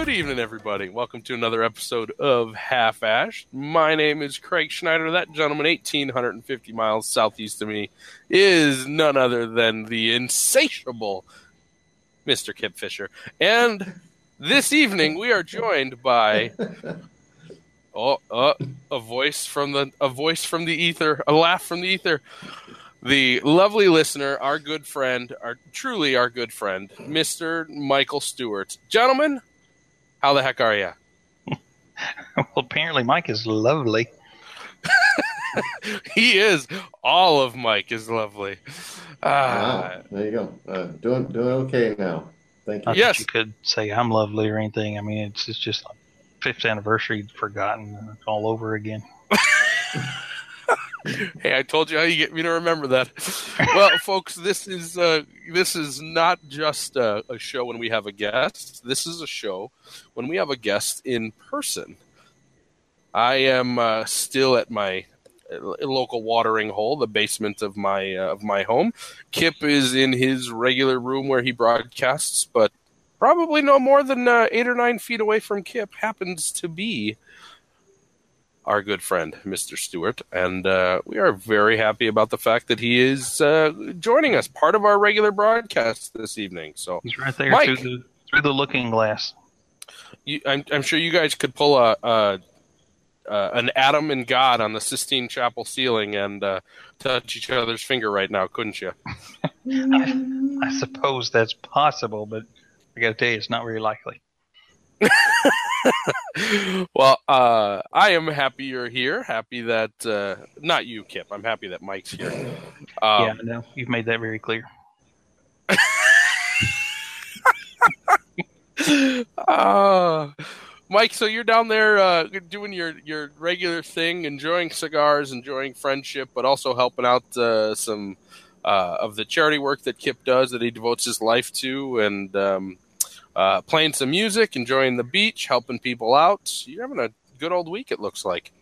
Good evening, everybody. Welcome to another episode of Half Ash. My name is Craig Schneider. That gentleman, 1,850 miles southeast of me, is none other than the insatiable Mr. Kip Fisher. And this evening, we are joined by oh, uh, a voice from the a voice from the ether, a laugh from the ether. The lovely listener, our good friend, our truly our good friend, Mr. Michael Stewart. Gentlemen, how the heck are you? well, apparently Mike is lovely. he is. All of Mike is lovely. wow. There you go. Uh, doing doing okay now. Thank you. Not yes, you could say I'm lovely or anything. I mean, it's it's just fifth anniversary forgotten all over again. hey, I told you how you get me to remember that. well, folks, this is uh, this is not just a, a, show when we have a guest. This is a show when we have a guest in person. I am uh, still at my uh, local watering hole, the basement of my uh, of my home. Kip is in his regular room where he broadcasts, but probably no more than uh, eight or nine feet away from Kip happens to be our good friend, Mr. Stewart. And uh, we are very happy about the fact that he is uh, joining us, part of our regular broadcast this evening. So he's right there Mike, through, the, through the looking glass. You, I'm, I'm, sure you guys could pull a, a uh, an Adam and God on the Sistine Chapel ceiling and uh, touch each other's finger right now, couldn't you? I, I, suppose that's possible, but I got to tell you, it's not very likely. well, uh, I am happy you're here. Happy that uh, not you, Kip. I'm happy that Mike's here. Um, yeah, no, you've made that very clear. uh, Mike, so you're down there uh, doing your, your regular thing, enjoying cigars, enjoying friendship, but also helping out uh, some uh, of the charity work that Kip does that he devotes his life to, and um, uh, playing some music, enjoying the beach, helping people out. You're having a good old week, it looks like.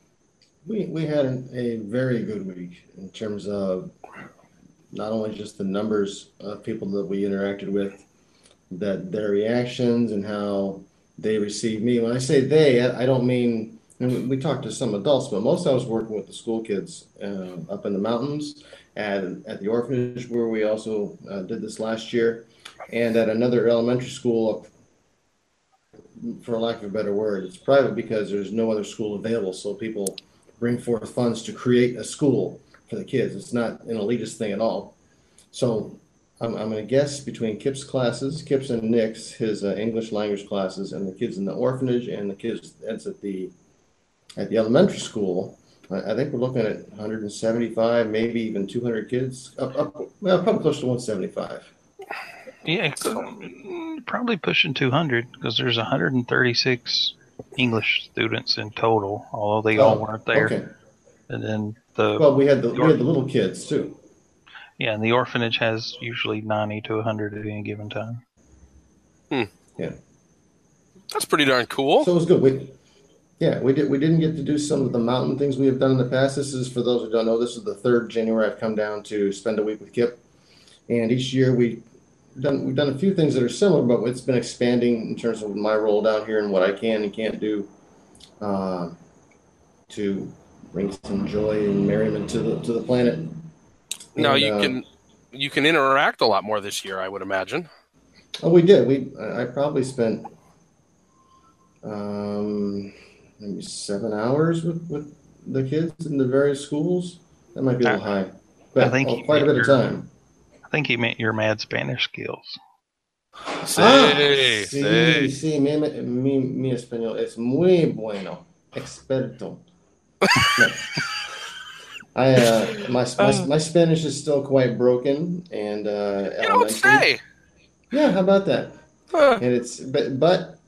We, we had a very good week in terms of not only just the numbers of people that we interacted with, that their reactions and how they received me. When I say they, I don't mean, we talked to some adults, but most I was working with the school kids uh, up in the mountains at, at the orphanage where we also uh, did this last year and at another elementary school, for lack of a better word, it's private because there's no other school available. So people bring forth funds to create a school for the kids. It's not an elitist thing at all. So I'm, I'm going to guess between Kip's classes, Kip's and Nick's, his uh, English language classes, and the kids in the orphanage and the kids that's at the at the elementary school. I, think we're looking at 175, maybe even 200 kids. Up, up, well, probably close to 175. Yeah, probably pushing 200 because there's 136 English students in total, although they oh, all weren't there. Okay. And then the well, we had the, the we had the little kids too. Yeah, and the orphanage has usually 90 to 100 at any given time. Hmm. Yeah. That's pretty darn cool. So it was good. We, yeah, we did. We didn't get to do some of the mountain things we have done in the past. This is for those who don't know. This is the third January I've come down to spend a week with Kip, and each year we done we've done a few things that are similar, but it's been expanding in terms of my role down here and what I can and can't do uh, to bring some joy and merriment to the to the planet. Now you uh, can you can interact a lot more this year, I would imagine. Oh, we did. We I probably spent um, maybe seven hours with with the kids in the various schools. That might be a little high, but I think quite a bit of time. I think he meant your mad Spanish skills. Sí, ah, sí, sí, sí, mi, mi, mi español es muy bueno, experto. I uh, my, my my Spanish is still quite broken, and uh, you don't say. Yeah, how about that? Huh. And it's but but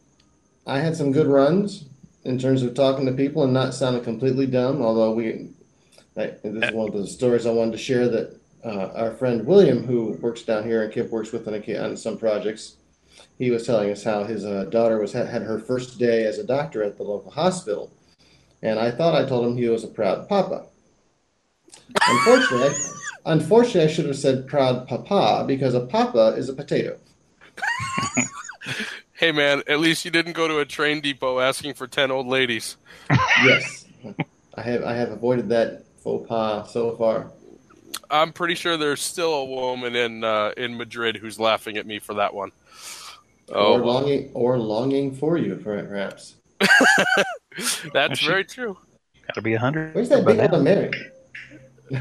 I had some good runs in terms of talking to people and not sounding completely dumb. Although we, I, this is one of the stories I wanted to share that uh, our friend William, who works down here and Kip works with on, on some projects, he was telling us how his uh, daughter was had, had her first day as a doctor at the local hospital, and I thought I told him he was a proud papa. Unfortunately, unfortunately, I should have said proud papa because a papa is a potato. Hey man, at least you didn't go to a train depot asking for ten old ladies. yes, I have. I have avoided that faux pas so far. I'm pretty sure there's still a woman in uh, in Madrid who's laughing at me for that one. Oh, or longing, or longing for you, perhaps. That's very true. Got to be a hundred. Where's that big old Mary?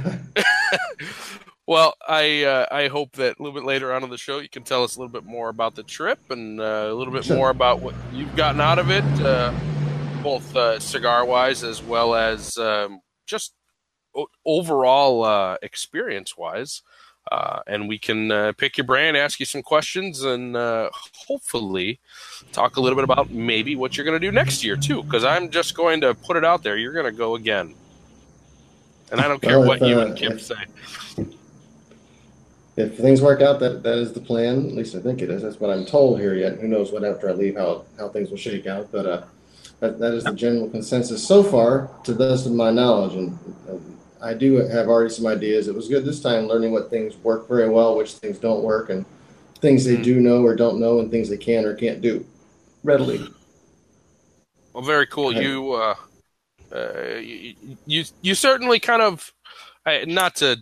well, I uh, I hope that a little bit later on in the show you can tell us a little bit more about the trip and uh, a little bit sure. more about what you've gotten out of it, uh, both uh, cigar wise as well as um, just overall uh, experience wise. Uh, and we can uh, pick your brain, ask you some questions, and uh, hopefully talk a little bit about maybe what you're going to do next year too. Because I'm just going to put it out there: you're going to go again, and I don't care well, what you and uh, Kip if, say. If things work out, that that is the plan. At least I think it is. That's what I'm told here. Yet who knows what after I leave how how things will shake out. But uh, that that is the general consensus so far, to the best of my knowledge, and. I do have already some ideas. It was good this time learning what things work very well, which things don't work, and things they mm. do know or don't know, and things they can or can't do readily. Well, very cool. You, uh, uh, you, you, you certainly kind of, uh, not to,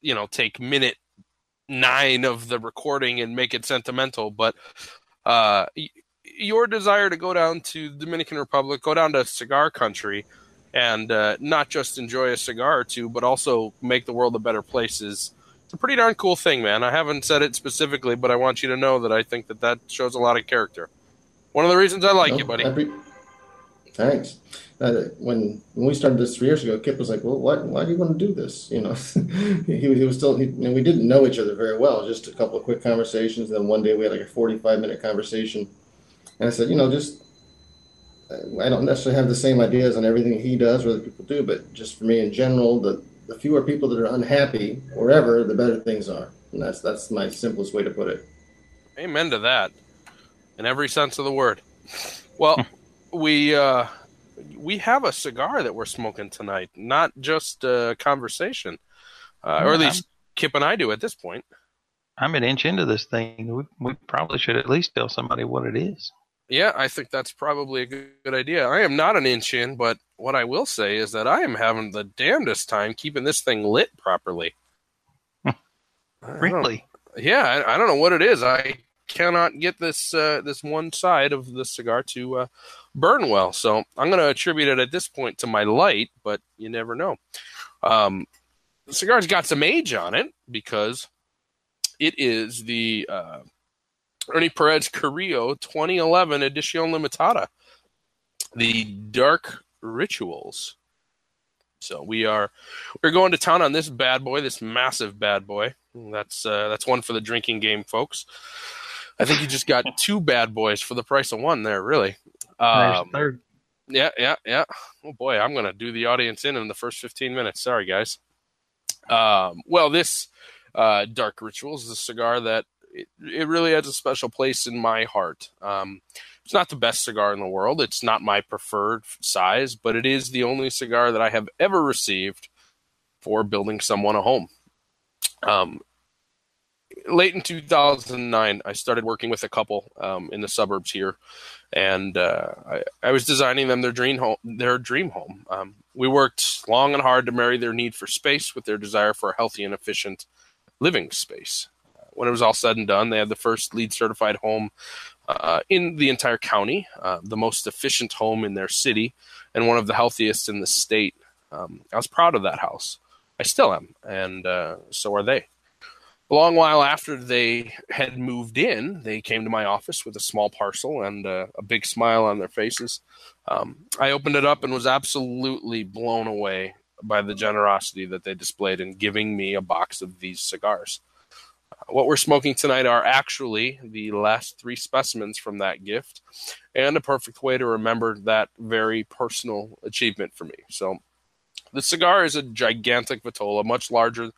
you know, take minute nine of the recording and make it sentimental, but uh, your desire to go down to Dominican Republic, go down to cigar country and uh, not just enjoy a cigar or two, but also make the world a better place is it's a pretty darn cool thing, man. I haven't said it specifically, but I want you to know that I think that that shows a lot of character. One of the reasons I like you, buddy. Thanks. Uh, when when we started this three years ago, Kip was like, "Well, what? Why do you want to do this?" You know, he, he was still, he, and we didn't know each other very well. Just a couple of quick conversations. And then one day we had like a forty-five minute conversation, and I said, "You know, just I don't necessarily have the same ideas on everything he does or other people do, but just for me in general, the, the fewer people that are unhappy wherever, the better things are. And that's that's my simplest way to put it. Amen to that, in every sense of the word. Well, we uh, we have a cigar that we're smoking tonight, not just a conversation, uh, or at least Kip and I do at this point. I'm an inch into this thing. We, we probably should at least tell somebody what it is. Yeah, I think that's probably a good, good, idea. I am not an inch in, but what I will say is that I am having the damnedest time keeping this thing lit properly. really? Yeah, I, I, don't know what it is. I cannot get this uh, this one side of the cigar to uh, burn well. So I'm going to attribute it at this point to my light, but you never know. Um, the cigar's got some age on it because it is the uh, Ernie Perez Carrillo 2011 Edición Limitada, the Dark Rituals. So we are we're going to town on this bad boy, this massive bad boy. That's uh, that's one for the drinking game, folks. I think you just got two bad boys for the price of one there, really. Um, third. Yeah, yeah, yeah. Oh boy, I'm going to do the audience in in the first 15 minutes. Sorry, guys. Um, well, this uh, Dark Rituals is a cigar that it, it really has a special place in my heart. Um, it's not the best cigar in the world. It's not my preferred size, but it is the only cigar that I have ever received for building someone a home. Um, late in 2009, I started working with a couple um, in the suburbs here, and uh, I, I, was designing them their dream home. Their dream home. Um, we worked long and hard to marry their need for space with their desire for a healthy and efficient living space when it was all said and done, they had the first LEED certified home uh, in the entire county, uh, the most efficient home in their city, and one of the healthiest in the state. Um, I was proud of that house. I still am, and uh, so are they. A long while after they had moved in, they came to my office with a small parcel and uh, a big smile on their faces. Um, I opened it up and was absolutely blown away by the generosity that they displayed in giving me a box of these cigars what we're smoking tonight are actually the last three specimens from that gift and a perfect way to remember that very personal achievement for me. So, the cigar is a gigantic Vitola, much larger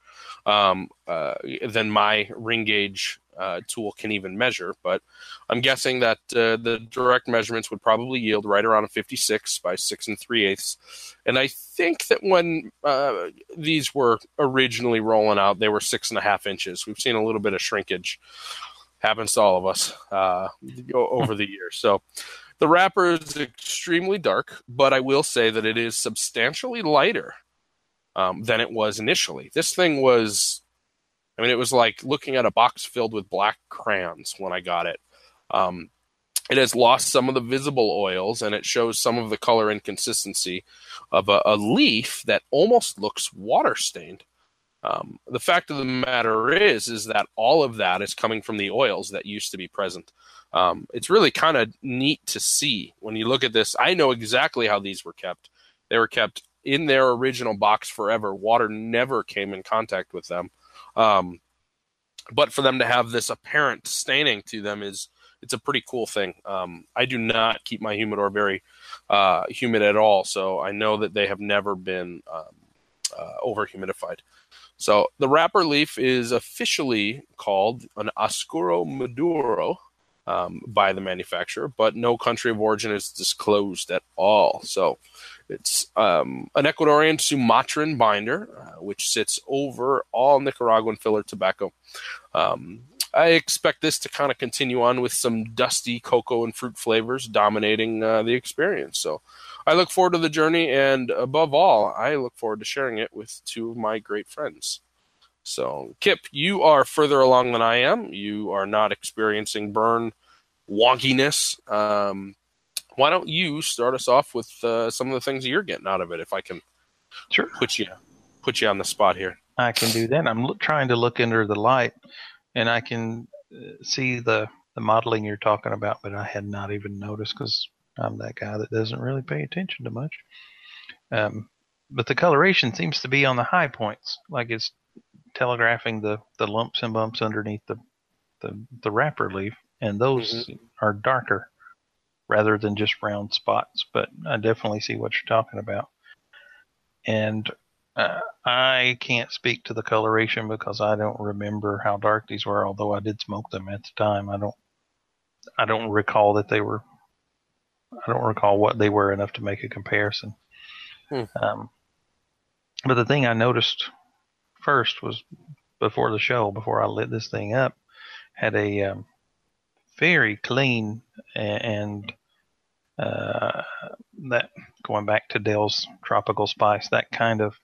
um, uh, than my ring gauge uh, tool can even measure. But I'm guessing that uh, the direct measurements would probably yield right around a 56 by 6 and 3 eighths. And I think that when uh, these were originally rolling out, they were six and a half inches. We've seen a little bit of shrinkage. Happens to all of us uh, over the years. So the wrapper is extremely dark, but I will say that it is substantially lighter um, than it was initially. This thing was, I mean, it was like looking at a box filled with black crayons when I got it. Um, it has lost some of the visible oils and it shows some of the color inconsistency of a, a leaf that almost looks water stained. Um, the fact of the matter is, is that all of that is coming from the oils that used to be present. Um, it's really kind of neat to see when you look at this. I know exactly how these were kept. They were kept in their original box forever. Water never came in contact with them. Um, but for them to have this apparent staining to them is it's a pretty cool thing. Um, I do not keep my humidor very uh, humid at all, so I know that they have never been um, uh, over humidified. So the wrapper leaf is officially called an Oscuro Maduro um, by the manufacturer, but no country of origin is disclosed at all. So it's um, an Ecuadorian Sumatran binder, uh, which sits over all Nicaraguan filler tobacco. Um, I expect this to kind of continue on with some dusty cocoa and fruit flavors dominating uh, the experience. So I look forward to the journey, and above all, I look forward to sharing it with two of my great friends. So, Kip, you are further along than I am. You are not experiencing burn wonkiness. Um, why don't you start us off with uh, some of the things you're getting out of it? If I can, sure, put you put you on the spot here. I can do that. I'm lo- trying to look under the light, and I can uh, see the the modeling you're talking about, but I had not even noticed because I'm that guy that doesn't really pay attention to much. Um, but the coloration seems to be on the high points, like it's telegraphing the, the lumps and bumps underneath the, the, the wrapper leaf, and those mm-hmm. are darker rather than just round spots. But I definitely see what you're talking about. And uh, I can't speak to the coloration because I don't remember how dark these were. Although I did smoke them at the time, I don't. I don't recall that they were I don't recall what they were enough to make a comparison. Hmm. Um, but the thing I noticed first was before the show, before I lit this thing up, had a um, very clean and uh, that going back to Dale's tropical spice, that kind of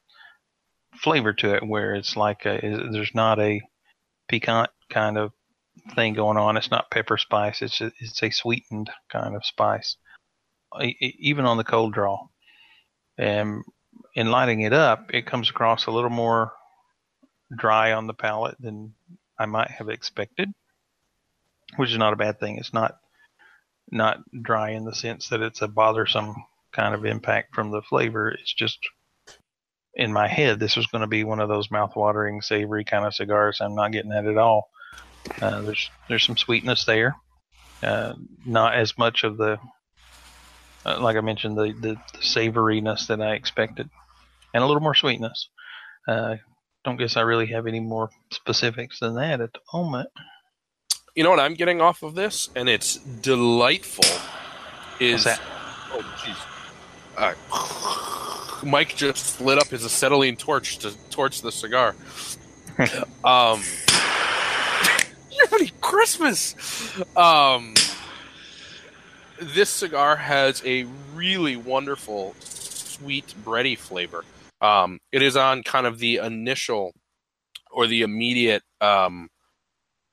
flavor to it, where it's like a, there's not a piquant kind of thing going on. It's not pepper spice. It's a, it's a sweetened kind of spice even on the cold draw. And in lighting it up, it comes across a little more dry on the palate than I might have expected, which is not a bad thing. It's not not dry in the sense that it's a bothersome kind of impact from the flavor. It's just in my head, this was going to be one of those mouth-watering, savory kind of cigars. I'm not getting that at all. Uh, there's there's some sweetness there, uh, not as much of the uh, like I mentioned, the, the, the, savoriness that I expected, and a little more sweetness. Uh, don't guess I really have any more specifics than that at the moment. You know what I'm getting off of this, and it's delightful. Is that? oh jeez, uh, Mike just lit up his acetylene torch to torch the cigar. um, Christmas. Um, this cigar has a really wonderful, sweet, bready flavor. Um, it is on kind of the initial or the immediate, um,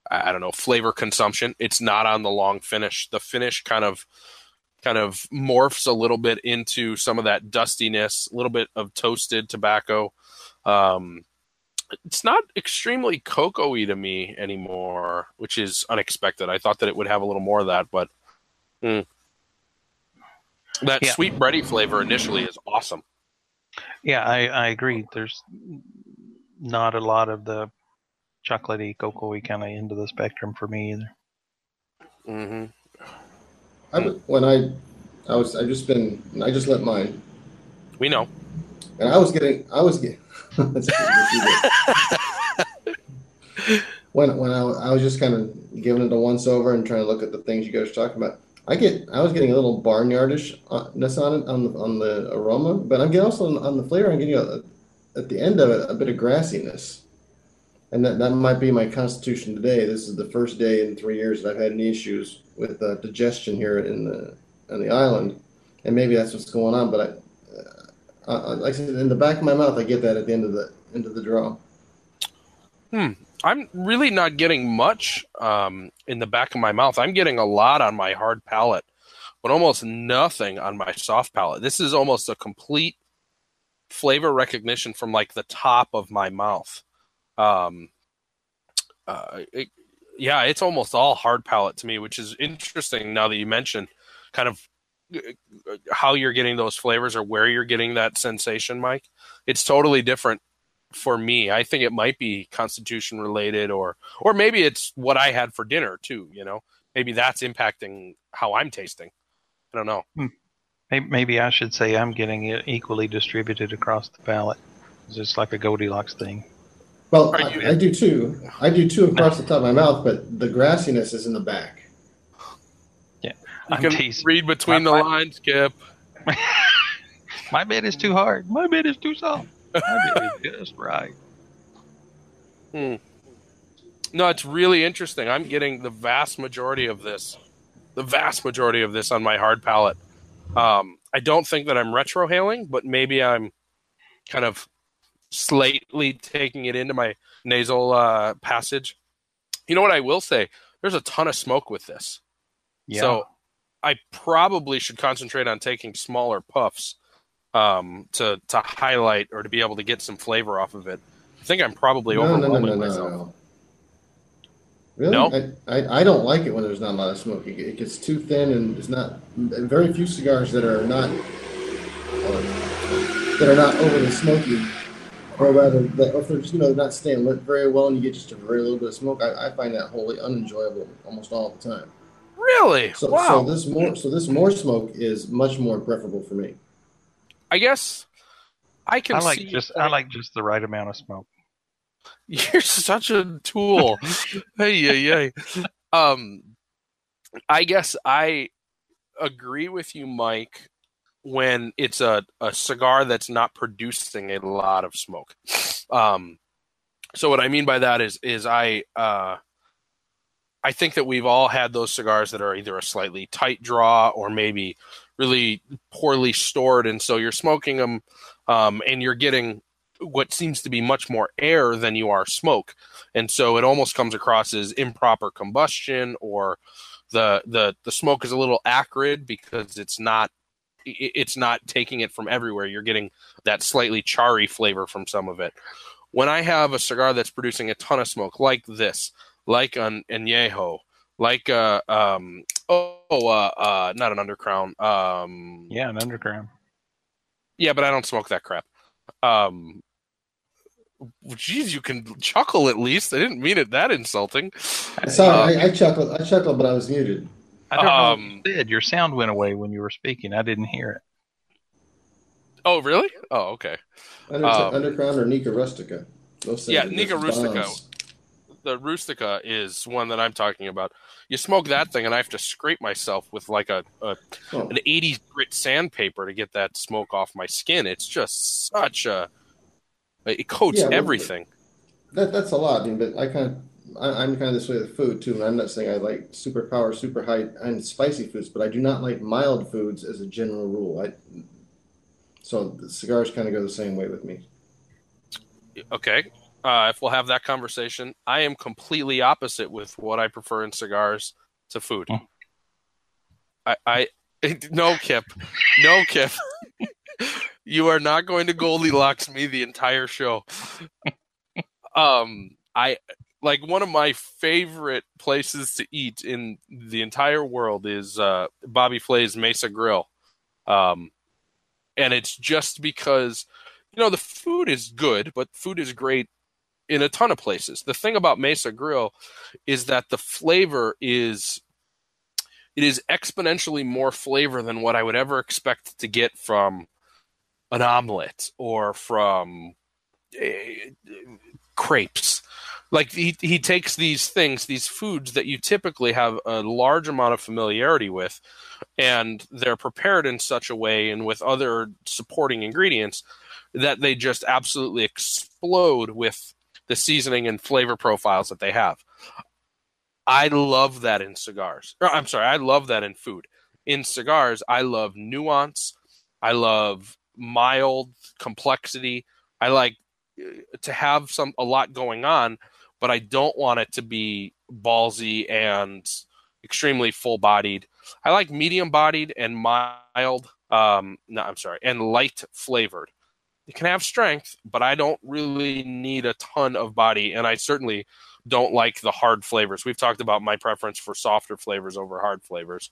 I don't know, flavor consumption. It's not on the long finish. The finish kind of kind of morphs a little bit into some of that dustiness, a little bit of toasted tobacco. Um, it's not extremely cocoa-y to me anymore, which is unexpected. I thought that it would have a little more of that, but mm, that yeah. sweet bready flavor initially is awesome. Yeah, I, I agree. There's not a lot of the chocolatey, cocoa kind of into the spectrum for me either. Mm-hmm. I, when I, I was, I just been, I just let mine. We know. And I was getting, I was getting. when when I, I was just kind of giving it a once over and trying to look at the things you guys are talking about. I get I was getting a little barnyardishness on it on the, on the aroma, but I'm getting also on, the flavor. I'm getting a, at the end of it a bit of grassiness. and that, that might be my constitution today. This is the first day in three years that I've had any issues with uh, digestion here in the on the island, and maybe that's what's going on. But I, uh, uh, like I said, in the back of my mouth, I get that at the end of the end of the draw. Hmm. I'm really not getting much um, in the back of my mouth. I'm getting a lot on my hard palate, but almost nothing on my soft palate. This is almost a complete flavor recognition from like the top of my mouth. Um, uh, it, yeah, it's almost all hard palate to me, which is interesting now that you mention kind of uh, how you're getting those flavors or where you're getting that sensation, Mike. It's totally different for me. I think it might be constitution related or or maybe it's what I had for dinner too, you know. Maybe that's impacting how I'm tasting. I don't know. Hmm. Maybe I should say I'm getting it equally distributed across the palate. It's just like a Goldilocks thing. Well, I, I, do too. I do too across the top of my mouth, but the grassiness is in the back. Yeah, you I'm can teasing. read between my, the my, lines, Kip. my bed is too hard. My bed is too soft. My bed is just right. Hmm. No, it's really interesting. I'm getting the vast majority of this, the vast majority of this on my hard palate. Um, I don't think that I'm retrohaling, but maybe I'm kind of slightly taking it into my nasal uh, passage. You know what I will say? There's a ton of smoke with this. Yeah. So I probably should concentrate on taking smaller puffs um, to to highlight or to be able to get some flavor off of it. I think I'm probably no, overwhelming no, no, myself. Really? No? I, I, I, don't like it when there's not a lot of smoke. It, it gets too thin, and it's not. Very few cigars that are not uh, that are not overly smoky or rather, the, if they're just, you know not staying lit very well, and you get just a very little bit of smoke, I, I find that wholly unenjoyable almost all the time. Really? So, wow. So this more, so this more smoke is much more preferable for me. I guess I can. I like just I like just the right amount of smoke. You're such a tool. hey, yeah, yeah. Um, I guess I agree with you, Mike, when it's a, a cigar that's not producing a lot of smoke. Um, so what I mean by that is is I uh, I think that we've all had those cigars that are either a slightly tight draw or maybe really poorly stored, and so you're smoking them um, and you're getting what seems to be much more air than you are smoke, and so it almost comes across as improper combustion or the the the smoke is a little acrid because it's not it's not taking it from everywhere. You're getting that slightly charry flavor from some of it. When I have a cigar that's producing a ton of smoke, like this, like an añejo, like a um, oh uh, uh, not an undercrown, um, yeah, an undercrown. Yeah, but I don't smoke that crap. Um, geez, you can chuckle at least. I didn't mean it that insulting. Sorry, uh, I, I chuckled. I chuckled, but I was muted. I don't um, know what you said. Your sound went away when you were speaking. I didn't hear it. Oh, really? Oh, okay. Under, um, Undercrown or Nica Rustica? yeah, Nica Rustica. The Rustica is one that I'm talking about. You smoke that thing, and I have to scrape myself with like a, a oh. an 80s grit sandpaper to get that smoke off my skin. It's just such a it coats yeah, everything. That that's a lot. I mean, but I kind of I, am kind of this way with food too, and I'm not saying I like super power, super high and spicy foods, but I do not like mild foods as a general rule. I so the cigars kind of go the same way with me. Okay, uh, if we'll have that conversation, I am completely opposite with what I prefer in cigars to food. Hmm. I, I no Kip, no Kip. you are not going to Goldilocks me the entire show. Um, I like one of my favorite places to eat in the entire world is uh, Bobby Flay's Mesa Grill, um, and it's just because you know the food is good, but food is great in a ton of places. The thing about Mesa Grill is that the flavor is it is exponentially more flavor than what I would ever expect to get from an omelet or from uh, crepes like he he takes these things, these foods that you typically have a large amount of familiarity with, and they're prepared in such a way and with other supporting ingredients that they just absolutely explode with the seasoning and flavor profiles that they have. I love that in cigars. Or, I'm sorry, I love that in food. In cigars, I love nuance. I love mild complexity. I like uh, to have some a lot going on, but I don't want it to be ballsy and extremely full bodied. I like medium bodied and mild. Um, no, I'm sorry, and light flavored. It can have strength, but I don't really need a ton of body, and I certainly don't like the hard flavors. We've talked about my preference for softer flavors over hard flavors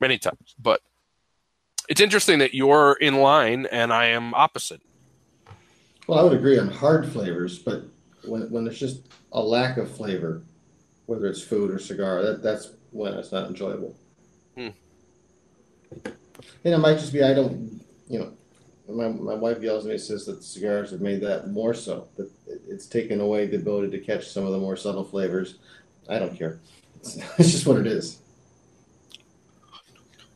many times, but it's interesting that you're in line and I am opposite. Well, I would agree on hard flavors, but when when there's just a lack of flavor, whether it's food or cigar, that that's when it's not enjoyable. Hmm. And it might just be I don't, you know, my, my wife yells at me says that the cigars have made that more so that it's taken away the ability to catch some of the more subtle flavors. I don't care. It's, it's just what it is.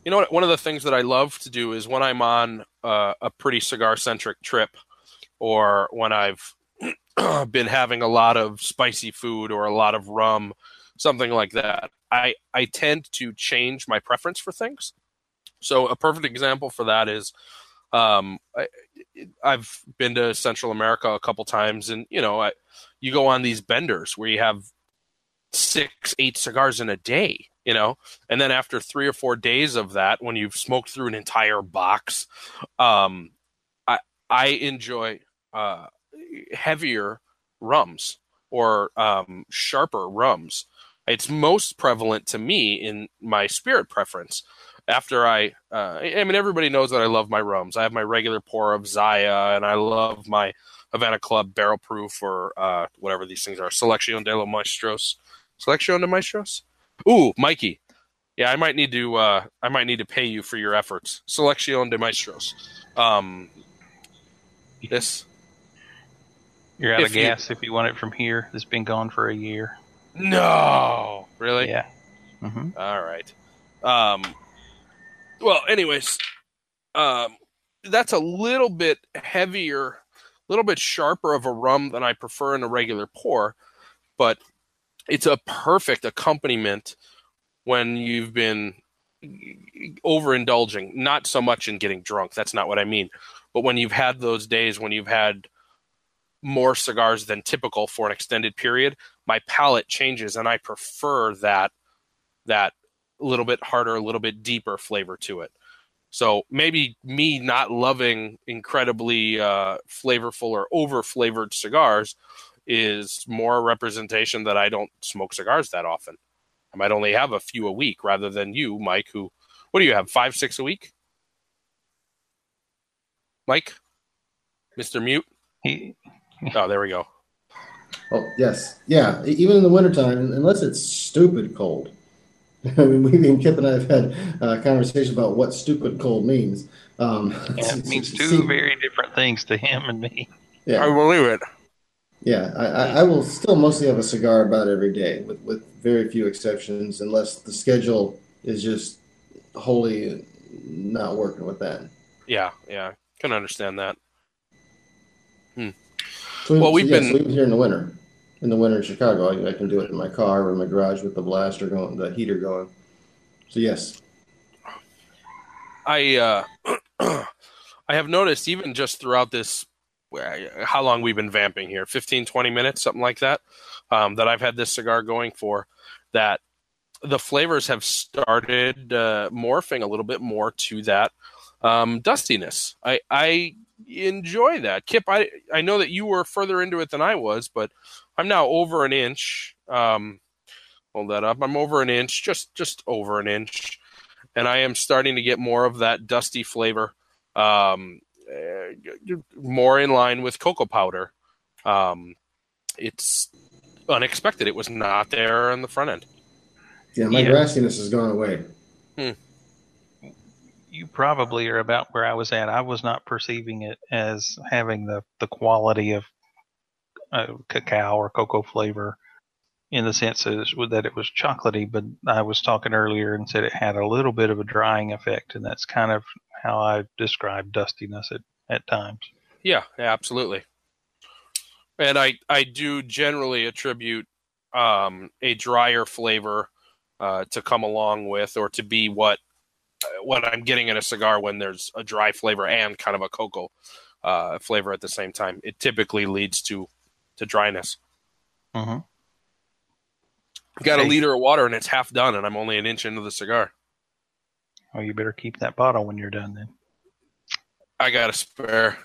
You know what? One of the things that I love to do is when I'm on uh, a pretty cigar centric trip, or when I've been having a lot of spicy food or a lot of rum, something like that. I I tend to change my preference for things. So a perfect example for that is um, I, I've been to Central America a couple times, and you know, I, you go on these benders where you have six, eight cigars in a day, you know, and then after three or four days of that, when you've smoked through an entire box, um, I I enjoy uh, heavier rums or um, sharper rums. It's most prevalent to me in my spirit preference after I, uh, I mean, everybody knows that I love my rums. I have my regular pour of Zaya, and I love my Havana Club barrel proof or uh, whatever these things are. Selección de los Maestros. Selección de Maestros. Ooh, Mikey. Yeah, I might need to. Uh, I might need to pay you for your efforts. Selección de Maestros. Um, this. You're out of gas you, if you want it from here. It's been gone for a year. No, really? Yeah. Mm-hmm. All right. Um, well, anyways, um, that's a little bit heavier, a little bit sharper of a rum than I prefer in a regular pour, but it's a perfect accompaniment when you've been overindulging. Not so much in getting drunk. That's not what I mean. But when you've had those days when you've had more cigars than typical for an extended period, my palate changes and I prefer that that a little bit harder, a little bit deeper flavor to it. So maybe me not loving incredibly uh, flavorful or over flavored cigars is more a representation that I don't smoke cigars that often. I might only have a few a week rather than you, Mike, who, what do you have, five, six a week? Mike? Mr. Mute? Oh, there we go. Oh, yes. Yeah. Even in the wintertime, unless it's stupid cold, I mean, we and Kip and I have had uh, conversations about what stupid cold means. Um, yeah, it means two see, very different things to him and me. Yeah, I believe it. Yeah, I, I, I, will still mostly have a cigar about every day, with, with very few exceptions, unless the schedule is just wholly not working with that. Yeah, yeah, can understand that. Hmm. So, well, we've so, been so here in the winter in the winter in Chicago. I, I, can do it in my car or in my garage with the blaster going, the heater going. So yes, I uh, I have noticed even just throughout this, how long we've been vamping here 15, 20 minutes, something like that. Um, that I've had this cigar going for, that the flavors have started uh, morphing a little bit more to that um, dustiness. I, I enjoy that. Kip, I, I know that you were further into it than I was, but I'm now over an inch. Um, hold that up. I'm over an inch, just just over an inch, and I am starting to get more of that dusty flavor, um, uh, more in line with cocoa powder. Um, it's unexpected. It was not there on the front end. Yeah, my yeah. grassiness has gone away. Hmm. You probably are about where I was at. I was not perceiving it as having the, the quality of uh, cacao or cocoa flavor in the sense that it, was chocolatey, but I was talking earlier and said it had a little bit of a drying effect, and that's kind of how I describe dustiness at, at times. Yeah, yeah absolutely. and I I do generally attribute um, a drier flavor uh, to come along with, or to be what what I'm getting in a cigar when there's a dry flavor and kind of a cocoa uh, flavor at the same time. It typically leads to to dryness. Mm-hmm. Got a liter of water and it's half done, and I'm only an inch into the cigar. Oh, you better keep that bottle when you're done then. I got a spare.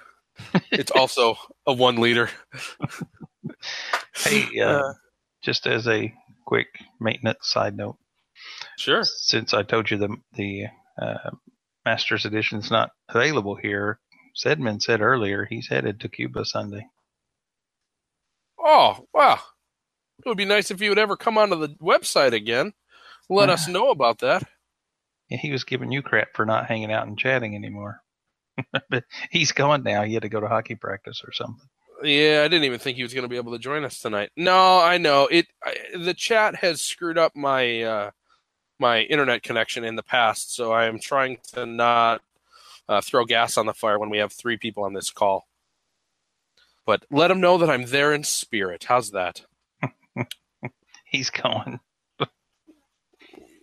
it's also a one liter. Hey, uh, just as a quick maintenance side note, Sure. since I told you the the uh, Masters Edition is not available here, Sedman said earlier he's headed to Cuba Sunday. Oh, wow. It would be nice if you would ever come onto the website again. Let us know about that. Yeah, he was giving you crap for not hanging out and chatting anymore. but he's going now. He had to go to hockey practice or something. Yeah, I didn't even think he was going to be able to join us tonight. No, I know it. I, the chat has screwed up my uh, my internet connection in the past, so I am trying to not uh, throw gas on the fire when we have three people on this call. But let him know that I'm there in spirit. How's that? He's going.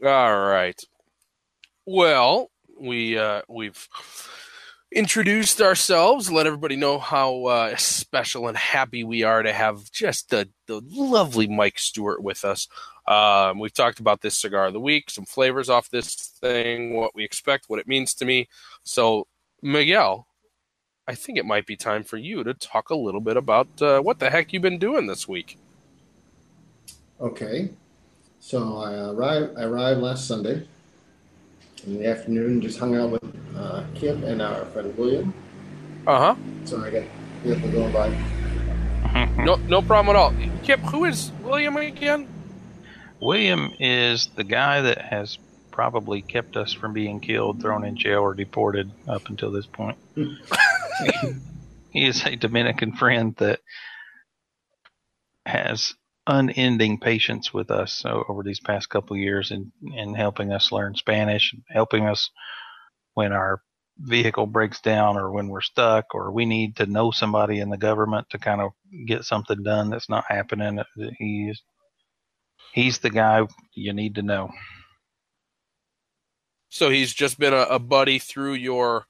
All right. Well, we uh, we've introduced ourselves. Let everybody know how uh, special and happy we are to have just the the lovely Mike Stewart with us. Um, we've talked about this cigar of the week, some flavors off this thing, what we expect, what it means to me. So, Miguel, I think it might be time for you to talk a little bit about uh, what the heck you've been doing this week. Okay. So I arrived. I arrived last Sunday in the afternoon. Just hung out with uh, Kip and our friend William. Uh huh. So I got vehicle going by. No, no problem at all. Kip, who is William again? William is the guy that has probably kept us from being killed, thrown in jail, or deported up until this point. he is a Dominican friend that has unending patience with us over these past couple years in, in helping us learn Spanish, helping us when our vehicle breaks down or when we're stuck or we need to know somebody in the government to kind of get something done that's not happening. Uh, he is he's the guy you need to know. So he's just been a, a buddy through your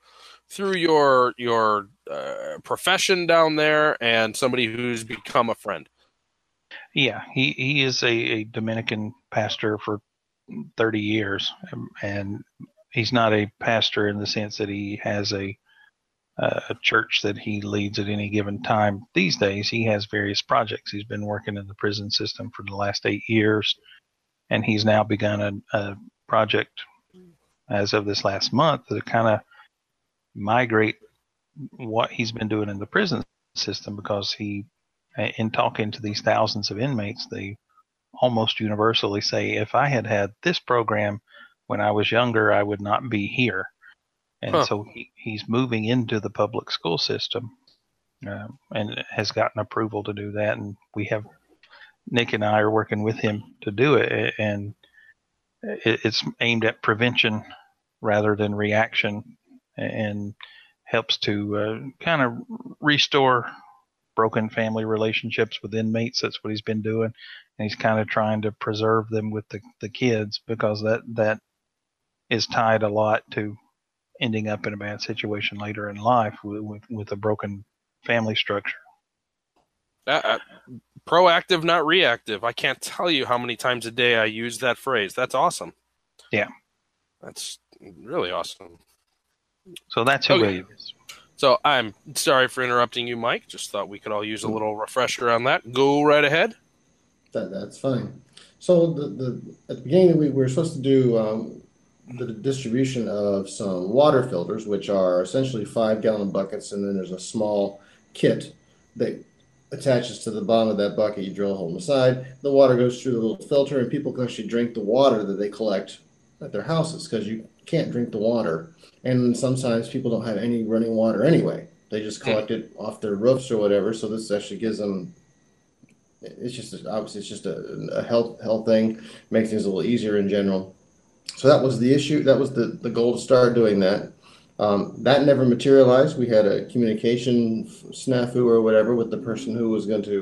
through your your uh, profession down there, and somebody who's become a friend. Yeah, he he is a, a Dominican pastor for 30 years, um, and he's not a pastor in the sense that he has a a church that he leads at any given time. These days, he has various projects. He's been working in the prison system for the last eight years, and he's now begun a, a project as of this last month to kind of migrate what he's been doing in the prison system because he in talking to these thousands of inmates, they almost universally say, if I had had this program when I was younger, I would not be here. And Huh. so he, he's moving into the public school system uh, and has gotten approval to do that. And we have Nick and I are working with him to do it. And it, it's aimed at prevention rather than reaction and helps to uh, kind of restore broken family relationships with inmates. That's what he's been doing, and he's kind of trying to preserve them with the, the kids because that that is tied a lot to ending up in a bad situation later in life with with, with a broken family structure. Uh, uh, proactive, not reactive. I can't tell you how many times a day I use that phrase. That's awesome. Yeah. That's really awesome. So that's who Okay. William is. So I'm sorry for interrupting you, Mike. Just thought we could all use a little refresher on that. Go right ahead. That that's fine. So the, the at the beginning of the week, we were supposed to do um, the distribution of some water filters, which are essentially five gallon buckets, and then there's a small kit that attaches to the bottom of that bucket. You drill a hole in the side. The water goes through the little filter, and people can actually drink the water that they collect at their houses because you can't drink the water. And sometimes people don't have any running water anyway. They just collect it off their roofs or whatever. So this actually gives them it's just obviously it's just a, a health health thing makes things a little easier in general so that was the issue that was the the goal to start doing that Um, that never materialized. We had a communication snafu or whatever with the person who was going to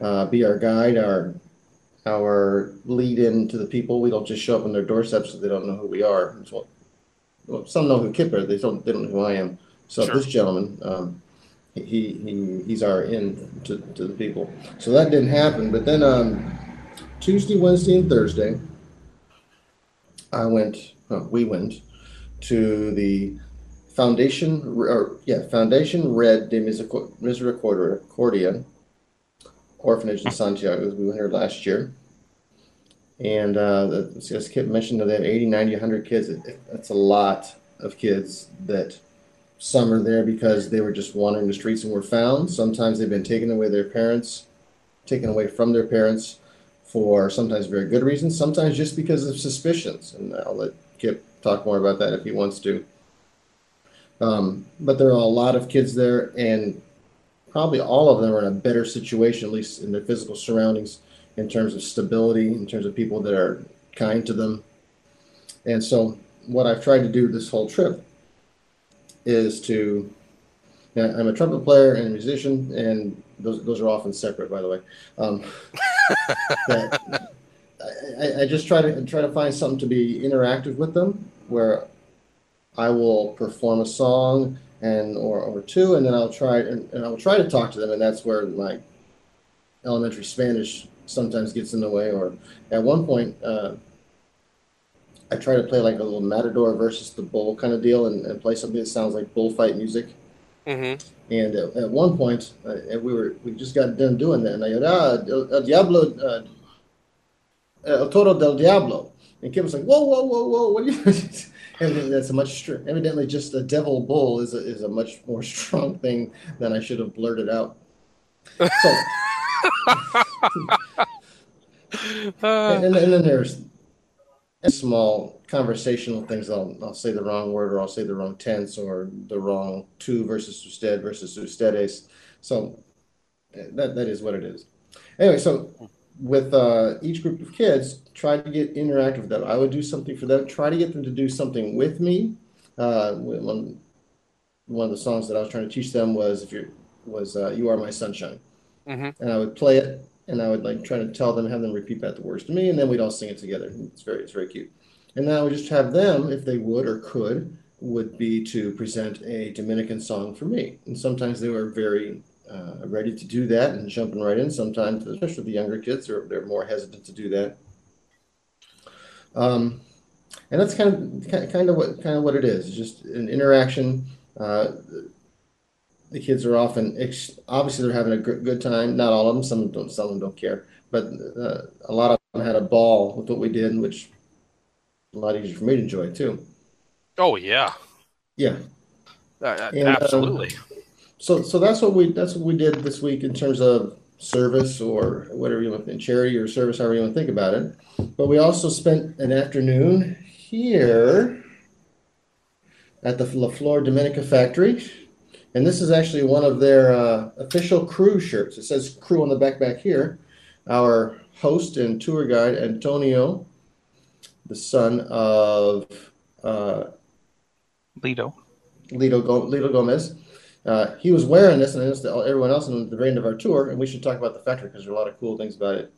uh, be our guide, our our lead in to the people. We don't just show up on their doorsteps so they don't know who we are. Well, well, some know who Kipper, they don't. They don't know who I am. So Sure. this gentleman, um, he, he he's our in to, to the people. So that didn't happen. But then um, Tuesday, Wednesday, and Thursday, I went. Uh, we went to the Foundation, or yeah, Foundation Red de Miseric- Misericordia orphanage in Santiago. We went there last year. And uh, the, as Kip mentioned, they have 80, 90, 100 kids. It, it- That's a lot of kids that some are there because they were just wandering the streets and were found. Sometimes they've been taken away their parents, taken away from their parents for sometimes very good reasons, sometimes just because of suspicions. And I'll let Kip talk more about that if he wants to. Um, but there are a lot of kids there, and probably all of them are in a better situation, at least in their physical surroundings, in terms of stability, in terms of people that are kind to them. And so, what I've tried to do this whole trip is to. I'm a trumpet player and a musician, and those, those are often separate, by the way. Um, I- I just try to try to find something to be interactive with them, where I will perform a song and or, or two, and then I'll try and, and I'll try to talk to them, and that's where my elementary Spanish sometimes gets in the way. Or at one point, uh, I try to play like a little matador versus the bull kind of deal, and, and play something that sounds like bullfight music. hmm And at, at one point, uh, and we were we just got done doing that, and I go, ah, el, el diablo, uh, el toro del diablo, and Kim was like, whoa, whoa, whoa, whoa, what are you? Evidently, that's a much str- evidently just a devil bull is a, is a much more strong thing than I should have blurted out. So, and, and then there's small conversational things. I'll I'll say the wrong word, or I'll say the wrong tense, or the wrong to versus usted versus ustedes. So that that is what it is. Anyway, so with uh, each group of kids, try to get interactive with them. I would do something for them. Try to get them to do something with me. Uh, one one of the songs that I was trying to teach them was if you was uh, "You Are My Sunshine." Mhm. and I would play it, and I would like try to tell them, have them repeat back the words to me, and then we'd all sing it together. It's very, it's very cute. And then I would just have them, if they would or could, would be to present a Dominican song for me. And sometimes they were very uh, ready to do that and jumping right in. Sometimes, especially the younger kids, they're, they're more hesitant to do that. Um, and that's kind of kind of what kind of what it is. It's just an interaction. Uh, the kids are often ex- obviously they're having a good, good time. Not all of them. Some don't. Some of them don't care. But uh, a lot of them had a ball with what we did, which a lot easier for me to enjoy too. oh yeah, Yeah. Uh, uh, And, um, absolutely. So so that's what we that's what we did this week in terms of service or whatever you want in charity or service, however you want to think about it. But we also spent an afternoon here at the La Flor Dominica factory. And this is actually one of their uh, official crew shirts. It says crew on the back back here. Our host and tour guide, Antonio, the son of uh, Lido. Lido, Go- Lido Gomez. Uh, he was wearing this, and noticed everyone else in the very end of our tour, and we should talk about the factory because there are a lot of cool things about it.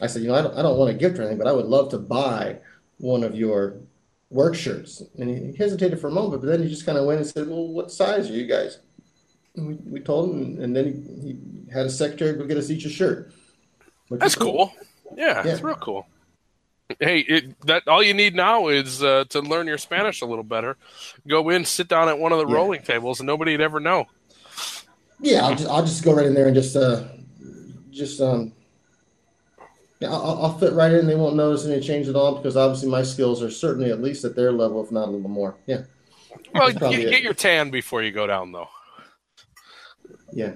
I said, you know, I don't, I don't want a gift or anything, but I would love to buy one of your work shirts. And he hesitated for a moment, but then he just kind of went and said, well, what size are you guys? And we, we told him, and, then he, he had a secretary go get us each a shirt. That's was cool. Yeah, Yeah. it's real cool. Hey, it, that all you need now is uh, to learn your Spanish a little better. Go in, sit down at one of the Yeah. rolling tables, and nobody'd ever know. Yeah, I'll just I'll just go right in there and just uh just um yeah, I'll, I'll fit right in. They won't notice any change at all because obviously my skills are certainly at least at their level, if not a little more. Yeah, Well, That's get, it. get your tan before you go down, though. yeah.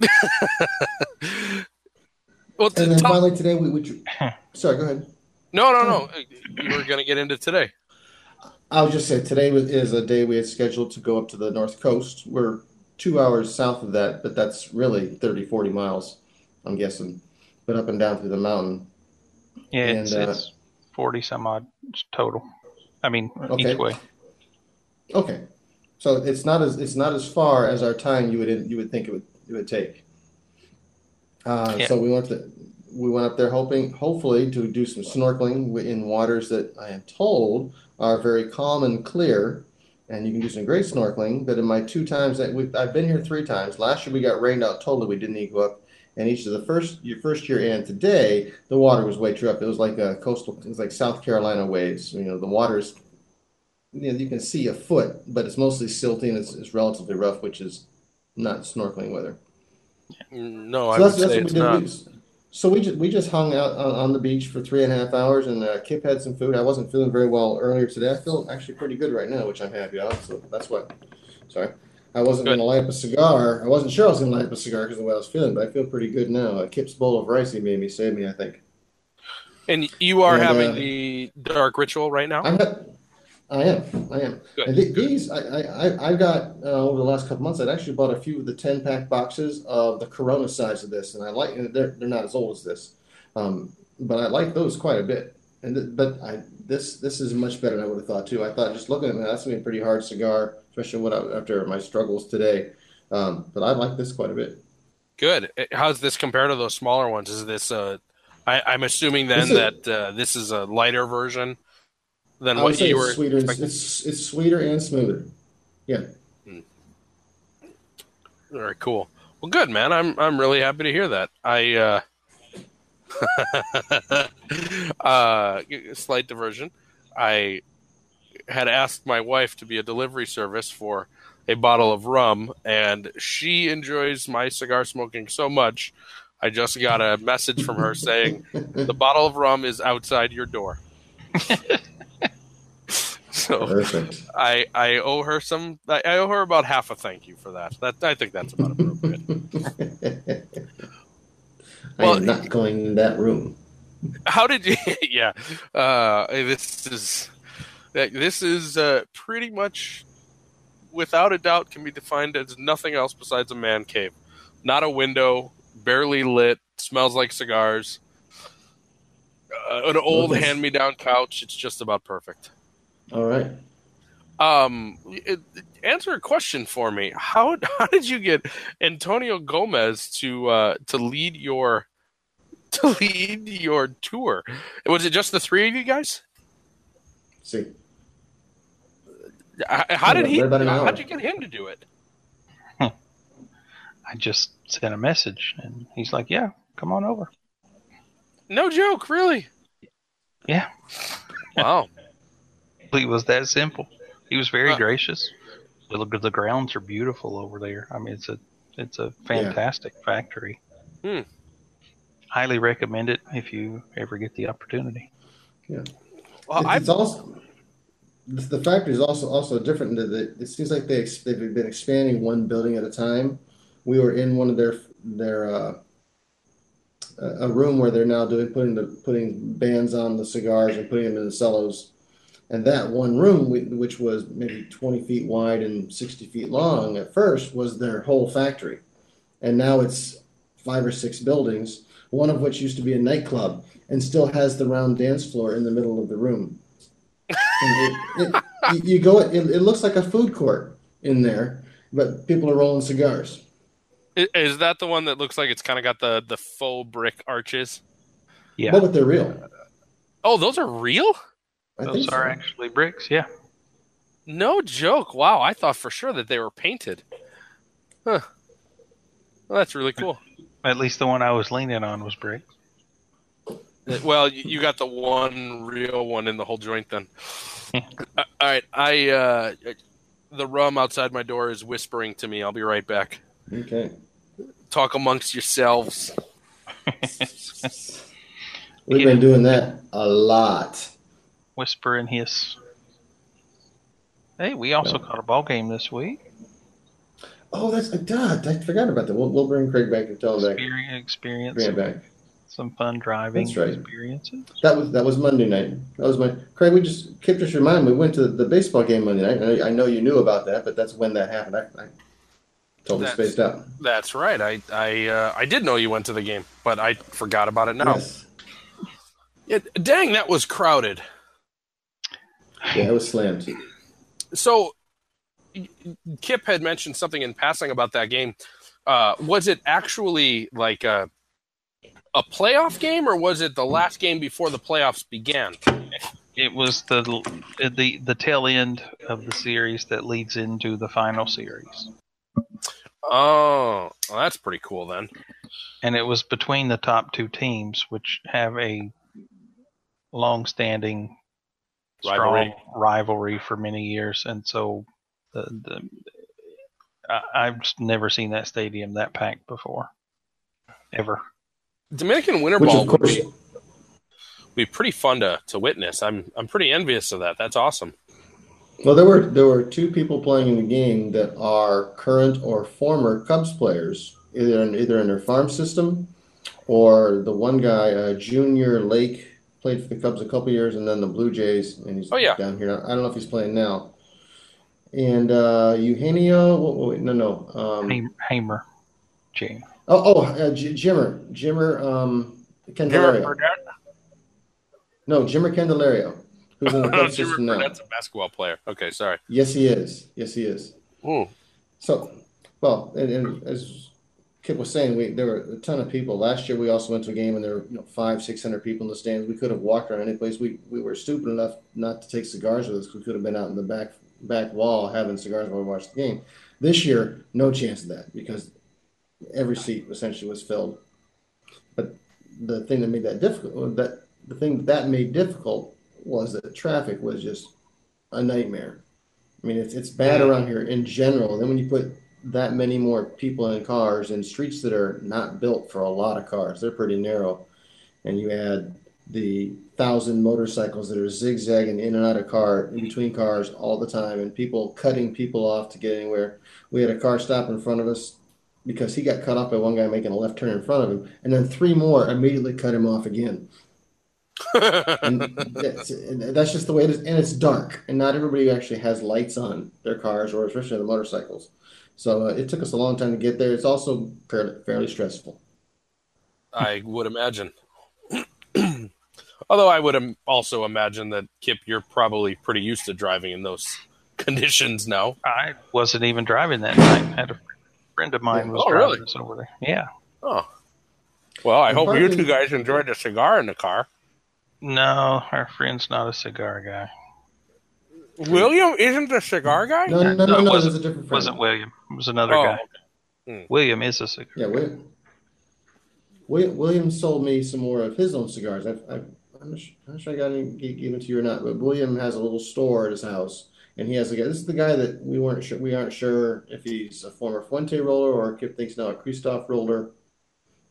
Well, t- And then tell- finally today we we sorry, go ahead. No, no, no. You were going to get into today. I'll just say today was, is a day we had scheduled to go up to the north coast. We're two hours south of that, but that's really 30, 40 miles, I'm guessing. But up and down through the mountain. Yeah, it's, And, uh, it's 40 some odd total. I mean, Okay. each way. Okay. So it's not as it's not as far as our time you would you would think it would it would take. Uh, Yeah. So we went to, we went up there hoping hopefully to do some snorkeling in waters that I am told are very calm and clear, and you can do some great snorkeling. But in my two times that we I've been here three times. Last year we got rained out totally. We didn't even go up. And each of the first your first year and today, the water was way too up. It was like a coastal, it was like South Carolina waves. You know, the water's you know, you can see a foot, but it's mostly silty and it's, it's relatively rough, which is not snorkeling weather. No, So I would say it's not. So we just we just hung out on, on the beach for three and a half hours, and uh, Kip had some food. I wasn't feeling very well earlier today. I feel actually pretty good right now, which I'm happy about. So that's what. Sorry, I wasn't going to light up a cigar. I wasn't sure I was going to light up a cigar because of the way I was feeling, but I feel pretty good now. Uh, Kip's bowl of rice he made me saved me. I think. And you are And, having uh, the dark ritual right now. I'm not. I am. I am. Good. And th- these, I, I, I- got uh, over the last couple months. I'd actually bought a few of the ten pack boxes of the Corona size of this, and I like. They're they're not as old as this, um, but I like those quite a bit. And th- but I this this is much better than I would have thought too. I thought just looking at it, that's gonna be a pretty hard cigar, especially what I, after my struggles today. Um, but I like this quite a bit. Good. Uh, How's this compared to those smaller ones? Is this uh, I, am assuming then This is- that uh, this is a lighter version than I would what say you it's were sweeter. And, expecting? it's it's sweeter and smoother. Yeah. All right, cool. Well, good man. I'm I'm really happy to hear that. I uh, uh, slight diversion. I had asked my wife to be a delivery service for a bottle of rum, and she enjoys my cigar smoking so much. I just got a message from her saying the bottle of rum is outside your door. so Perfect. I I owe her some. I I owe her about half a thank you for that. That I think that's about appropriate. I Well, am not going in that room. How did you? yeah, uh, this is this is uh, pretty much, without a doubt, can be defined as nothing else besides a man cave. Not a window, barely lit, smells like cigars. Uh, an old hand-me-down couch. It's just about perfect. All right. Um, it, answer a question for me. How how did you get Antonio Gomez to uh, to lead your to lead your tour? Was it just the three of you guys? See, H- How did he? right about an How did you get him to do it? I just sent a message and he's like, "Yeah, come on over." No joke, really. Yeah, Wow. It was that simple. He was very Huh. gracious. The, the grounds are beautiful over there. I mean, it's a it's a fantastic factory. Hmm. Highly recommend it if you ever get the opportunity. Yeah. Well, It's- I it's also the, the factory is also also different. That it, it seems like they ex- they've been expanding one building at a time. We were in one of their their uh, a a room where they're now doing putting the putting bands on the cigars and putting them in the cellos. And that one room, whi- which was maybe 20 feet wide and 60 feet long at first, was their whole factory. And now it's five or six buildings, one of which used to be a nightclub and still has the round dance floor in the middle of the room. And it, it, you- you go, it, it looks like a food court in there, but people are rolling cigars. i- is that the one that looks like it's kind of got the the faux brick arches? Yeah, But, but they're real. Oh, those are real? I those think so. are actually bricks. Yeah, No joke. Wow, I thought for sure that they were painted. Huh. Well, that's really cool. at least the one I was leaning on was bricks. Well, you you got the one real one in the whole joint then. All right, I uh, the rum outside my door is whispering to me. I'll be right back. Okay. Talk amongst yourselves. We've been doing that a lot. Whisper and hiss. Hey, we also caught a ball game this week. Oh, that's God. I forgot about that. We'll, we'll bring Craig back and tell him back. Experience, experience Bring it some, back. some fun driving That's right. experiences. That was that was Monday night. That was my Craig. We just kept us remind. We went to the baseball game Monday night. I, I know you knew about that, but that's when that happened. I, I totally That's- spaced out. That's right. I I uh, I did know you went to the game, but I forgot about it now. Yes. It, dang, that was crowded. Yeah, it was slammed. So, Kip had mentioned something in passing about that game. Uh, was it actually like a a playoff game, or was it the last game before the playoffs began? It was the the the tail end of the series that leads into the final series, Oh, well, that's pretty cool then. and it was between the top two teams, which have a long-standing Rivalry. strong rivalry for many years, and so the, the I, I've never seen that stadium that packed before, ever. Dominican Winter Which Ball of would be, be pretty fun to, to witness. I'm I'm pretty envious of that. That's awesome. well, there were there were two people playing in the game that are current or former Cubs players, either in, either in their farm system, or the one guy, uh, Junior Lake, played for the Cubs a couple years, and then the Blue Jays, and he's Oh, yeah. down here. I don't know if he's playing now. And uh, Eugenio, wait, wait, no, no. Um, Ham- Hamer, Jane. Oh, oh, uh, J- Jimmer, Jimmer, um, Candelario. No, Jimmer Candelario, who's in the Cubs system now. Burnett's a basketball player. Okay, sorry. Yes, he is. Yes, he is. Ooh. So, well, and, and as Kip was saying, we there were a ton of people. Last year, we also went to a game, and there were you know five, six hundred people in the stands. We could have walked around any place. We we were stupid enough not to take cigars with us. We could have been out in the back back wall having cigars while we watched the game. This year, no chance of that because every seat essentially was filled. But the thing that made that difficult, that the thing that made difficult was that traffic was just a nightmare. I mean, it's it's bad around here in general. And then when you put that many more people in cars in streets that are not built for a lot of cars, they're pretty narrow, and you add the thousand motorcycles that are zigzagging in and out of car in between cars all the time, and people cutting people off to get anywhere. We had a car stop in front of us because he got cut off by one guy making a left turn in front of him, and then three more immediately cut him off again. And that's, that's just the way it is, and it's dark, and not everybody actually has lights on their cars, or especially the motorcycles. So uh, it took us a long time to get there. It's also fairly, fairly stressful. I would imagine. Although I would im- also imagine that Kip, you're probably pretty used to driving in those conditions now. I wasn't even driving that night. I had a friend of mine was Oh, driving really? us over there. Yeah. Oh, well, I And hope part you two guys enjoyed a cigar in the car. No, our friend's not a cigar guy. William isn't the cigar guy. No, no, no, No, no, it no. wasn't- There's a different It friend. wasn't William. It was another Oh, guy. okay. Hmm. William is a cigar. Yeah, William, William, William sold me some more of his own cigars. I've, I've, I'm not sure, I'm not sure I got any given to you or not, but William has a little store at his house, and he has a guy. This is the guy that we weren't sure. We aren't sure if he's a former Fuente roller or Kip thinks now a Christoph roller,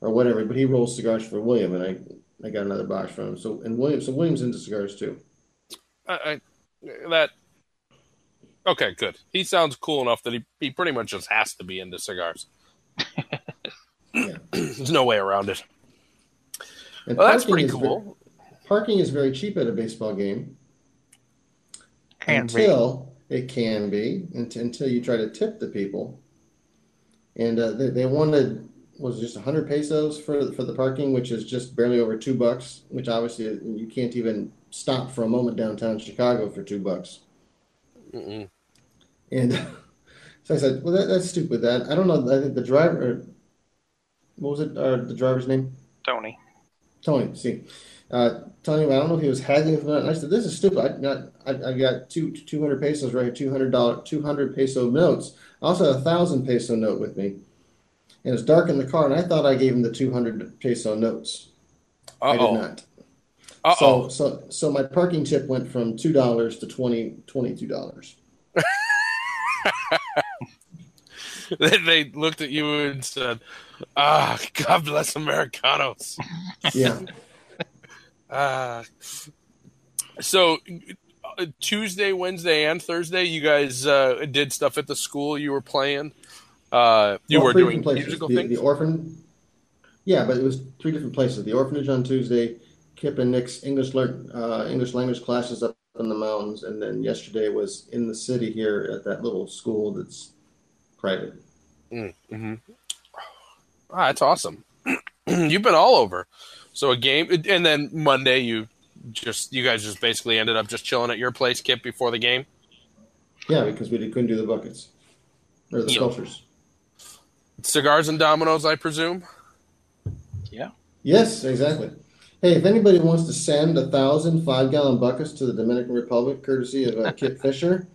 or whatever. But he rolls cigars for William, and I, I got another box from him. So and William, so William's into cigars too. I, I, that okay, good. He sounds cool enough that he, he pretty much just has to be into cigars. There's no way around it. And Well, that's parking pretty is ve- cool. parking is very cheap at a baseball game. Can be. until it can be until, until you try to tip the people and uh, they, they wanted was it just 100 pesos for for the parking which is just barely over two bucks which obviously you can't even stop for a moment downtown chicago for two bucks Mm-mm. And so i said well that, that's stupid that i don't know i think the driver what was it uh, the driver's name Tony. Tony, see, uh, Tony, I don't know if he was haggling for that. And I said, "This is stupid. I got, I, I got two two hundred pesos right here, two hundred dollar, two hundred peso notes. I also had a thousand peso note with me, and it's dark in the car. And I thought I gave him the two hundred peso notes. I did Uh-oh. not. Uh-oh. So, so, so my parking tip went from two dollars to twenty, twenty-two dollars. they, they looked at you and said, "Ah, God bless Americanos." Yeah, Uh, so Tuesday, Wednesday, and Thursday, you guys uh, did stuff at the school you were playing. Uh, you Well, were doing places. musical the, things. The orphan, yeah, but it was three different places. The orphanage on Tuesday, Kip and Nick's English learn uh, English language classes up in the mountains, and then yesterday was in the city here at that little school that's private. Mm-hmm. Ah, that's awesome. You've been all over. So a game, and then Monday you just you guys just basically ended up just chilling at your place, Kip, before the game. Yeah, because we couldn't do the buckets or the Yeah. filters. Cigars and dominoes, I presume. Yeah. Yes, exactly. Hey, if anybody wants to send a thousand five gallon buckets to the Dominican Republic, courtesy of uh, Kip Fisher,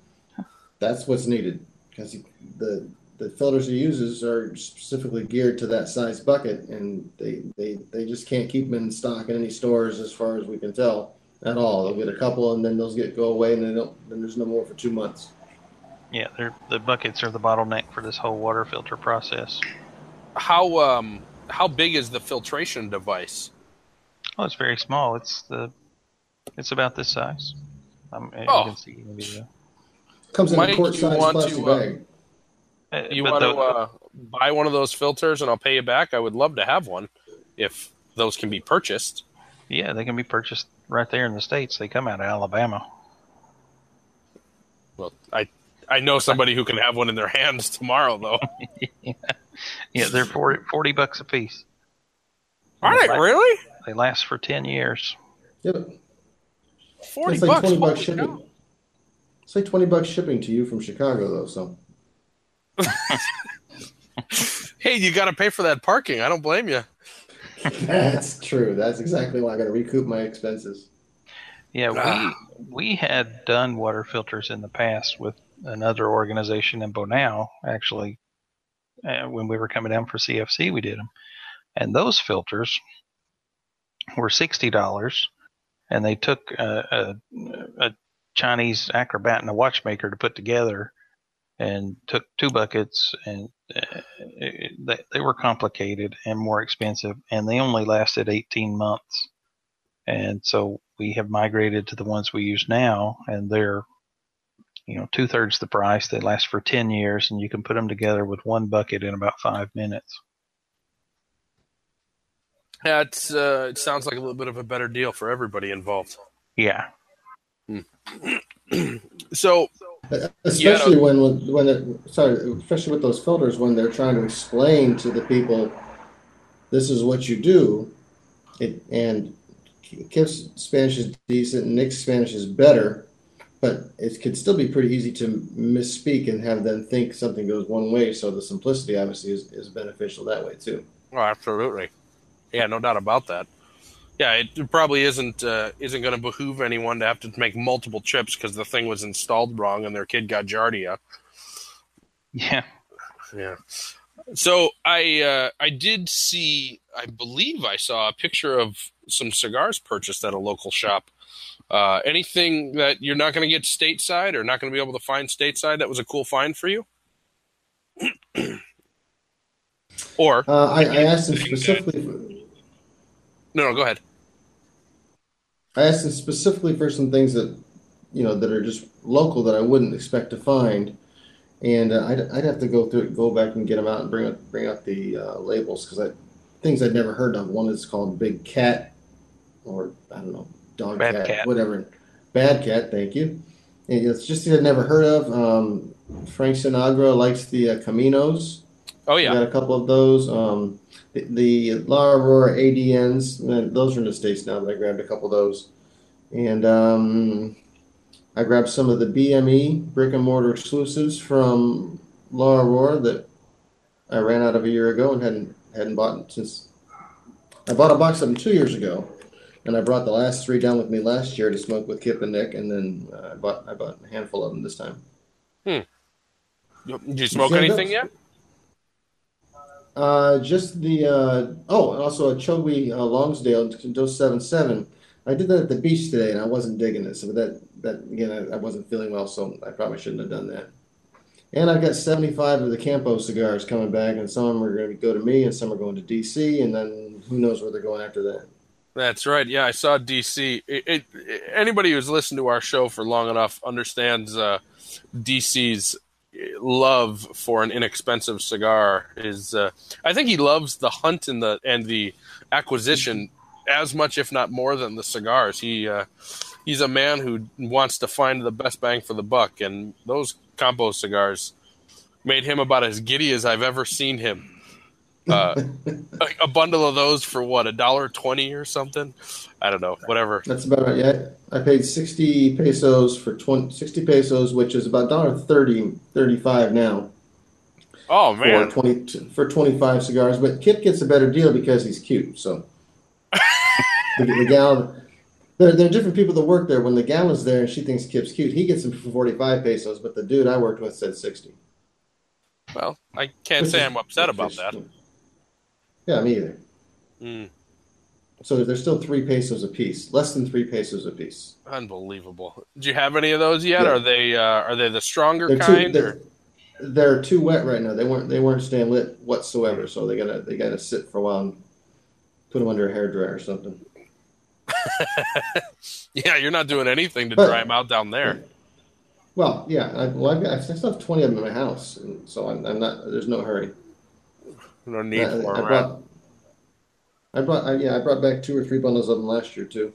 that's what's needed because the the filters he uses are specifically geared to that size bucket, and they they they just can't keep them in stock in any stores as far as we can tell at all. They'll get a couple, and then those get go away, and then don't, then there's no more for two months. Yeah, they're, the buckets are the bottleneck for this whole water filter process. How um how big is the filtration device? Oh, it's very small. It's the it's about this size. Um, Oh. You can see in the video. Comes in Mike, a quart size plastic to, uh, bag. Uh, You want the- to uh, buy one of those filters and I'll pay you back? I would love to have one if those can be purchased. yeah, they can be purchased right there in the states. They come out of Alabama. Well, I I know somebody who can have one in their hands tomorrow, though. Yeah, they're 40, 40 bucks a piece. Are they really? They last for ten years. Yep. Forty It's like bucks. twenty bucks shipping. cow. It's like twenty bucks shipping to you from Chicago, though. So Hey, you got to pay for that parking. I don't blame you. that's true. That's exactly why I got to recoup my expenses. Yeah, Ah. we we had done water filters in the past with another organization in Bonao. Actually, uh, when we were coming down for CFC, we did them, and those filters were sixty dollars, and they took a, a, a Chinese acrobat and a watchmaker to put together, and took two buckets, and uh, they, they were complicated and more expensive, and they only lasted eighteen months. And so we have migrated to the ones we use now, and they're, you know, two thirds the price. They last for 10 years, and you can put them together with one bucket in about five minutes. Yeah, it's, uh, it sounds like a little bit of a better deal for everybody involved. Yeah. So, Especially when when it, sorry, especially with those filters when they're trying to explain to the people, this is what you do, it and Kip's Spanish is decent, and Nick's Spanish is better, but it could still be pretty easy to misspeak and have them think something goes one way. So the simplicity obviously is, is beneficial that way too. oh, absolutely. Yeah, no doubt about that. Yeah, it probably isn't uh, isn't going to behoove anyone to have to make multiple trips because the thing was installed wrong and their kid got giardia. Yeah. Yeah. So I uh, I did see I believe I saw a picture of some cigars purchased at a local shop. Uh, anything that you're not going to get stateside or not going to be able to find stateside that was a cool find for you? or Uh, I, I asked him specifically. No, no, go ahead. I asked him specifically for some things that, you know, that are just local that I wouldn't expect to find, and uh, I'd, I'd have to go through it, go back and get them out and bring out bring out the uh, labels because I things I'd never heard of. One is called Big Cat, or I don't know, Dog Bad Cat, Cat. whatever. Bad Cat, thank you. And it's just things I'd never heard of. Um, Frank Sinagra likes the uh, Caminos. Oh We yeah, got a couple of those. Um, the, the La Aurora ADNs, those are in the States now, but I grabbed a couple of those. And um, I grabbed some of the BME brick and mortar exclusives from La Aurora that I ran out of a year ago and hadn't hadn't bought since. I bought a box of them two years ago, and I brought the last three down with me last year to smoke with Kip and Nick, and then uh, I bought I bought a handful of them this time. Hmm. Did you smoke anything yet? Uh, just the uh, oh, and also a Chogui uh, Lonsdale Dose Seven Seven. I did that at the beach today, and I wasn't digging it. So that that again, I, I wasn't feeling well, so I probably shouldn't have done that. And I've got seventy five of the Campo cigars coming back, and some of them are going to go to me, and some are going to DC, and then who knows where they're going after that. That's right. Yeah, I saw DC. It, it, anybody who's listened to our show for long enough understands uh, DC's love for an inexpensive cigar. Is uh, I think he loves the hunt and the and the acquisition as much, if not more, than the cigars. He uh, he's a man who wants to find the best bang for the buck, and those Campo cigars made him about as giddy as I've ever seen him. Uh, a, a bundle of those for what a dollar twenty or something. I don't know. Whatever. That's about right. Yeah, I paid 60 pesos for 20, 60 pesos, which is about dollar 30, 35 now Oh man, for man. 20 for 25 cigars. But Kip gets a better deal because he's cute. So the, the gal, there, there are different people that work there. When the gal is there and she thinks Kip's cute, he gets him for 45 pesos. But the dude I worked with said 60. Well, I can't say I'm upset about which that. Yeah, me either. Mm, So there's still three pesos a piece, less than three pesos a piece. unbelievable. Do you have any of those yet? Yeah. Are they uh, are they the stronger They're too, kind? they're, or? they're too wet right now. They weren't they weren't staying lit whatsoever. So they gotta they gotta sit for a while and put them under a hair dryer or something. Yeah, you're not doing anything to But- dry them out down there. Well, yeah. I, well, I've got, I still have twenty of them in my house, and so I'm, I'm not. There's no hurry. No need I, for I 'em, right? brought. I brought. I, yeah, I brought back two or three bundles of them last year too.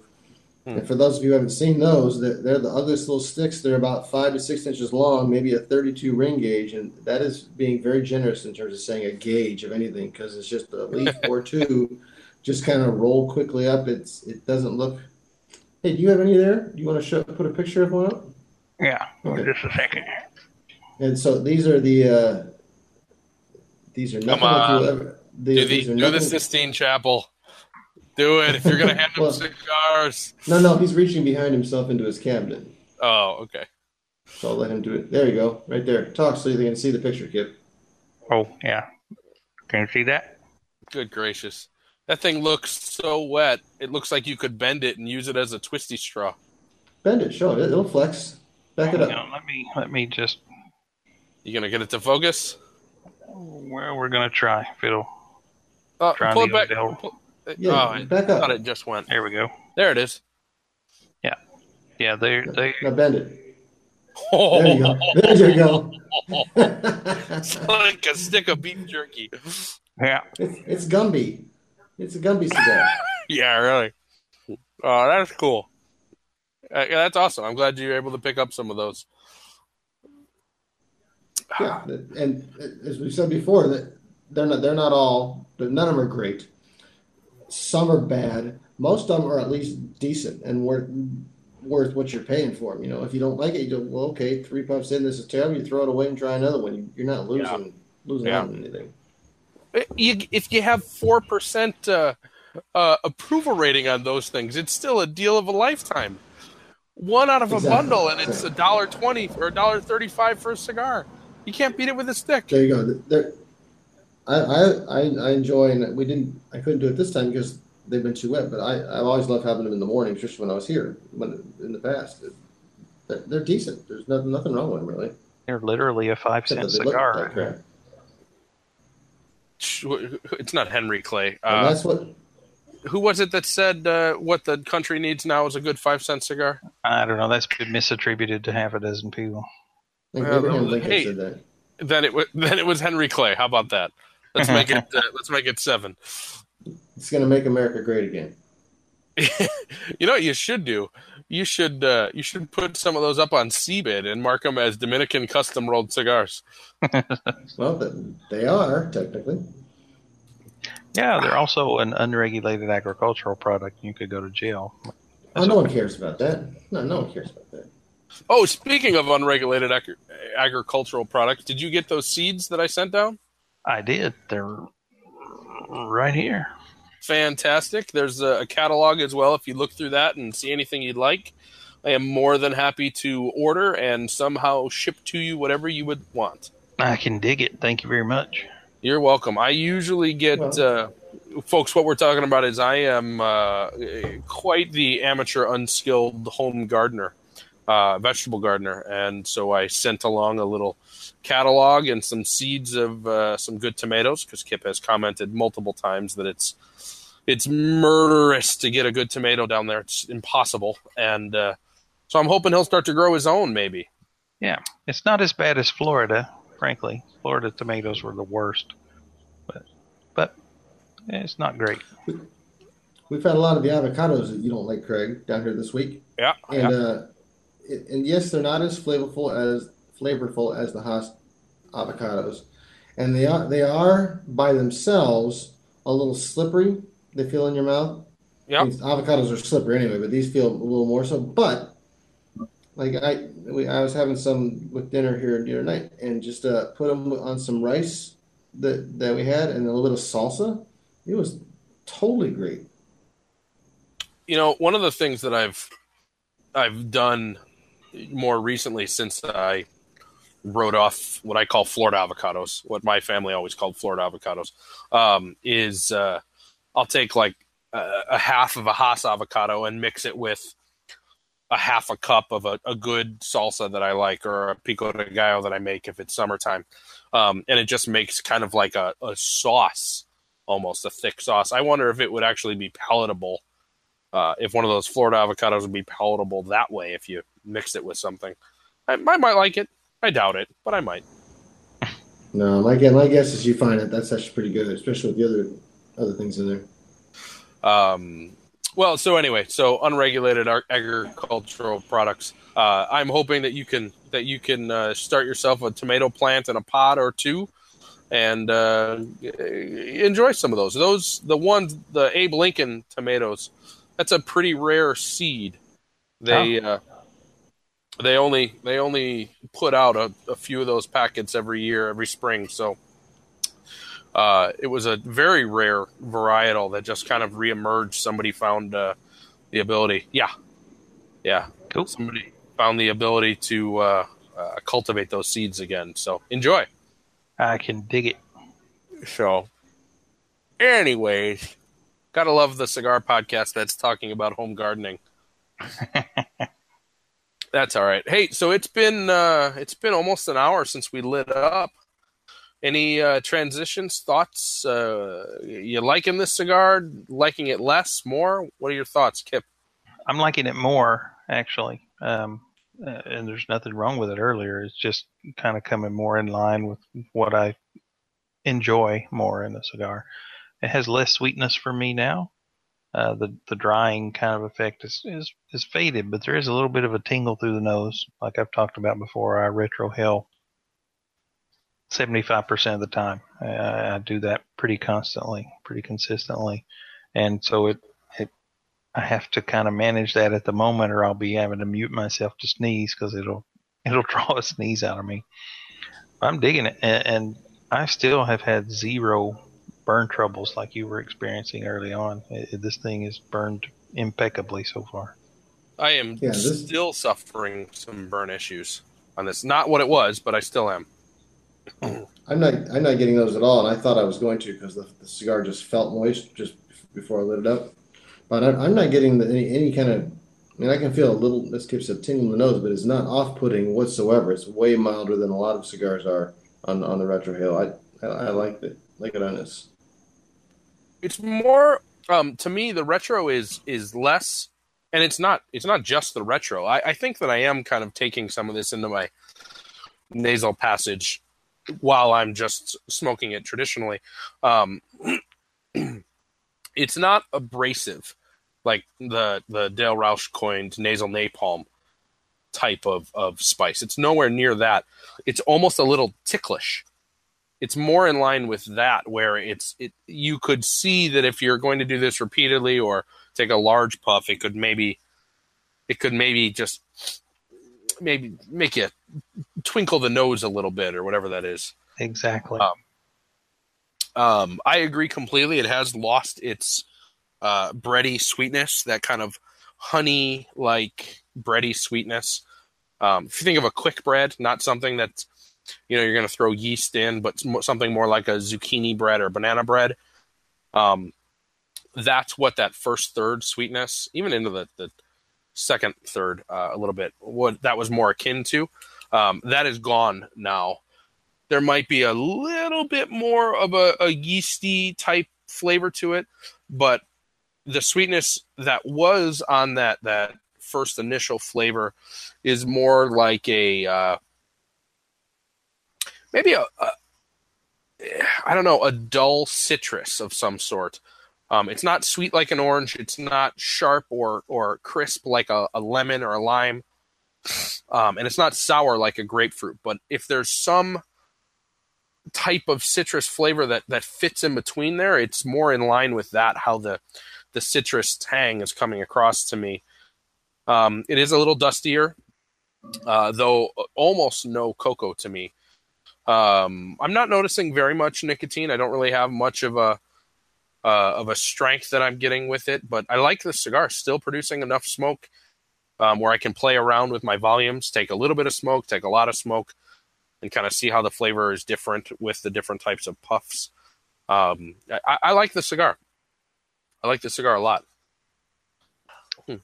Hmm. And for those of you who haven't seen those, they're, they're the ugliest little sticks. They're about five to six inches long, maybe a 32 ring gauge, and that is being very generous in terms of saying a gauge of anything because it's just a leaf or two, just kind of roll quickly up. It's it doesn't look. Hey, do you have any there? Do you want to show, put a picture of one up? Yeah. Okay. Just a second. And so these are the. Uh, these are nothing like on. you'll ever. Do the these are do the Sistine Chapel. Do it if you're gonna hand them Well- cigars. No, no, he's reaching behind himself into his cabinet. Oh, okay. So I'll let him do it. There you go, right there. Talk so they can see the picture, Kip. Oh, yeah. Can you see that? Good gracious. That thing looks so wet. It looks like you could bend it and use it as a twisty straw. Bend it, show it. It'll flex. Back it up. on, let me let me just. You gonna get it to focus? Well, we're gonna try. If it'll. Uh, Trying pull to it back. go down. Pull- Yeah, oh, I back thought it just went. There we go. There it is. Yeah, yeah, they they. Now bend it. Oh, There you go. There you go. it's like a stick of beef jerky. Yeah. it's, it's Gumby. It's a Gumby cigar. Yeah, really. Oh, that's cool. Uh, yeah, that's awesome. I'm glad you were able to pick up some of those. Yeah, and as we said before, that they're not they're not all. But none of them are great. Some are bad. Most of them are at least decent and worth worth what you're paying for them. You know, if you don't like it, you go, well, okay, three puffs in, this is terrible. You throw it away and try another one. You- You're not losing losing Yeah. out on anything. Uh, You, if you have four percent uh, uh, approval rating on those things, it's still a deal of a lifetime. One out of a bundle, and it's a dollar twenty or a dollar thirty-five for a cigar. You can't beat it with a stick. There you go. There, I, I, I, I enjoy, and we didn't, I couldn't do it this time because they've been too wet. But I, I've always loved having them in the morning, especially when I was here, when in the past. They're, they're decent. There's nothing, nothing wrong with them really. They're literally a five Except cent that look like cigar. It's not Henry Clay. Uh, that's what. who was it that said uh, what the country needs now is a good five cent cigar? I don't know. That's been misattributed to half a dozen people. I think Well, Abraham Lincoln hey. said that. Then it was then it was Henry Clay. How about that? Let's make it uh, let's make it seven. It's going to make America great again. you know what you should do? You should uh, you should put some of those up on cBid and mark them as Dominican custom rolled cigars. Well, they are technically. Yeah, they're also an unregulated agricultural product. You could go to jail. Oh, no one cares about that. No, no one cares about that. Oh, speaking of unregulated agri- agricultural products, did you get those seeds that I sent down? I did. They're right here. Fantastic. There's a, a catalog as well. If you look through that and see anything you'd like, I am more than happy to order and somehow ship to you whatever you would want. I can dig it. Thank you very much. You're welcome. I usually get, uh, folks, what we're talking about is I am uh, quite the amateur, unskilled home gardener, uh, vegetable gardener. And so I sent along a little catalog and some seeds of uh, some good tomatoes because Kip has commented multiple times that it's it's murderous to get a good tomato down there. It's impossible. And uh, so I'm hoping he'll start to grow his own maybe. Yeah, it's not as bad as Florida. Frankly, Florida tomatoes were the worst, but but it's not great. We've had a lot of the avocados that you don't like, Craig, down here this week. Yeah. And uh, it- and yes, they're not as flavorful as flavorful as the Hass avocados, and they are they are by themselves a little slippery. They feel in your mouth. Yeah. Avocados are slippery anyway, but these feel a little more so. But like I, we, I was having some with dinner here the other night, and just uh, put them on some rice that that we had, and a little bit of salsa. It was totally great. You know, one of the things that I've I've done more recently since I wrote off what I call Florida avocados, what my family always called Florida avocados, um, is uh, I'll take like a, a, half of a Hass avocado and mix it with a half a cup of a, a, good salsa that I like or a pico de gallo that I make if it's summertime. Um, and it just makes kind of like a, a, sauce, almost a thick sauce. I wonder if it would actually be palatable. Uh, if one of those Florida avocados would be palatable that way if you mix it with something. I, I might like it. I doubt it, but I might. No, my guess, my guess is you find it. That's actually pretty good, especially with the other other things in there. Um, well, so anyway, so unregulated agricultural products. Uh, I'm hoping that you can that you can uh, start yourself a tomato plant in a pot or two, and uh, enjoy some of those. Those the ones the Abe Lincoln tomatoes. That's a pretty rare seed. They oh. They only they only put out a, a few of those packets every year, every spring. So uh, it was a very rare varietal that just kind of reemerged. Somebody found uh, the ability. Yeah, yeah. Cool. Somebody found the ability to uh, uh, cultivate those seeds again. So enjoy. I can dig it. So, anyways, gotta love the cigar podcast that's talking about home gardening. that's all right. Hey, so it's been uh, it's been almost an hour since we lit up. Any uh, transitions, thoughts? Uh, you liking this cigar? Liking it less, more? What are your thoughts, Kip? I'm liking it more, actually. Um, uh, and there's nothing wrong with it earlier. It's just kind of coming more in line with what I enjoy more in a cigar. It has less sweetness for me now. Uh, the the drying kind of effect is, is is faded, but there is a little bit of a tingle through the nose, like I've talked about before. I retro retrohale 75% of the time. I, I do that pretty constantly, pretty consistently. And so it, it, I have to kind of manage that at the moment or I'll be having to mute myself to sneeze because it'll, it'll draw a sneeze out of me. I'm digging it. And, and I still have had zero burn troubles like you were experiencing early on. It, this thing is burned impeccably so far. I am yeah, this... still suffering some burn issues on this. Not what it was, but I still am. I'm not. I'm not getting those at all, and I thought I was going to because the, the, cigar just felt moist just before I lit it up. But I'm, I'm not getting the, any any kind of. I mean, I can feel a little. This keeps a tingle in the nose, but it's not off-putting whatsoever. It's way milder than a lot of cigars are on on the retrohale. I I, I like it. Like it on this. It's more um, to me. The retro is is less, and it's not. It's not just the retro. I, I think that I am kind of taking some of this into my nasal passage while I'm just smoking it traditionally. Um, it's not abrasive like the the Dale Rausch coined nasal napalm type of, of spice. It's nowhere near that. It's almost a little ticklish. It's more in line with that where it's it you could see that if you're going to do this repeatedly or take a large puff, it could maybe it could maybe just maybe make you twinkle the nose a little bit or whatever that is. Exactly. Um, um, I agree completely. It has lost its uh, bready sweetness, that kind of honey like bready sweetness. Um, if you think of a quick bread, not something that you know you're going to throw yeast in, but something more like a zucchini bread or banana bread. Um, that's what that first third sweetness, even into the, the second third uh, a little bit, what that was more akin to. Um, that is gone now. There might be a little bit more of a, a yeasty type flavor to it, but the sweetness that was on that that first initial flavor is more like a uh, maybe a, a I don't know a dull citrus of some sort. Um, it's not sweet like an orange. It's not sharp or or crisp like a, a lemon or a lime, um, and it's not sour like a grapefruit. But if there's some type of citrus flavor that that fits in between there. It's more in line with that how the the citrus tang is coming across to me. Um, it is a little dustier, uh, though almost no cocoa to me. Um, I'm not noticing very much nicotine. I don't really have much of a uh, of a strength that I'm getting with it, but I like the cigar. Still producing enough smoke um, where I can play around with my volumes, take a little bit of smoke, take a lot of smoke, and kind of see how the flavor is different with the different types of puffs. Um, I, I, like the cigar. I like the cigar a lot. Hmm.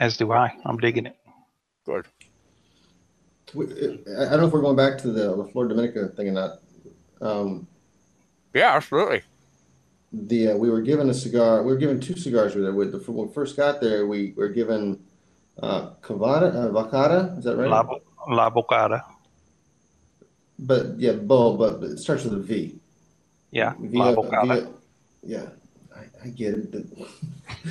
As do I. I'm digging it. Good. I don't know if we're going back to the La Flor Dominica thing or not. Um, yeah, absolutely. The uh, we were given a cigar. We were given two cigars with it. With the, when we first got there, we were given uh, Cavada, uh, Vacada. Is that right? La, La Bocada. But yeah, Bo, but it starts with a V. Yeah, via, La Bocada. Via, yeah, I, I, get it.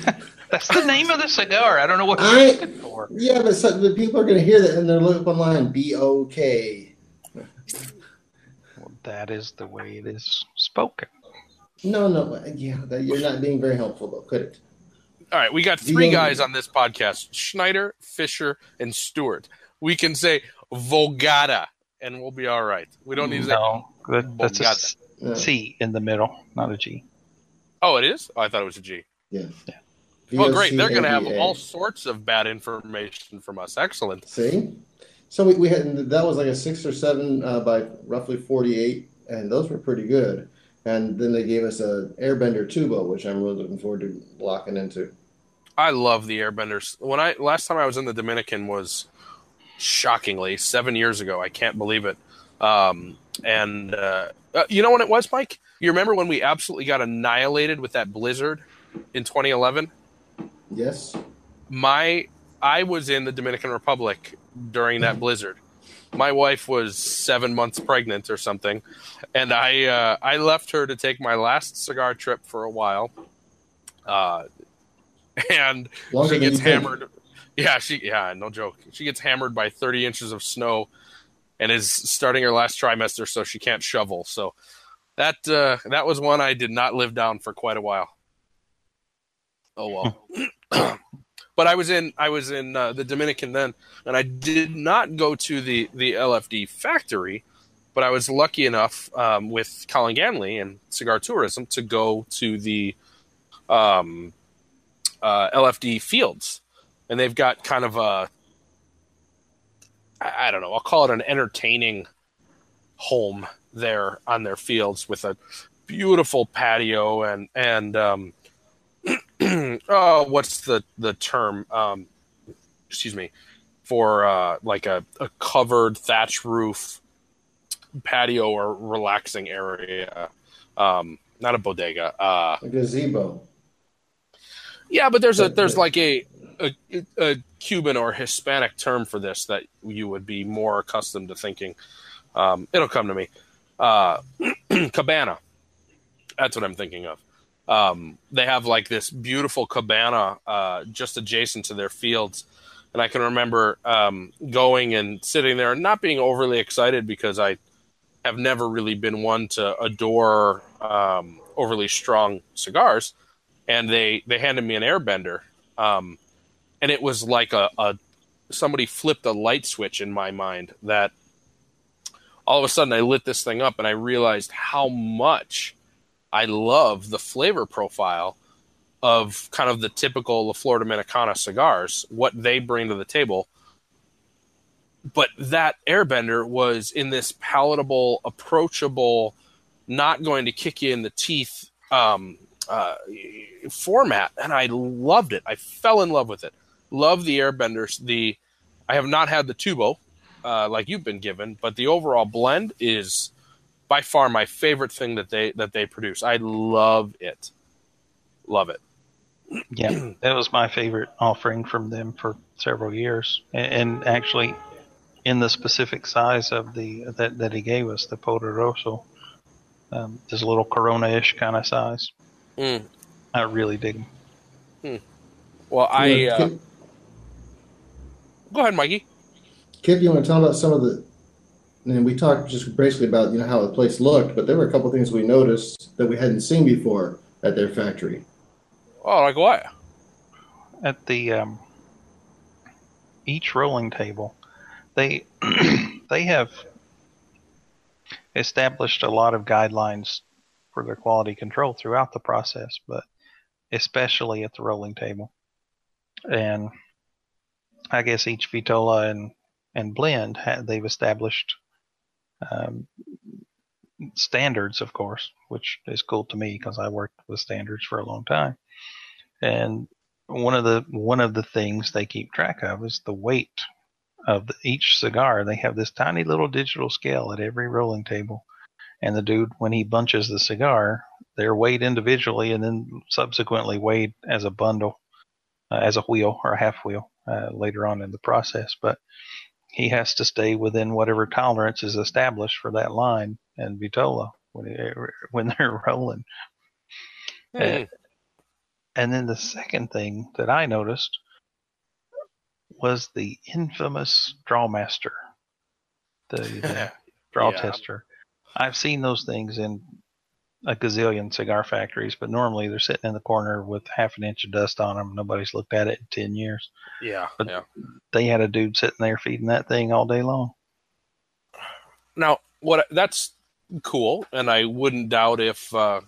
That's the name of the cigar. I don't know what you're I, looking for. Yeah, but so, the people are going to hear that and they're looking online. B O K. Well, that is the way it is spoken. No, no, yeah, that, you're not being very helpful though, could it? All right, we got three guys on this podcast: Schneider, Fisher, and Stewart. We can say Volgata, and we'll be all right. We don't need to no, say that, that's a C in the middle, not a G. Oh, it is. Oh, I thought it was a G. Yeah. yeah. Well, great. They're going to have all sorts of bad information from us. Excellent. See, so we, we had that was like a six or seven uh, by roughly forty-eight, and those were pretty good. And then they gave us a Air Bender Tubo, which I'm really looking forward to locking into. I love the Air Benders. When I last time I was in the Dominican was shockingly seven years ago. I can't believe it. Um, and uh, uh, you know when it was, Mike? You remember when we absolutely got annihilated with that blizzard in 2011? Yes. My I was in the Dominican Republic during that blizzard. My wife was seven months pregnant or something, and I uh, I left her to take my last cigar trip for a while. Uh, and Longer she gets hammered. Yeah, she yeah, no joke. She gets hammered by 30 inches of snow, and is starting her last trimester, so she can't shovel. So that uh, that was one I did not live down for quite a while. Oh well. but I was in I was in uh, the Dominican then, and I did not go to the the LFD factory, but I was lucky enough um, with Colin Ganley and Cigar Tourism to go to the um, uh, LFD fields, and they've got kind of a I don't know I'll call it an entertaining home there on their fields with a beautiful patio and and um, oh, what's the the term? Um, excuse me, for uh, like a, a covered thatch roof patio or relaxing area. Um, not a bodega. Uh, a gazebo. Yeah, but there's a there's like a, a, a Cuban or Hispanic term for this that you would be more accustomed to thinking. Um, it'll come to me. Uh, cabana. That's what I'm thinking of um, they have like this beautiful cabana uh, just adjacent to their fields. And I can remember um, going and sitting there and not being overly excited because I have never really been one to adore um, overly strong cigars. And they, they handed me an airbender. Um, and it was like a, a somebody flipped a light switch in my mind that all of a sudden I lit this thing up and I realized how much I love the flavor profile of kind of the typical La Florida Dominicana cigars, what they bring to the table. But that Air Bender was in this palatable, approachable, not going to kick you in the teeth um, uh, format, and I loved it. I fell in love with it. Love the Air Benders. The I have not had the Tubo uh, like you've been given, but the overall blend is by far my favorite thing that they that they produce. I love it. Love it. Yeah, that was my favorite offering from them for several years, and, and actually, in the specific size of the that, that he gave us, the Poderoso, um, this little Corona-ish kind of size. Mm. I really dig them. Hmm. Well, I uh, go ahead, Mikey. Kip, you want to tell about some of the and we talked just basically about you know how the place looked, but there were a couple things we noticed that we hadn't seen before at their factory. Oh, like what? At the um, each rolling table, they they have established a lot of guidelines for their quality control throughout the process, but especially at the rolling table. And I guess each vitola and and blend they've established um, standards, of course, which is cool to me because I worked with standards for a long time. And one of the one of the things they keep track of is the weight of the, each cigar. They have this tiny little digital scale at every rolling table, and the dude when he bunches the cigar, they're weighed individually and then subsequently weighed as a bundle, uh, as a wheel or a half wheel uh, later on in the process. But he has to stay within whatever tolerance is established for that line and vitola when when they're rolling. Hmm. And then the second thing that I noticed was the infamous Drawmaster, the, the draw Yeah. tester. I've seen those things in a gazillion cigar factories, but normally they're sitting in the corner with half an inch of dust on them. Nobody's looked at it in 10 years. Yeah, But- yeah. They had a dude sitting there feeding that thing all day long. Now, what that's cool, and I wouldn't doubt if uh,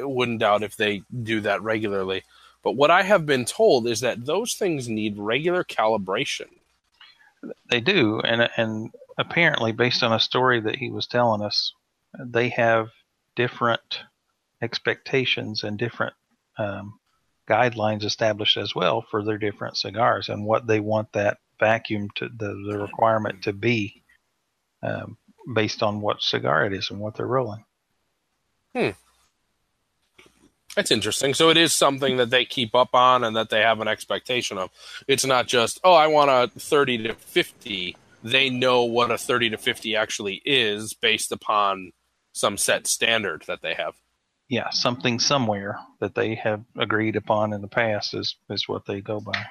wouldn't doubt if they do that regularly. But what I have been told is that those things need regular calibration. They do, and and apparently, based on a story that he was telling us, they have different expectations and different um, guidelines established as well for their different cigars and what they want that vacuum to the, the requirement to be um, based on what cigar it is and what they're rolling. Hmm. That's interesting. So it is something that they keep up on and that they have an expectation of. It's not just, oh, I want a 30 to 50. They know what a 30 to 50 actually is based upon some set standard that they have. Yeah, something somewhere that they have agreed upon in the past is is what they go by.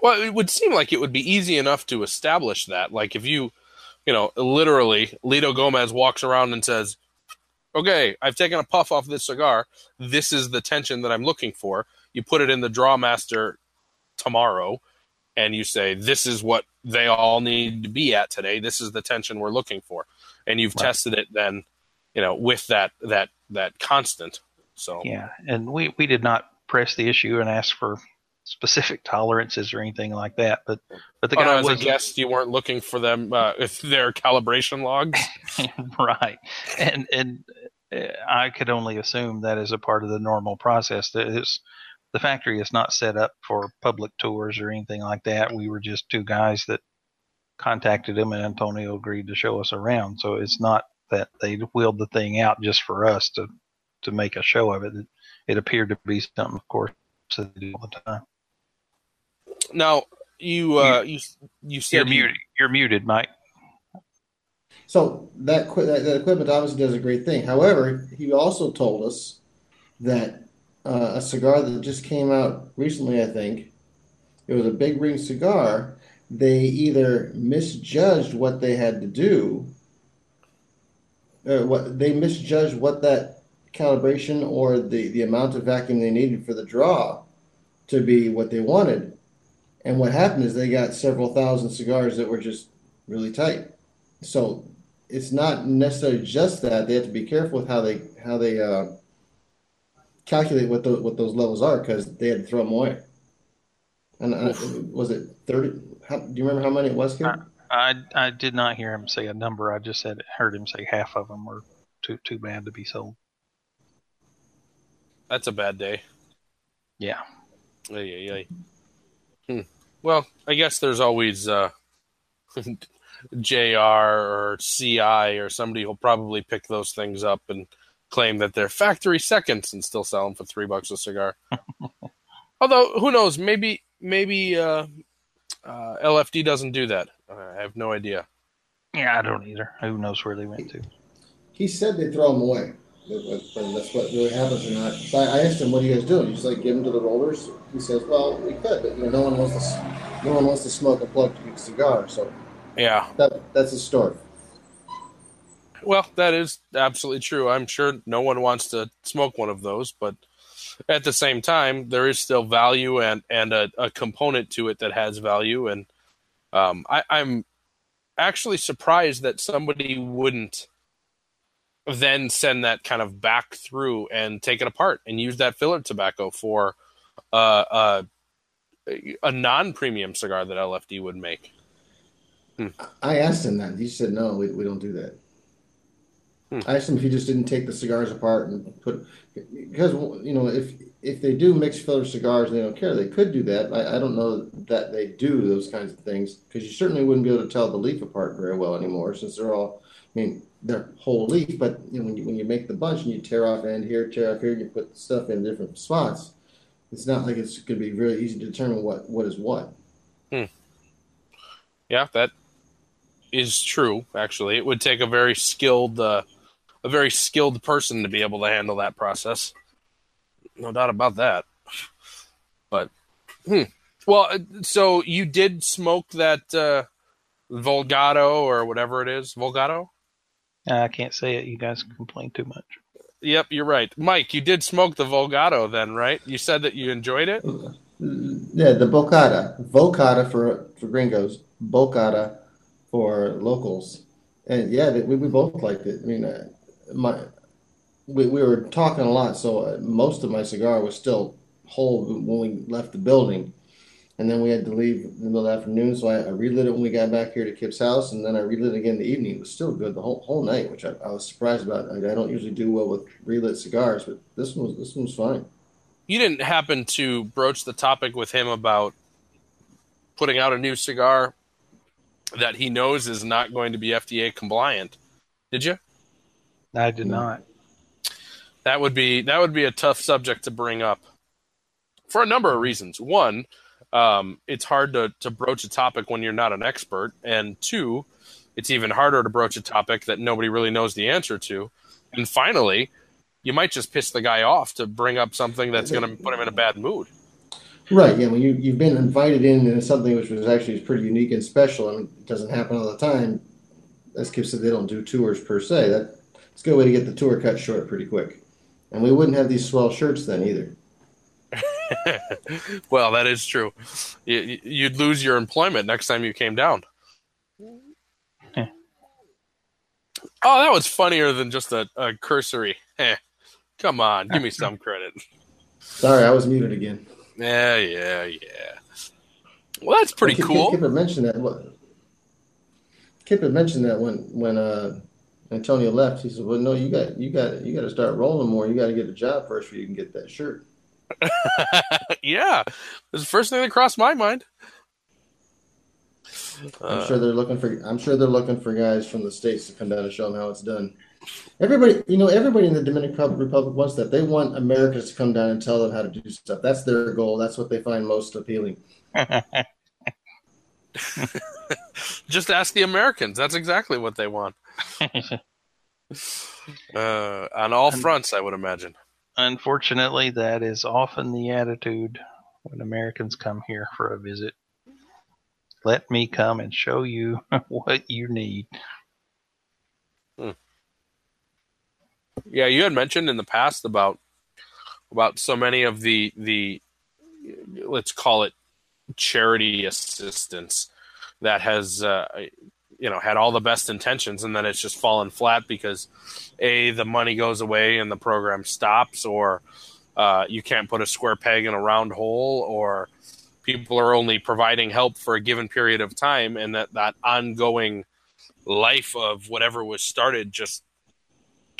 Well, it would seem like it would be easy enough to establish that. Like if you, you know, literally, Litto Gomez walks around and says, "Okay, I've taken a puff off this cigar. This is the tension that I'm looking for." You put it in the Drawmaster tomorrow, and you say, "This is what they all need to be at today. This is the tension we're looking for," and you've Right. tested it then, you know, with that that that constant. So Yeah, and we we did not press the issue and ask for specific tolerances or anything like that, but but the Oh, no, guy as a guest, you weren't looking for them uh, if their calibration logs. right, and and uh, I could only assume that is a part of the normal process. That is, the factory is not set up for public tours or anything like that. We were just two guys that contacted him, and Antonio agreed to show us around. So it's not that they wheeled the thing out just for us to to make a show of it. It, it appeared to be something, of course, that they do all the time. Now you uh, you you said You're you- muted. You're muted, Mike. So that, that that equipment obviously does a great thing. However, he also told us that uh, a cigar that just came out recently, I think, it was a big ring cigar. They either misjudged what they had to do, uh, what they misjudged what that calibration or the the amount of vacuum they needed for the draw to be what they wanted. And what happened is they got several thousand cigars that were just really tight. So it's not necessarily just that they have to be careful with how they how they uh, calculate what those what those levels are because they had to throw them away. And uh, was it thirty? How, do you remember how many it was? Kim? I I did not hear him say a number. I just said heard him say half of them were too too bad to be sold. that's a bad day. Yeah. Ay, ay. Hmm. Well, I guess there's always uh, JR or CI or somebody who'll probably pick those things up and claim that they're factory seconds and still sell them for three bucks a cigar. Although, who knows? Maybe maybe uh, uh, LFD doesn't do that. I have no idea. Yeah, I don't either. Who knows where they went to? He said they throw them away. That- that- that- That's what really happens or not. So I I asked him, "What are you guys doing?" He's like, "Give them to the rollers." He says, "Well, we could, but you know, no one wants to. No one wants to smoke a plugged cigar, so Yeah. that that's his story." Well, that is absolutely true. I'm sure no one wants to smoke one of those, but at the same time, there is still value and and a, a component to it that has value. And um, I, I'm actually surprised that somebody wouldn't then send that kind of back through and take it apart and use that filler tobacco for uh, uh, a non-premium cigar that LFD would make. I asked him that. He said, no, we, we don't do that. Hmm. I asked him if he just didn't take the cigars apart and put, because, you know, if, if they do mixed filler cigars and they don't care, they could do that. I, I don't know that they do those kinds of things because you certainly wouldn't be able to tell the leaf apart very well anymore since they're all, I mean, they're whole leaf, but you know, when you, when you make the bunch and you tear off end here, tear off here, you put stuff in different spots, it's not like it's going to be really easy to determine what, what is what. Hmm. Yeah, that is true. Actually, it would take a very skilled, uh, a very skilled person to be able to handle that process. No doubt about that. But, hmm. well, uh, so you did smoke that uh, Volgado or whatever it is, Volgado. I can't say it. You guys complain too much. Yep, you're right, Mike. You did smoke the Volgado, then, right? You said that you enjoyed it. Yeah, the bocata, vocata for for gringos, bocata for locals, and yeah, we, we both liked it. I mean, uh, my we, we were talking a lot, so uh, most of my cigar was still whole when we left the building, and then we had to leave in the middle of the afternoon. So I, I relit it when we got back here to Kip's house, and then I relit it again in the evening. It was still good the whole whole night, which I, I was surprised about. I, I don't usually do well with relit cigars, but this one was this one was fine. You didn't happen to broach the topic with him about putting out a new cigar that he knows is not going to be FDA compliant, did you? I did not. That would be that would be a tough subject to bring up for a number of reasons. One, um, it's hard to, to broach a topic when you're not an expert, and two, it's even harder to broach a topic that nobody really knows the answer to. And finally, you might just piss the guy off to bring up something that's going to put him in a bad mood. Right. Yeah. When you you've been invited in into something which was actually pretty unique and special, and it doesn't happen all the time. As Kip said, they don't do tours per se. That it's a good way to get the tour cut short pretty quick. And we wouldn't have these swell shirts then either. well, that is true. You, you'd lose your employment next time you came down. Heh. Oh, that was funnier than just a, a cursory. Eh. Come on, give me some credit. Sorry, I was muted again. Yeah, yeah, yeah. Well, that's pretty Kip, cool. Kip had mentioned that. What, Kip had mentioned that when when uh, Antonio left, he said, "Well, no, you got you got you got to start rolling more. You got to get a job first, before you can get that shirt." yeah, it's the first thing that crossed my mind. I'm Uh, sure they're looking for. I'm sure they're looking for guys from the states to come down and show them how it's done. Everybody, you know, everybody in the Dominican Republic wants that. They want Americans to come down and tell them how to do stuff. That's their goal. That's what they find most appealing. just ask the Americans. That's exactly what they want. Uh, on all fronts, I would imagine. Unfortunately, that is often the attitude when Americans come here for a visit. Let me come and show you what you need. Yeah, you had mentioned in the past about about so many of the the let's call it charity assistance that has uh, you know had all the best intentions and then it's just fallen flat because a the money goes away and the program stops or uh, you can't put a square peg in a round hole or people are only providing help for a given period of time and that that ongoing life of whatever was started just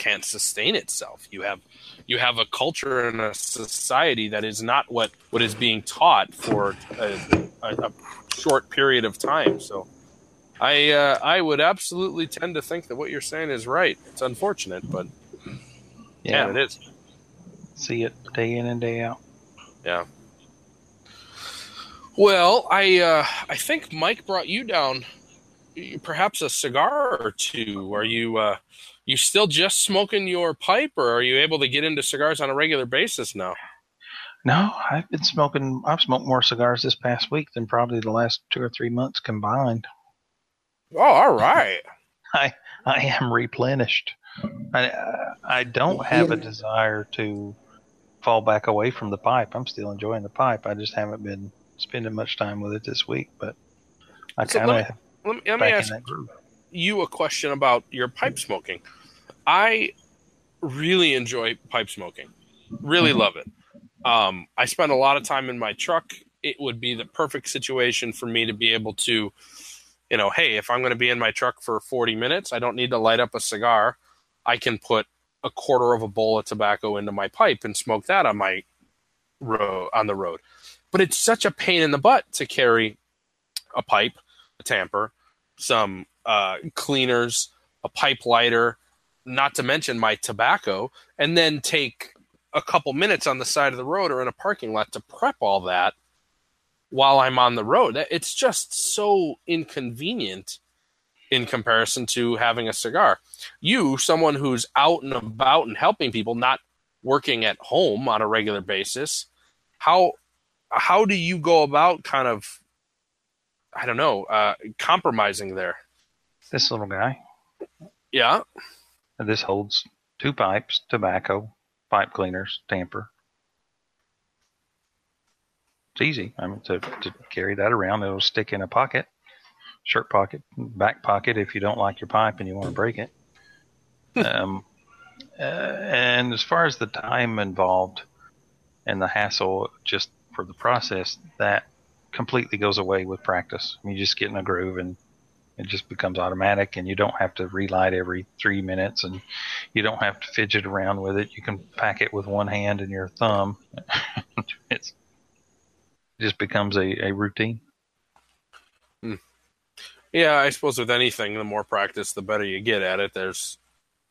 can't sustain itself. You have you have a culture and a society that is not what what is being taught for a, a, a short period of time. So, I uh, I would absolutely tend to think that what you're saying is right. It's unfortunate, but yeah, it is. see it day in and day out. Yeah. Well, I uh, I think Mike brought you down. Perhaps a cigar or two. Are you uh, you still just smoking your pipe, or are you able to get into cigars on a regular basis now? No, I've been smoking. I've smoked more cigars this past week than probably the last two or three months combined. Oh, all right. I I am replenished. I I don't have a desire to fall back away from the pipe. I'm still enjoying the pipe. I just haven't been spending much time with it this week, but I So kind let of me, let me, let me ask you a question about your pipe smoking. I really enjoy pipe smoking. Really Mhm. love it. Um, I spend a lot of time in my truck. It would be the perfect situation for me to be able to, you know, hey, if I'm going to be in my truck for 40 minutes, I don't need to light up a cigar. I can put a quarter of a bowl of tobacco into my pipe and smoke that on my road on the road. But it's such a pain in the butt to carry a pipe, a tamper, some uh, cleaners, a pipe lighter, not to mention my tobacco, and then take a couple minutes on the side of the road or in a parking lot to prep all that while I'm on the road. It's just so inconvenient in comparison to having a cigar. You, someone who's out and about and helping people, not working at home on a regular basis, how how do you go about kind of I don't know, uh, compromising there? This little guy. Yeah. This holds two pipes, tobacco, pipe cleaners, tamper. It's easy. I mean, to, to carry that around, it'll stick in a pocket, shirt pocket, back pocket if you don't like your pipe and you want to break it. um, uh, and as far as the time involved and the hassle just for the process, that completely goes away with practice. You just get in a groove and it just becomes automatic and you don't have to relight every three minutes and you don't have to fidget around with it. You can pack it with one hand and your thumb. it just becomes a, a routine. Yeah, I suppose with anything, the more practice, the better you get at it. There's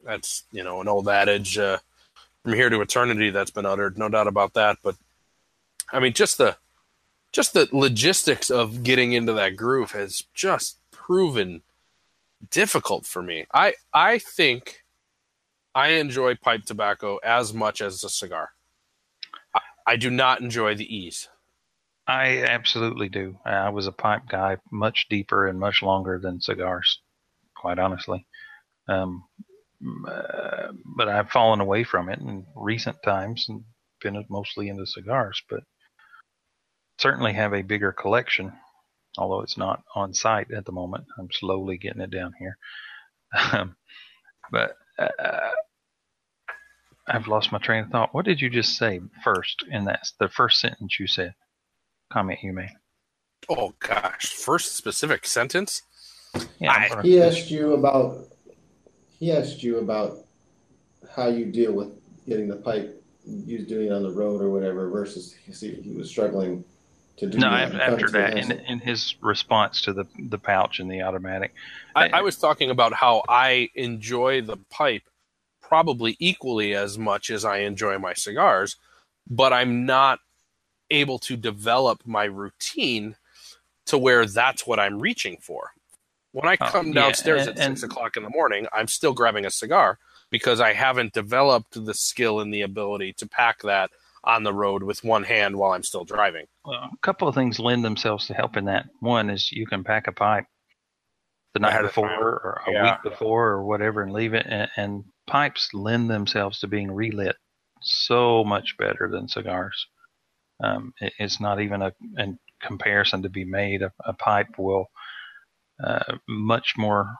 that's you know an old adage uh, from here to eternity that's been uttered, no doubt about that. But I mean, just the just the logistics of getting into that groove has just proven difficult for me. I I think I enjoy pipe tobacco as much as a cigar. I, I do not enjoy the ease. I absolutely do. I was a pipe guy much deeper and much longer than cigars, quite honestly. Um, uh, but I've fallen away from it in recent times and been mostly into cigars, but certainly have a bigger collection, although it's not on site at the moment. I'm slowly getting it down here. Um, but uh, I've lost my train of thought. What did you just say first in that the first sentence you said? Comment you made. Oh gosh, first specific sentence. Yeah, I'm gonna- He asked you about he asked you about how you deal with getting the pipe you was doing it on the road or whatever versus he, see, he was struggling to do no, that. af- after that, in, in his response to the the pouch and the automatic, I, I was talking about how I enjoy the pipe probably equally as much as I enjoy my cigars, but I'm not able to develop my routine to where that's what I'm reaching for. When I Oh, come yeah, downstairs and- at and- six o'clock in the morning, I'm still grabbing a cigar because I haven't developed the skill and the ability to pack that on the road with one hand while I'm still driving. well, a couple of things lend themselves to helping that. One is you can pack a pipe the night before or a Yeah. week before or whatever and leave it, and, and pipes lend themselves to being relit so much better than cigars. Um, it, it's not even a, a comparison to be made. A, a pipe will uh, much more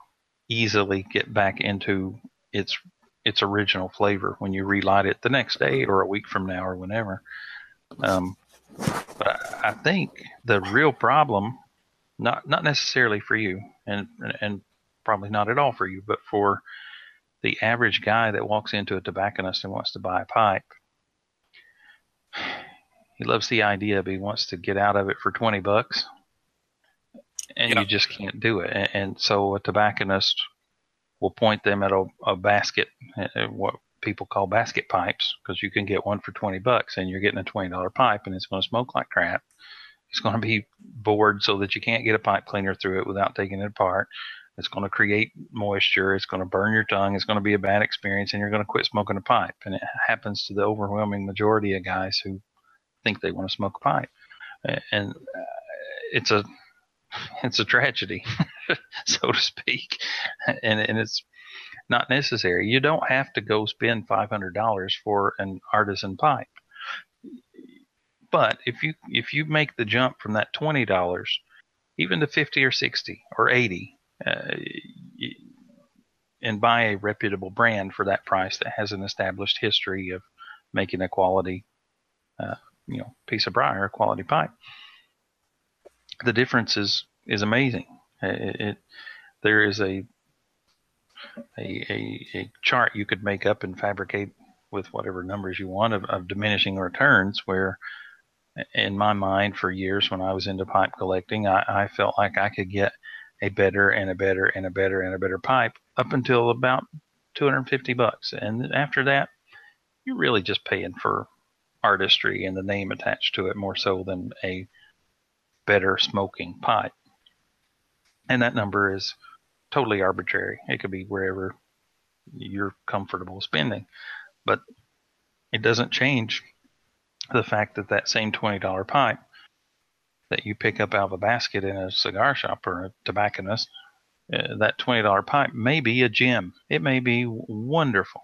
easily get back into its its original flavor when you relight it the next day or a week from now or whenever. Um, but I, think the real problem, not not necessarily for you, and and probably not at all for you, but for the average guy that walks into a tobacconist and wants to buy a pipe, he loves the idea, but he wants to get out of it for twenty bucks, and Yeah. you just can't do it. And, and so a tobacconist will point them at a, a basket, uh, what people call basket pipes, because you can get one for twenty bucks, and you're getting a twenty dollar pipe, and it's going to smoke like crap. It's going to be bored so that you can't get a pipe cleaner through it without taking it apart. It's going to create moisture. It's going to burn your tongue. It's going to be a bad experience, and you're going to quit smoking a pipe. And it happens to the overwhelming majority of guys who think they want to smoke a pipe, and uh, it's a it's a tragedy. so to speak, and and it's not necessary. You don't have to go spend five hundred dollars for an artisan pipe. But if you if you make the jump from that twenty dollars, even to fifty or sixty or eighty, uh, and buy a reputable brand for that price that has an established history of making a quality, uh, you know, piece of briar, a quality pipe, the difference is is amazing. It, it there is a, a a a chart you could make up and fabricate with whatever numbers you want of, of diminishing returns where in my mind for years when I was into pipe collecting, I, I felt like I could get a better and a better and a better and a better pipe up until about 250 bucks. And after that, you're really just paying for artistry and the name attached to it more so than a better smoking pipe. And that number is totally arbitrary. It could be wherever you're comfortable spending. But it doesn't change the fact that that same $20 pipe that you pick up out of a basket in a cigar shop or a tobacconist, uh, that $20 pipe may be a gem. It may be wonderful,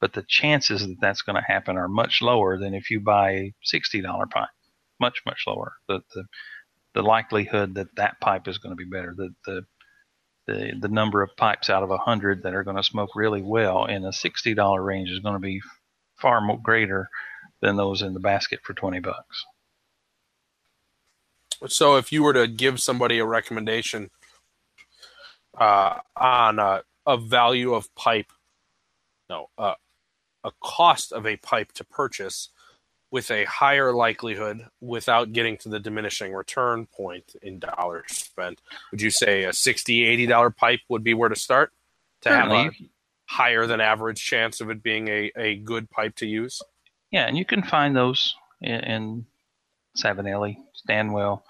but the chances that that's going to happen are much lower than if you buy a $60 pipe. Much, much lower. The, the, the likelihood that that pipe is going to be better, the, the, the, the number of pipes out of a 100 that are going to smoke really well in a $60 range is going to be far more greater than those in the basket for 20 bucks. So if you were to give somebody a recommendation uh, on a, a, value of pipe, no, uh, a cost of a pipe to purchase with a higher likelihood without getting to the diminishing return point in dollars spent, would you say a 60 80 dollar pipe would be where to start to Certainly. have a higher than average chance of it being a, a good pipe to use? Yeah, and you can find those in, in Savinelli, Stanwell,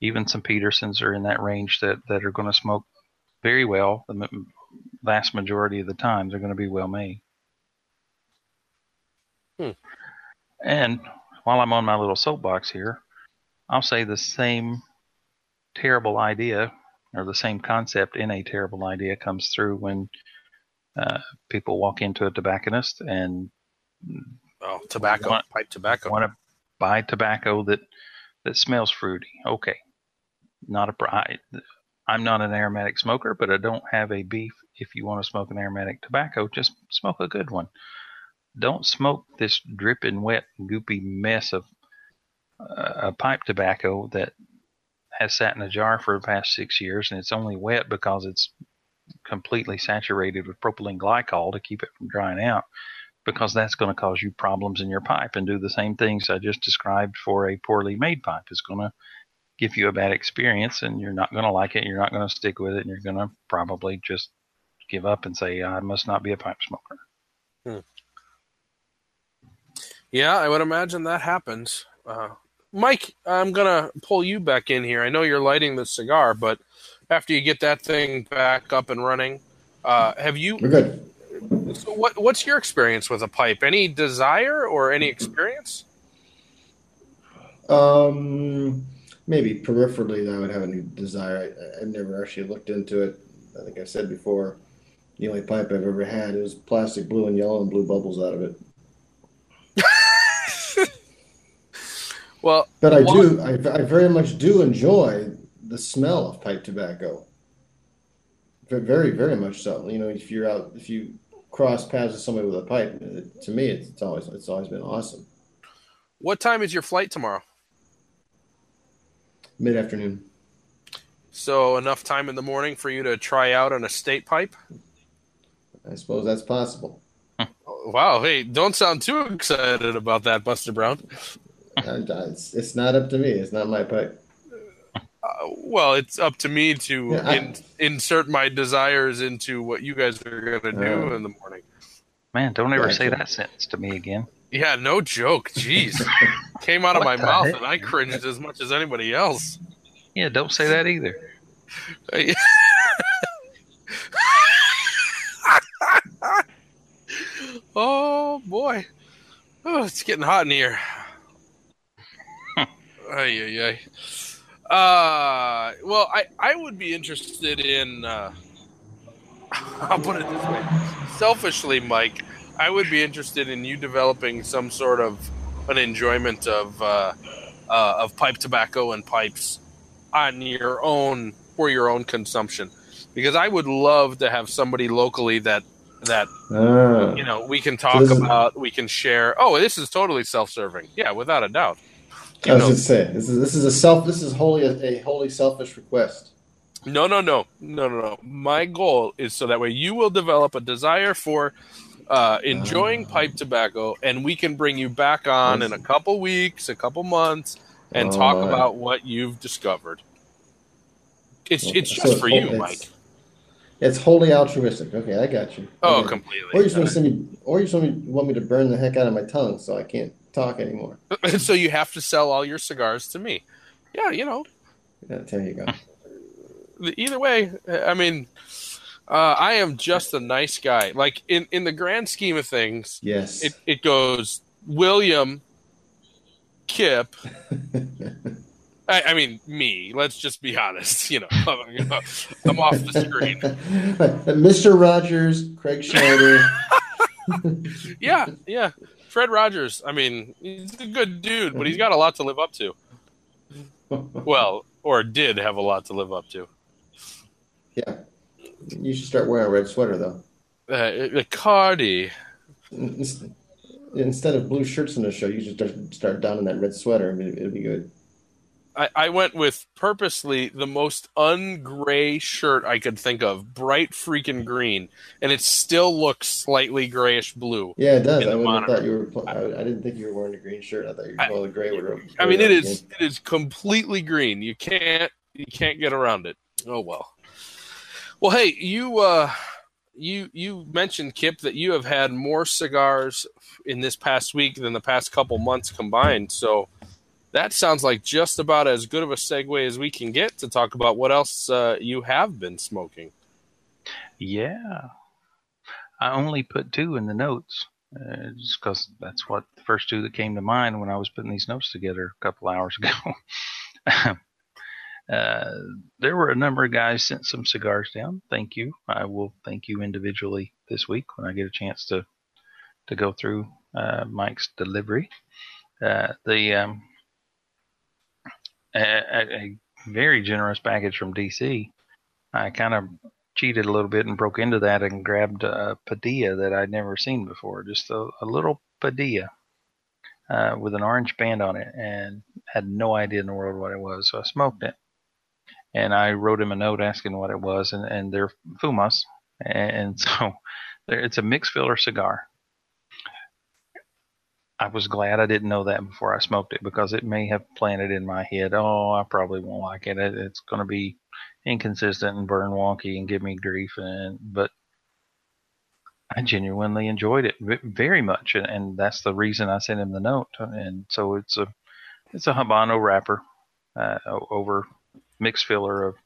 even some Petersons are in that range that, that are going to smoke very well. The vast majority of the time, they're going to be well made. Hmm. And while I'm on my little soapbox here, I'll say the same terrible idea or the same concept in a terrible idea comes through when uh, people walk into a tobacconist and oh, tobacco, want, pipe tobacco, want to buy tobacco that that smells fruity. Okay, not a I, I'm not an aromatic smoker, but I don't have a beef. If you want to smoke an aromatic tobacco, just smoke a good one. Don't smoke this dripping wet, goopy mess of uh, a pipe tobacco that has sat in a jar for the past six years, and it's only wet because it's completely saturated with propylene glycol to keep it from drying out because that's going to cause you problems in your pipe and do the same things I just described for a poorly made pipe. It's going to give you a bad experience and you're not going to like it. You're not going to stick with it and you're going to probably just give up and say, I must not be a pipe smoker. Hmm. Yeah, I would imagine that happens. Uh, Mike, I'm going to pull you back in here. I know you're lighting the cigar, but after you get that thing back up and running, uh, have you? We're good. So what what's your experience with a pipe? Any desire or any experience? Um, maybe peripherally, I would have any desire. I, have never actually looked into it. I think I said before, the only pipe I've ever had is plastic blue and yellow and blue bubbles out of it. Well, but I do. I, I very much do enjoy the smell of pipe tobacco. Very, very much so. You know, if you're out, if you cross paths with somebody with a pipe, to me, it's, it's always it's always been awesome. What time is your flight tomorrow? Mid afternoon. So enough time in the morning for you to try out an estate pipe. I suppose that's possible. Wow! Hey, don't sound too excited about that, Buster Brown. Uh, it's, it's not up to me. It's not my pipe. Uh, well, it's up to me to yeah, I, in, insert my desires into what you guys are going to do uh, in the morning. Man, don't ever say that sentence to me again. Yeah, no joke. Jeez, came out of my mouth heck? and I cringed as much as anybody else. Yeah, don't say that either. oh boy, oh, it's getting hot in here. Ay ay ay. Uh, well, I I would be interested in. Uh, I'll put it this way: selfishly, Mike, I would be interested in you developing some sort of an enjoyment of uh, uh, of pipe tobacco and pipes on your own for your own consumption, because I would love to have somebody locally that that Ah. you know we can talk about, we can share. Oh, this is totally self-serving. Yeah, without a doubt. I was going to say this is this is a self this is wholly a, a wholly selfish request. No, no, no, no, no, no. My goal is so that way you will develop a desire for uh, enjoying Ah. pipe tobacco, and we can bring you back on in a couple weeks, a couple months, and talk Alright. about what you've discovered. It's it's So just for you, it's- Mike. It's wholly altruistic. Okay, I got you. Oh, Okay. completely. Or you just want to send me, or you just want me, want me to burn the heck out of my tongue so I can't talk anymore. so you have to sell all your cigars to me. Yeah, you know. Yeah, there you go. Either way, I mean, uh, I am just a nice guy. Like in in the grand scheme of things, Yes. it, it goes William, Kip. I, I mean, me. Let's just be honest. You know, I'm off the screen. Mr. Rogers, Craig Schneider. Yeah, yeah. Fred Rogers. I mean, he's a good dude, but he's got a lot to live up to. Well, or did have a lot to live up to. yeah. You should start wearing a red sweater though. Uh, Cardi. Instead of blue shirts in the show, you should start, start donning that red sweater. I mean, it'd be good. I, I went with purposely the most ungray shirt I could think of, bright freaking green, and it still looks slightly grayish blue. Yeah, it does. I wouldn't thought you were. pl- I, I didn't think you were wearing a green shirt. I thought you were well, the gray would. I mean, it is it is completely green. You can't you can't get around it. Oh well. Well, hey, you uh, you you mentioned Kip that you have had more cigars in this past week than the past couple months combined. So that sounds like just about as good of a segue as we can get to talk about what else uh, you have been smoking. Yeah. I only put two in the notes uh, just because that's what the first two that came to mind when I was putting these notes together a couple hours ago. uh, there were a number of guys sent some cigars down. Thank you. I will thank you individually this week when I get a chance to to go through uh, Mike's delivery. Uh, the um, a, a very generous package from DC. I kind of cheated a little bit and broke into that and grabbed a Padilla that I'd never seen before, just a, a little Padilla uh, with an orange band on it, and had no idea in the world what it was. So I smoked it, and I wrote him a note asking what it was, and, and they're Fumas, and so it's a mixed filler cigar. I was glad I didn't know that before I smoked it because it may have planted in my head, oh, I probably won't like it. It- It's going to be inconsistent and burn wonky and give me grief and but I genuinely enjoyed it very much and, and that's the reason I sent him the note and so it's a it's a habano wrapper uh, over mixed filler of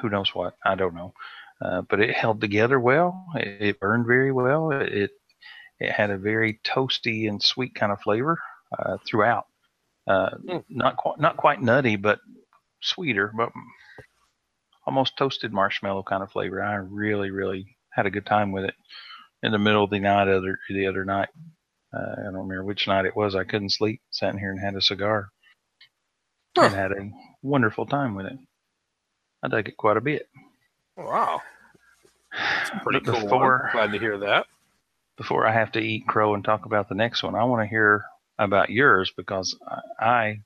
who knows what I don't know uh, but it held together well it, it burned very well it it had a very toasty and sweet kind of flavor uh, throughout uh, Mm. not quite not quite nutty but sweeter but almost toasted marshmallow kind of flavor. I really, really had a good time with it. In the middle of the night, other the other night, uh, I don't remember which night it was. I couldn't sleep, sat in here and had a cigar, Huh. and had a wonderful time with it. I dug it quite a bit. Wow, That's pretty But cool. Before, I'm glad to hear that. Before I have to eat crow and talk about the next one, I want to hear about yours because I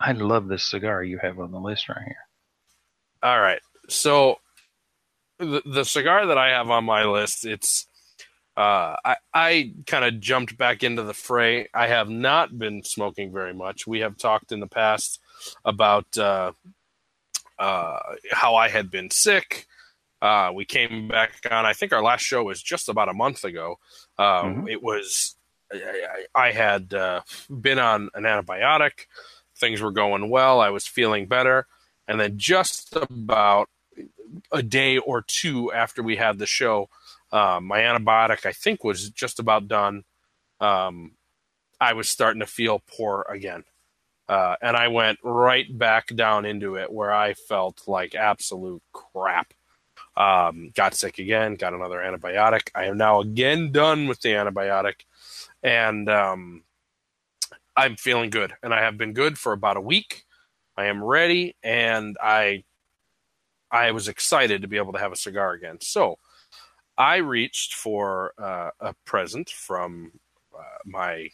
I love this cigar you have on the list right here. All right. So the, the cigar that I have on my list, it's uh, I, I kind of jumped back into the fray. I have not been smoking very much. We have talked in the past about uh, uh, how I had been sick. Uh, we came back on. I think our last show was just about a month ago. Uh, Mhm. It was I, I I had uh, been on an antibiotic. Things were going well. I was feeling better. And then just about a day or two after we had the show, um, my antibiotic, I think, was just about done. Um, I was starting to feel poor again. Uh, and I went right back down into it where I felt like absolute crap. Um, got sick again, got another antibiotic. I am now again done with the antibiotic, and um, I'm feeling good. And I have been good for about a week. I am ready, and I I was excited to be able to have a cigar again. So I reached for uh, a present from uh, my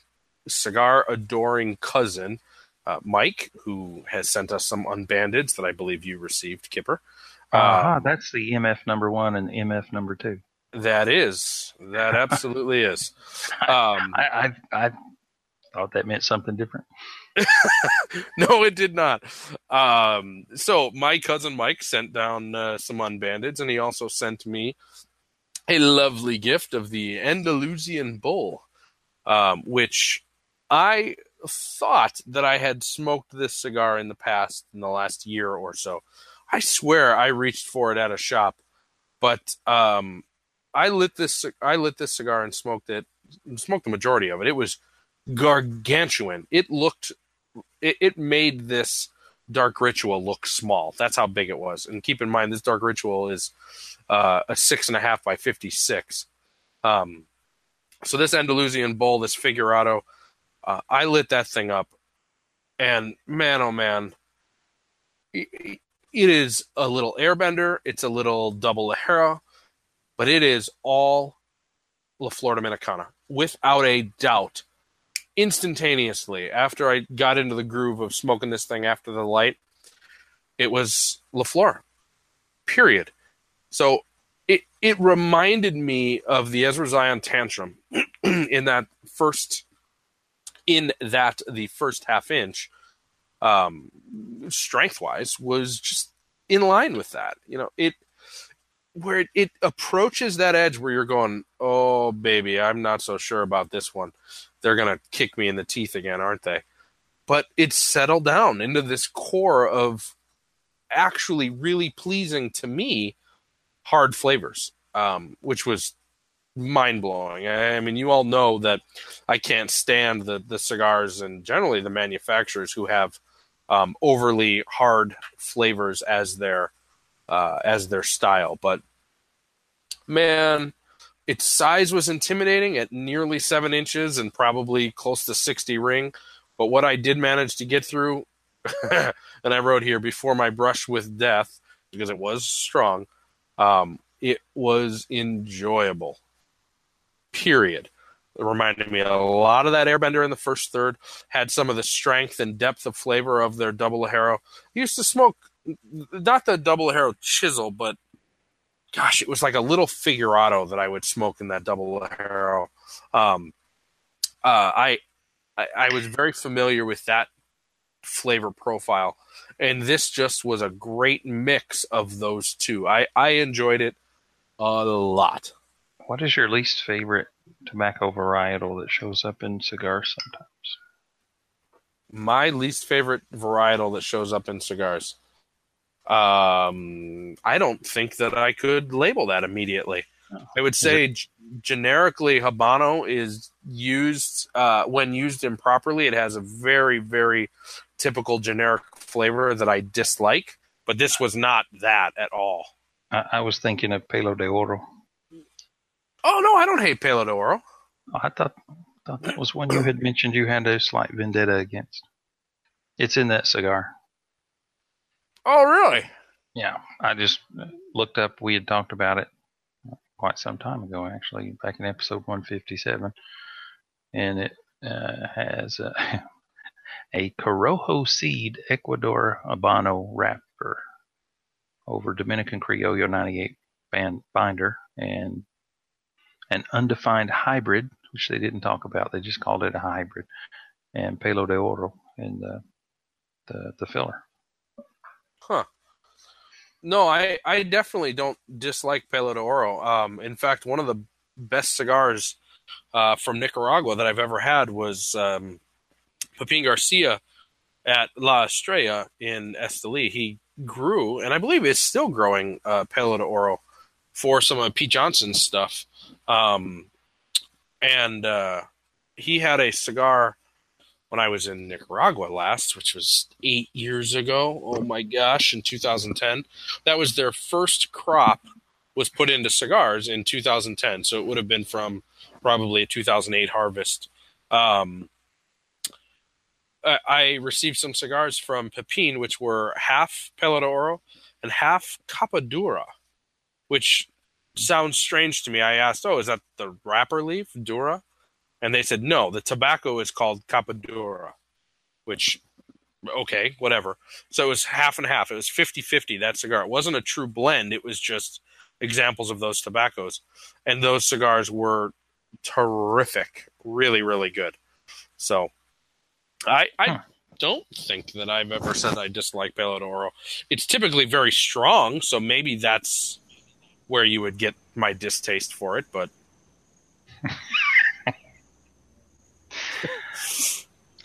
cigar adoring cousin, uh, Mike, who has sent us some unbandeds that I believe you received, Kipper. Uh, that's the MF number one and MF number two. That is. That absolutely is. Um, I, I, I thought that meant something different. no, it did not. Um, so my cousin Mike sent down uh, some unbandeds, and he also sent me a lovely gift of the Andalusian Bull, um, which I thought that I had smoked this cigar in the past, in the last year or so. I swear I reached for it at a shop, but um, I lit this I lit this cigar and smoked it, smoked the majority of it. It was gargantuan. It looked, it, it made this dark ritual look small. That's how big it was. And keep in mind, this dark ritual is uh, a six and a half by 56. Um, so this Andalusian Bull, this figurado, uh, I lit that thing up, and man, oh man, it, is a little Air Bender. It's a little double Ligero, but it is all La Florida Dominicana without a doubt. Instantaneously, after I got into the groove of smoking this thing after the light, it was La Flor. Period. So it it reminded me of the Ezra Zion tantrum in that first in that the first half inch um strength wise was just in line with that. You know it where it, it approaches that edge where you're going oh baby i'm not so sure about this one. They're gonna kick me in the teeth again aren't they? But it's settled down into this core of actually really pleasing to me hard flavors, um, which was mind blowing. I mean, you all know that I can't stand the the cigars and generally the manufacturers who have um, overly hard flavors as their uh, as their style. But man, its size was intimidating at nearly seven inches and probably close to sixty ring. But what I did manage to get through, and I wrote here before my brush with death because it was strong. Um, it was enjoyable. Period. It reminded me a lot of that Air Bender in the first third. Had some of the strength and depth of flavor of their double. I used to smoke not the double Ligero chisel, but gosh, it was like a little figurado that I would smoke in that double Ligero. Um, uh, I, I I was very familiar with that flavor profile and this just was a great mix of those two. I I enjoyed it a lot. What is your least favorite tobacco varietal that shows up in cigars sometimes? My least favorite varietal that shows up in cigars. Um, I don't think that I could label that immediately. Oh. I would say g- generically Habano is used uh, when used improperly. It has a very very typical generic flavor that I dislike, but this was not that at all. I, I was thinking of Pelo de Oro. Oh no, I don't hate Pelo de Oro. Oh, I thought thought that was one you had mentioned you had a slight vendetta against. It's in that cigar. Oh really? Yeah, I just looked up. We had talked about it quite some time ago, actually, back in episode 157, and it uh, has uh, a Corojo seed Ecuador Habano wrapper over Dominican Criollo 98 band binder and an undefined hybrid, which they didn't talk about. They just called it a hybrid, and Pelo de Oro in the the, the filler. Huh. No, I, I definitely don't dislike Pelo de Oro. Um, in fact, one of the best cigars uh, from Nicaragua that I've ever had was um, Pepin Garcia at La Estrella in Esteli. He grew, and I believe is still growing, uh, Pelo de Oro for some of Pete Johnson's stuff. Um, and uh, he had a cigar when I was in Nicaragua last, which was eight years ago. Oh my gosh, in 2010, that was their first crop was put into cigars in 2010. So it would have been from probably a 2008 harvest. Um, I, received some cigars from Pepin, which were half Oro and half Capa Dura, which sounds strange to me. I asked, "Oh, is that the wrapper leaf Dura?" And they said, "No, the tobacco is called Capa Dura," which okay, whatever. So it was half and half. It was 50-50 that cigar. It wasn't a true blend. It was just examples of those tobaccos. And those cigars were terrific. Really, really good. So I I Huh. don't think that I've ever said I dislike Pelo de Oro. It's typically very strong, so maybe that's where you would get my distaste for it, but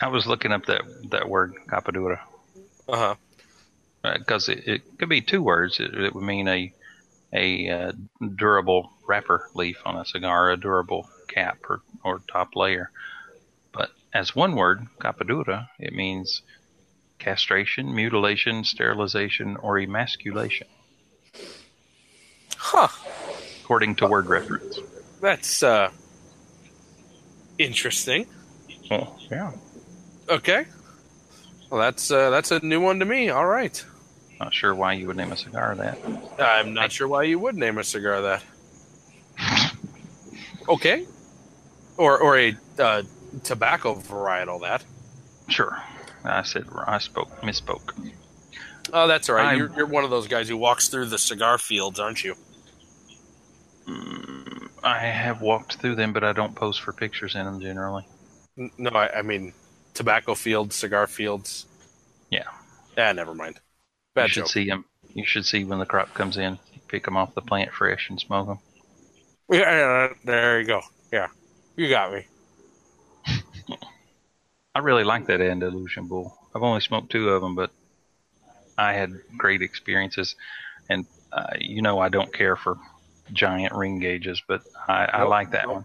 I was looking up that that word capadura uh-huh. because it, it could be two words. It, it would mean a a uh, durable wrapper leaf on a cigar, a durable cap or, or top layer. But as one word, capadura, it means castration, mutilation, sterilization, or emasculation, Huh. according to word reference. That's uh interesting. Oh, yeah. Okay. Well, that's uh, that's a new one to me. All right. Not sure why you would name a cigar that. I'm not sure why you would name a cigar that. Okay. Or or a uh, tobacco varietal that. Sure. I said I spoke misspoke. Oh, that's all right. You're, you're one of those guys who walks through the cigar fields, aren't you? Mm, I have walked through them, but I don't post for pictures in them generally. No, I, I mean tobacco fields, cigar fields. Yeah. Ah, never mind. you should joke. see them. You should see when the crop comes in. Pick them off the plant fresh and smoke them. Yeah, yeah, there you go. Yeah, you got me. I really like that Andalusian bull. I've only smoked two of them, but I had great experiences. And uh, you know, I don't care for giant ring gauges, but I, I like that one.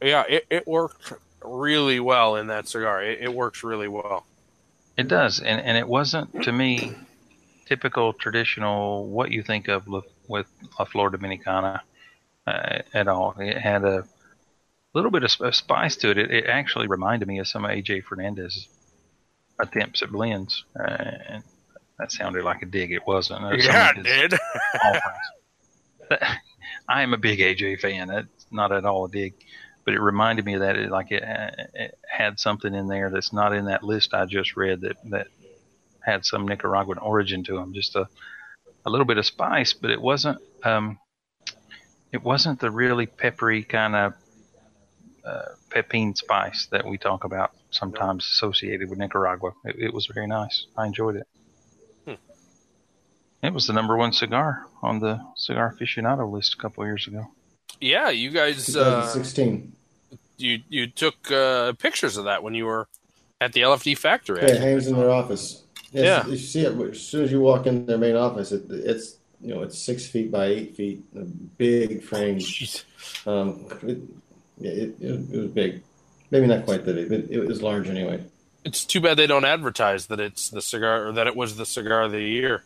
Yeah, it, it worked really well in that cigar. It, it works really well. It does, and and it wasn't to me typical traditional what you think of with, with La Flor Dominicana uh, at all. It had a little bit of sp- spice to it. it. It actually reminded me of some of AJ Fernandez's attempts at blends, uh, and that sounded like a dig. It wasn't. Uh, some yeah, it did. I am a big AJ fan. It's not at all a dig, but it reminded me of that. It, like it, it had something in there that's not in that list I just read that that had some Nicaraguan origin to them. Just a a little bit of spice, but it wasn't um, it wasn't the really peppery kind of uh, pepin spice that we talk about sometimes associated with Nicaragua. It, it was very nice. I enjoyed it. It was the number one cigar on the cigar aficionado list a couple of years ago. Yeah, you guys, uh, 2016. you you took uh, pictures of that when you were at the LFD factory. Yeah, it hangs in their office. Yes, Yeah. You see it as soon as you walk in their main office. It, it's you know it's six feet by eight feet, a big frame. Jeez. Um, it, yeah, it, it, it was big. Maybe not quite that big, but it was large anyway. It's too bad they don't advertise that it's the cigar or that it was the cigar of the year.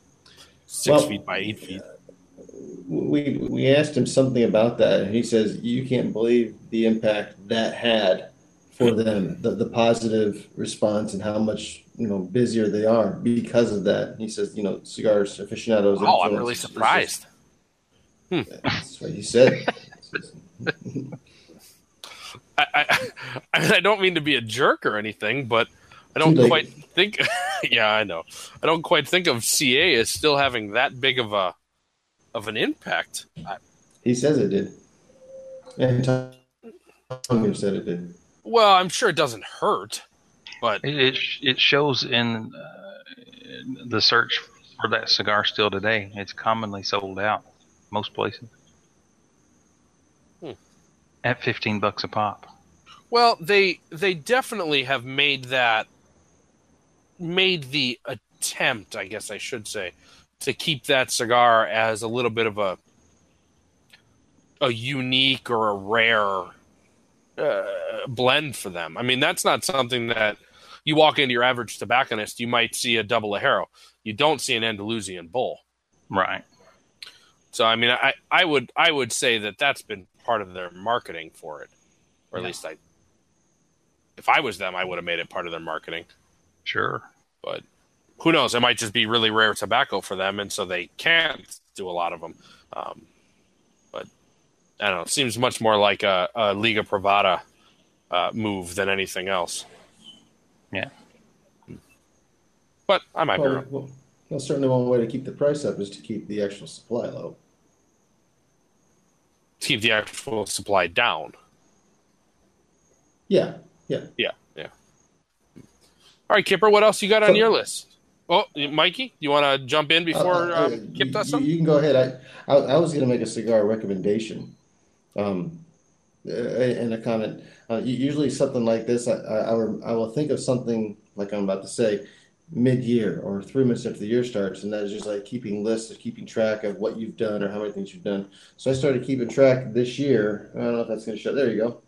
Six Well- feet by eight feet. We we asked him something about that, and he says you can't believe the impact that had for them, the, the positive response, and how much you know busier they are because of that. He says, you know, cigars aficionados. Oh, I'm really surprised. Hmm. That's what he said. I, I, I mean, I don't mean to be a jerk or anything, but I don't Too late. quite think. yeah, I know. I don't quite think of CA as still having that big of a of an impact. I, He says it did. And Tom Tom said it did. well, I'm sure it doesn't hurt, but It it, it shows in uh, the search for that cigar still today. It's commonly sold out most places Hmm. at fifteen bucks a pop. well, they they definitely have made that made the attempt, I guess I should say, to keep that cigar as a little bit of a a unique or a rare uh, blend for them. I mean, that's not something that you walk into your average tobacconist, you might see a double Ligero. You don't see an Andalusian bull. Right. So I mean, I, I would I would say that that's been part of their marketing for it, or at Yeah. least I. If I was them, I would have made it part of their marketing. Sure. But who knows? It might just be really rare tobacco for them, and so they can't do a lot of them. Um, but I don't know. It seems much more like a, a Liga Privada uh, move than anything else. Yeah. But I might be Well, wrong. well, well, certainly one way to keep the price up is to keep the actual supply low. Keep the actual supply down. Yeah, yeah. Yeah, yeah. All right, Kipper, what else you got on your list? Oh, Mikey, you want to jump in before Uh, uh, um, Kip does you, something? you can go ahead. I I, I was going to make a cigar recommendation, um, uh, and a comment. Uh, usually something like this, I, I, I will I will think of something like I'm about to say, mid-year or three months after the year starts, and that is just like keeping lists of keeping track of what you've done or how many things you've done. So I started keeping track this year. I don't know if that's going to show. There you go.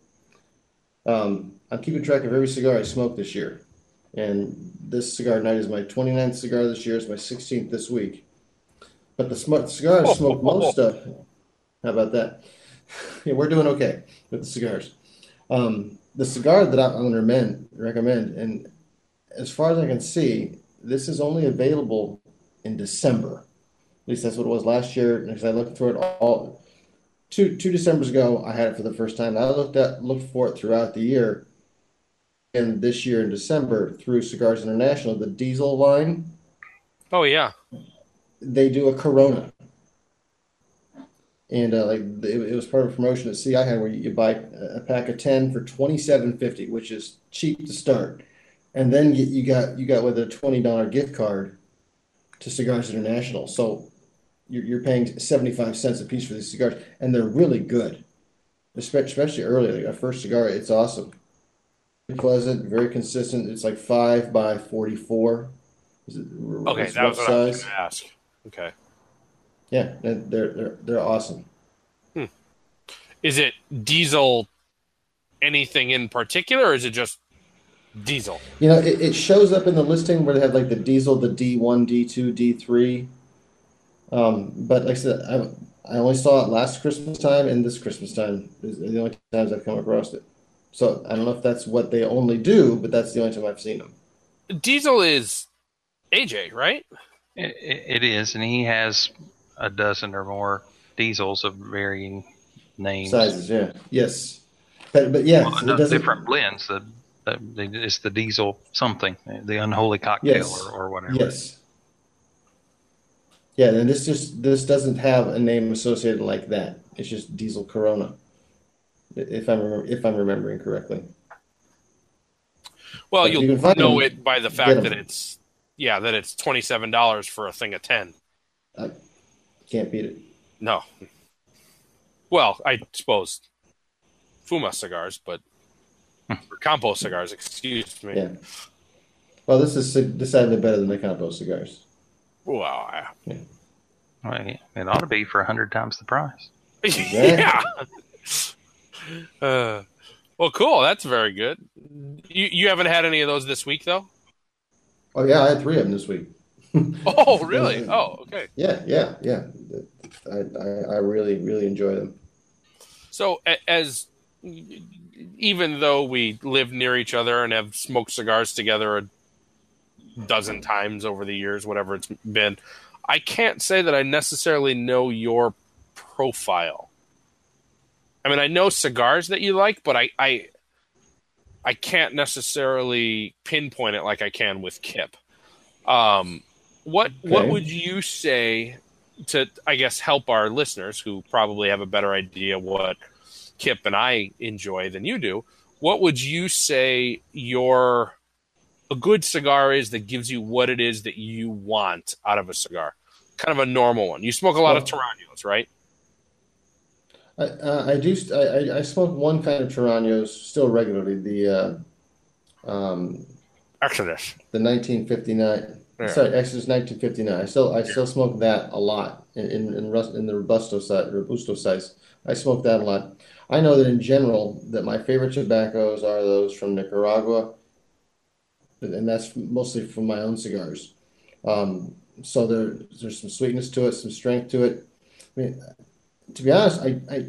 Um, I'm keeping track of every cigar I smoked this year. And this cigar night is my 29th cigar this year. It's my 16th this week. But the sm- cigar I smoked most of. How about that? Yeah, we're doing okay with the cigars. Um, the cigar that I'm going to recommend, recommend, and as far as I can see, this is only available in December. At least that's what it was last year. Because I looked for it all two two December's ago. I had it for the first time. I looked at looked for it throughout the year and this year in December through Cigars International, the diesel line, Oh yeah, they do a Corona. And uh, like it, it was part of a promotion that CI had where you, buy a pack of 10 for 27.50, which is cheap to start. And then you, you got you got with a $20 gift card to Cigars International. So you're, you're paying 75 cents a piece for these cigars and they're really good. Espe- Especially early, like a first cigar, it's awesome. Pleasant, very consistent. It's like 5 by 44. Is it- okay, that was what I was going to ask. Okay, Yeah, they're they're they're, awesome. is it diesel? Anything in particular, or is it just diesel? You know, it, it shows up in the listing where they have like the diesel, the D1, D2, D3. Um, but like I said, I I only saw it last Christmas time and this Christmas time is the only times I've come across it. So I don't know if that's what they only do, but that's the only time I've seen them. Diesel is AJ, right? It, it is, and he has a dozen or more diesels of varying names. Sizes, yeah, yes, but but yeah, Well, it no, different blends. The, the, the it's the diesel something, the unholy cocktail Yes. or, or whatever. Yes. Yeah, and this just this doesn't have a name associated like that. It's just Diesel Corona, if I'm if I'm remembering correctly. Well, But you you'll can find know them. it by the fact that it's yeah that it's twenty seven dollars for a thing of ten. I Can't beat it. No. Well, I suppose Fuma cigars, but hmm. or Campo cigars, excuse me. Yeah. Well, this is decidedly better than the Campo cigars. Wow. Well, it ought to be for a hundred times the price. yeah. Uh, well, cool. That's very good. You you haven't had any of those this week, though. Oh yeah, I had three of them this week. Oh, really? Oh, okay. Yeah, yeah, yeah. I, I, I really, really enjoy them. So, as even though we live near each other and have smoked cigars together a dozen times over the years, whatever it's been, I can't say that I necessarily know your profile. I mean, I know cigars that you like, but I I, I can't necessarily pinpoint it like I can with Kip. Um, what what would you say to I guess help our listeners who probably have a better idea what Kip and I enjoy than you do? What would you say your a good cigar is that gives you what it is that you want out of a cigar? Kind of a normal one. You smoke a lot of Toranos, right? I, uh, I do. st- I, I, I smoke one kind of Toranos still regularly. The uh, um, Exodus. the 1959. Yeah. Sorry, Exodus 1959. I still I still smoke that a lot in in in, in the robusto size, robusto size. I smoke that a lot. I know that in general that my favorite tobaccos are those from Nicaragua, and that's mostly from my own cigars. Um, so there, there's some sweetness to it, some strength to it. I mean, to be honest, I, I,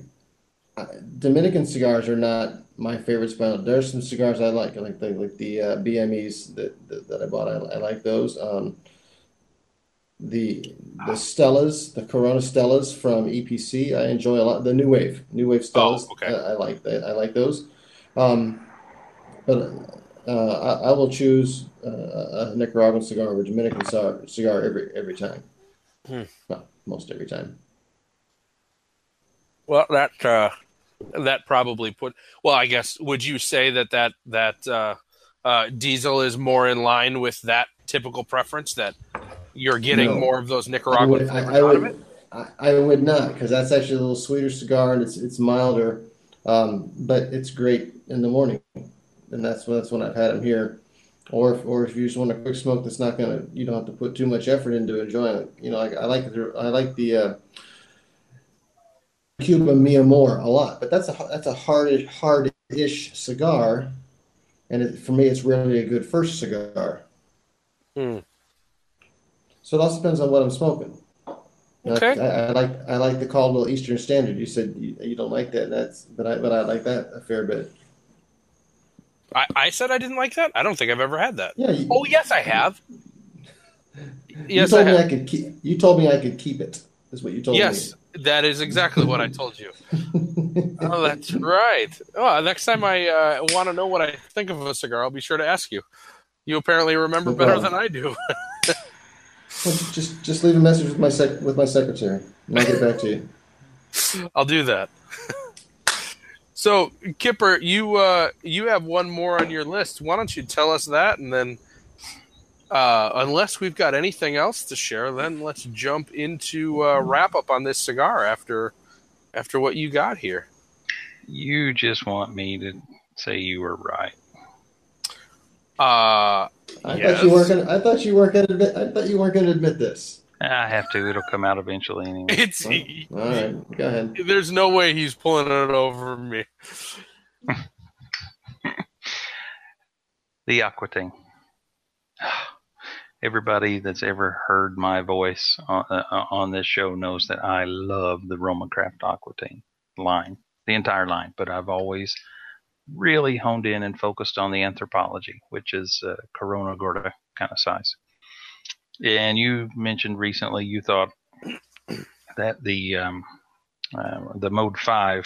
I Dominican cigars are not my favorites, but there's some cigars I like, like the like the uh, BMEs that, that, that I bought. I, I like those. Um, the the Stellas, the Corona Stellas from EPC, I enjoy a lot. The New Wave, New Wave Stellas, Oh, okay. I, I like that. I like those. Um, but uh, I, I will choose uh, a Nicaraguan cigar over a Dominican cigar, cigar every every time. Hmm. Well, most every time. Well, that uh, that probably put. Well, I guess would you say that that that uh, uh, diesel is more in line with that typical preference that you're getting No. more of those I Nicaraguan would, I, I would? I, I would not, because that's actually a little sweeter cigar and it's it's milder, um, but it's great in the morning, and that's when that's when I've had them here. Or if, or if you just want a quick smoke that's not gonna, you don't have to put too much effort into enjoying it. You know, like I like the I like the uh, Cuba Mia Amor a lot, but that's a that's a hard hard-ish cigar, and it, for me, it's really a good first cigar. Hmm. So it also depends on what I'm smoking. Okay. I, I like I like the Caldwell Eastern Standard. You said you, you don't like that. That's but I but I like that a fair bit. I, I said I didn't like that. I don't think I've ever had that. Yeah. You, Oh yes, I have. you Yes, I told me have. I could keep. You told me I could keep it. Is what you told me. Yes, that is exactly what I told you. Oh, that's right. Oh, next time I uh, want to know what I think of a cigar, I'll be sure to ask you. You apparently remember better than I do. Well, just just leave a message with my sec with my secretary, and I'll get back to you. I'll do that. so, Kipper, you uh, you have one more on your list. Why don't you tell us that, and then, uh, unless we've got anything else to share, then let's jump into uh, wrap up on this cigar after after what you got here. You just want me to say you were right. Uh, I Yes. thought you weren't gonna. I thought you weren't gonna admit. I thought you weren't gonna admit this. I have to. It'll come out eventually anyway. it's Well, all right, go ahead. there's no way he's pulling it over me. The Aquitaine. Everybody that's ever heard my voice on, uh, on this show knows that I love the Roma Craft Aquitaine line, the entire line. But I've always really honed in and focused on the anthropology, which is uh, Corona Gorda kind of size. And you mentioned recently you thought that the um, uh, the Mode Five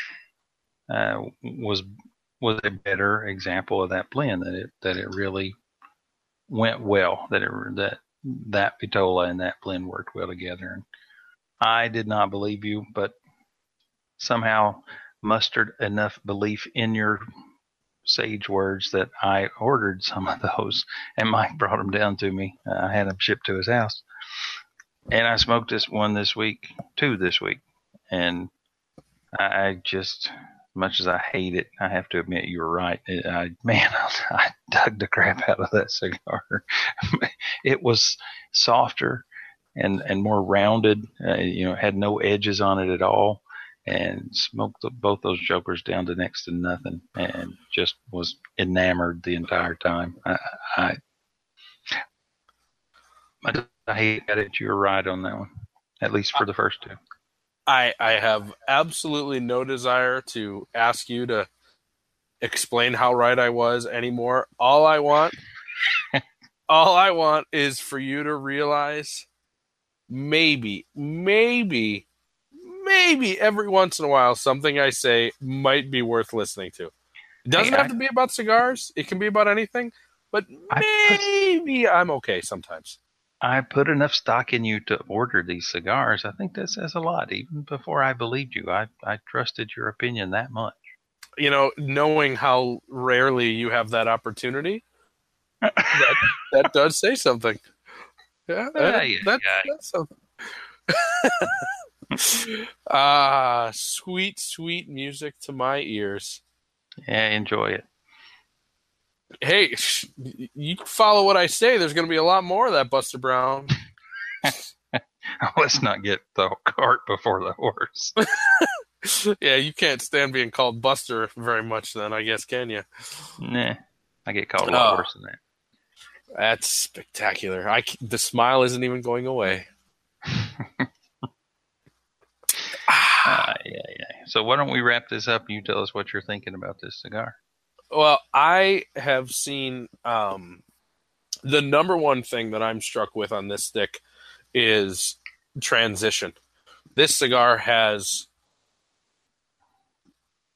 uh, was was a better example of that blend that it that it really went well that it that that Vitola and that blend worked well together. And I did not believe you but somehow mustered enough belief in your sage words that I ordered some of those and Mike brought them down to me. I had them shipped to his house. And I smoked this one this week two this week. And I just much as I hate it, I have to admit you were right. It, I, man, I dug the crap out of that cigar. it was softer and and more rounded. Uh, you know, had no edges on it at all, and smoked the, both those jokers down to next to nothing, and just was enamored the entire time. I I, I, I hate it. You were right on that one, at least for the first two. I I have absolutely no desire to ask you to explain how right I was anymore. All I want all I want is for you to realize maybe maybe maybe every once in a while something I say might be worth listening to. It doesn't Hey, have I- to be about cigars. It can be about anything, but maybe I'm okay sometimes. I put enough stock in you to order these cigars. I think that says a lot. Even before I believed you, I, I trusted your opinion that much. You know, knowing how rarely you have that opportunity, that, that does say something. Yeah, that, Ay, that- ay. that's something. Ah, sweet, sweet music to my ears. Yeah, enjoy it. Hey, you follow what I say. There's going to be a lot more of that, Buster Brown. Let's not get the cart before the horse. yeah, you can't stand being called Buster very much, then I guess, can you? Nah, I get called a lot Oh. worse than that. That's spectacular. I the smile isn't even going away. Uh, yeah, yeah. So why don't we wrap this up? You tell us what you're thinking about this cigar. Well, I have seen um, the number one thing that I'm struck with on this stick is transition. This cigar has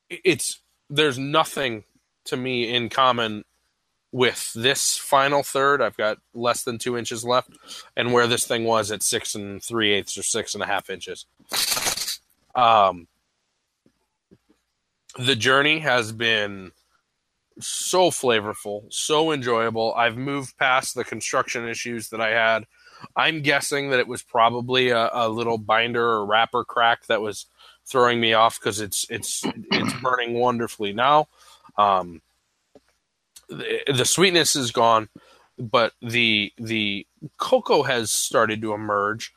it's there's nothing to me in common with this final third. I've got less than two inches left, and where this thing was at six and three eighths or six and a half inches. Um, the journey has been so flavorful, so enjoyable. I've moved past the construction issues that I had. I'm guessing that it was probably a, a little binder or wrapper crack that was throwing me off because it's it's it's burning wonderfully now. Um, the, the sweetness is gone, but the the cocoa has started to emerge.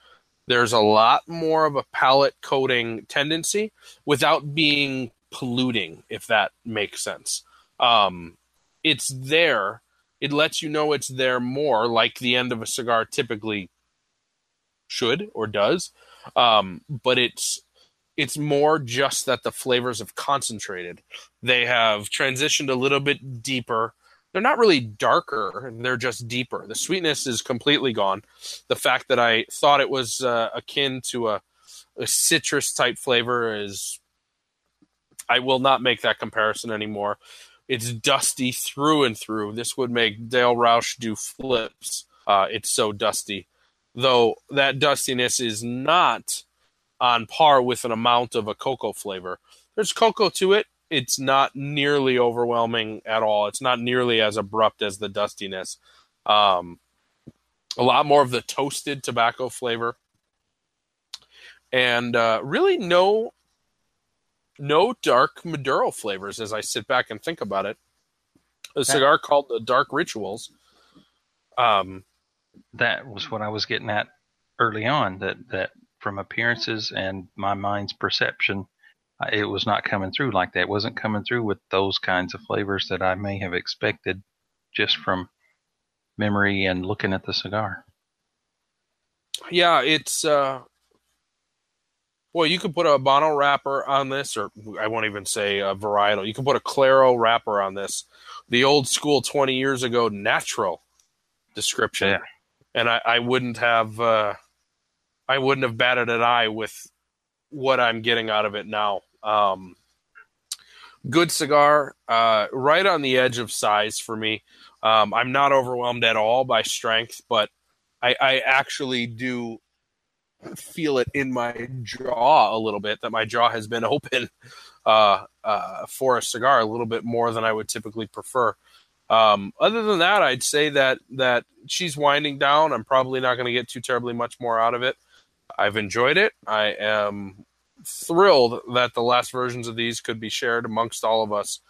There's a lot more of a palate coating tendency without being polluting, if that makes sense um, it's there. It lets you know it's there more, like the end of a cigar typically should or does. Um, but it's it's more just that the flavors have concentrated. They have transitioned a little bit deeper. They're not really darker; they're just deeper. The sweetness is completely gone. The fact that I thought it was uh, akin to a, a citrus type flavor is. I will not make that comparison anymore. It's dusty through and through. This would make Dale Roush do flips. Uh, it's so dusty. Though that dustiness is not on par with an amount of a cocoa flavor. There's cocoa to it. It's not nearly overwhelming at all. It's not nearly as abrupt as the dustiness. Um, a lot more of the toasted tobacco flavor. And uh, really no no dark Maduro flavors as I sit back and think about it. A cigar called the Dark Rituals. Um, That was what I was getting at early on. That that from appearances and my mind's perception, uh, it was not coming through like that. It wasn't coming through with those kinds of flavors that I may have expected just from memory and looking at the cigar. yeah, it's uh, well, you could put a Bono wrapper on this, or I won't even say a varietal. You can put a Claro wrapper on this, the old school twenty years ago natural description, Yeah. and I, I wouldn't have uh, I wouldn't have batted an eye with what I'm getting out of it now. Um, good cigar, uh, right on the edge of size for me. Um, I'm not overwhelmed at all by strength, but I, I actually do feel it in my jaw a little bit that my jaw has been open uh, uh, for a cigar a little bit more than I would typically prefer. Um, other than that, I'd say that that she's winding down. I'm probably not going to get too terribly much more out of it. I've enjoyed it. I am thrilled that the last versions of these could be shared amongst all of us,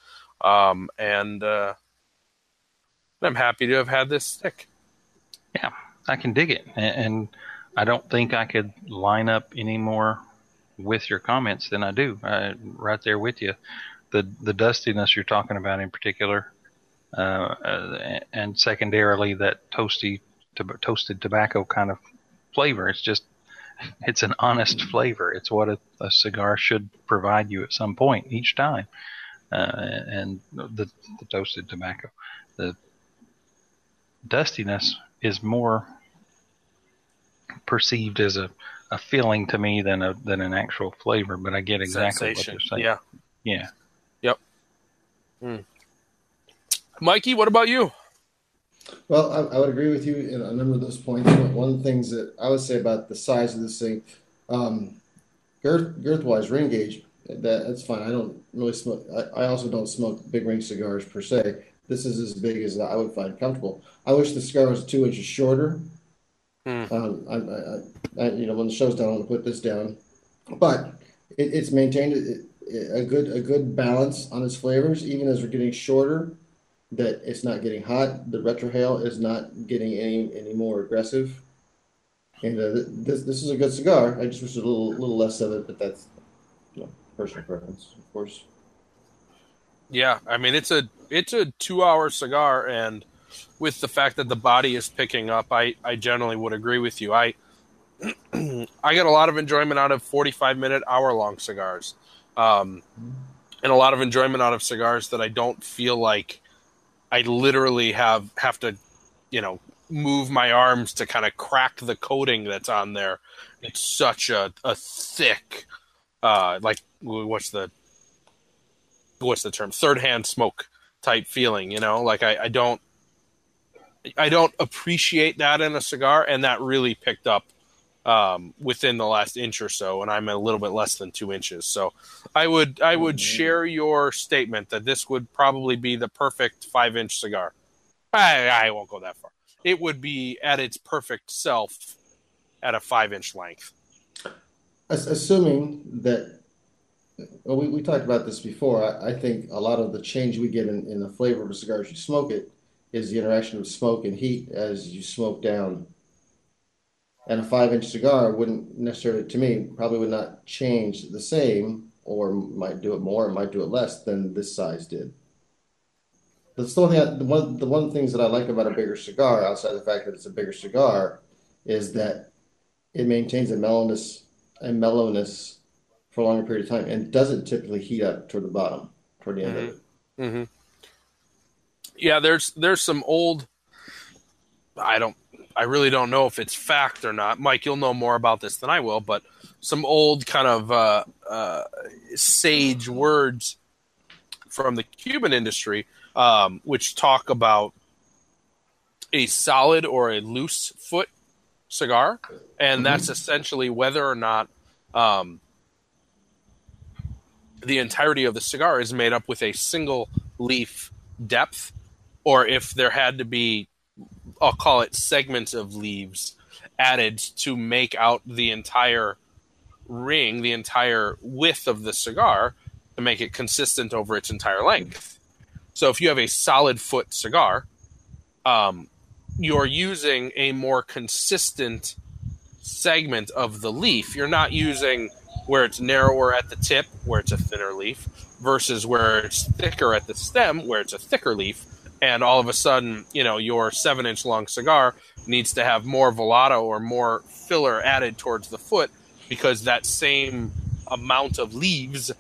um, and uh, I'm happy to have had this stick. Yeah, I can dig it, and, and I don't think I could line up any more with your comments than I do. I, right there with you, the the dustiness you're talking about in particular, uh, and secondarily that toasty to, toasted tobacco kind of flavor. It's just it's an honest flavor. It's what a, a cigar should provide you at some point each time. Uh, and the, the toasted tobacco, the dustiness is more perceived as a, a feeling to me than a than an actual flavor. But I get exactly Sensation. what you're saying. Yeah. Yeah. Yep. Mikey, what about you? Well, I, I would agree with you in a number of those points. One one of the things that I would say about the size of this thing, um, girth, girth-wise, ring gauge, that that's fine. I don't really smoke. I, I also don't smoke big ring cigars per se. This is as big as I would find comfortable. I wish the cigar was two inches shorter. Hmm. Um, I, I, I, you know, when the show's done, I'm gonna put this down, but it, it's maintained a, a good a good balance on its flavors, even as we're getting shorter that it's not getting hot. The retrohale is not getting any any more aggressive. And uh, this this is a good cigar. I just wish a little little less of it, but that's you know, personal preference, of course. Yeah, I mean it's a it's a two hour cigar, and with the fact that the body is picking up, I I generally would agree with you. I I get a lot of enjoyment out of forty five minute hour long cigars, um, and a lot of enjoyment out of cigars that I don't feel like I literally have have to, you know, move my arms to kind of crack the coating that's on there. It's such a, a thick, uh, like what's the what's the term third hand smoke type feeling. You know, like I, I don't I don't appreciate that in a cigar, and that really picked up um, within the last inch or so, and I'm a little bit less than two inches. So I would I would mm-hmm. share your statement that this would probably be the perfect five inch cigar. I, I won't go that far. It would be at its perfect self at a five inch length. Assuming that, well, we, we talked about this before. I, I think a lot of the change we get in, in the flavor of a cigar as you smoke it is the interaction of smoke and heat as you smoke down and a five inch cigar wouldn't necessarily, to me, probably would not change the same or might do it more or might do it less than this size did. That's the. I, the one the one things that I like about a bigger cigar, outside the fact that it's a bigger cigar, is that it maintains a mellowness and mellowness for a longer period of time and doesn't typically heat up toward the bottom, toward the end mm-hmm. of it. Mm-hmm. Yeah, there's there's some old. I don't I really don't know if it's fact or not. Mike, you'll know more about this than I will, but some old kind of uh, uh, sage words from the Cuban industry, um, which talk about a solid or a loose foot cigar, and mm-hmm. that's essentially whether or not um, the entirety of the cigar is made up with a single leaf depth, or if there had to be I'll call it segments of leaves added to make out the entire ring, the entire width of the cigar to make it consistent over its entire length. So if you have a solid foot cigar, um, you're using a more consistent segment of the leaf. You're not using where it's narrower at the tip, where it's a thinner leaf, versus where it's thicker at the stem, where it's a thicker leaf and all of a sudden, you know, your seven inch long cigar needs to have more volado or more filler added towards the foot because that same amount of leaves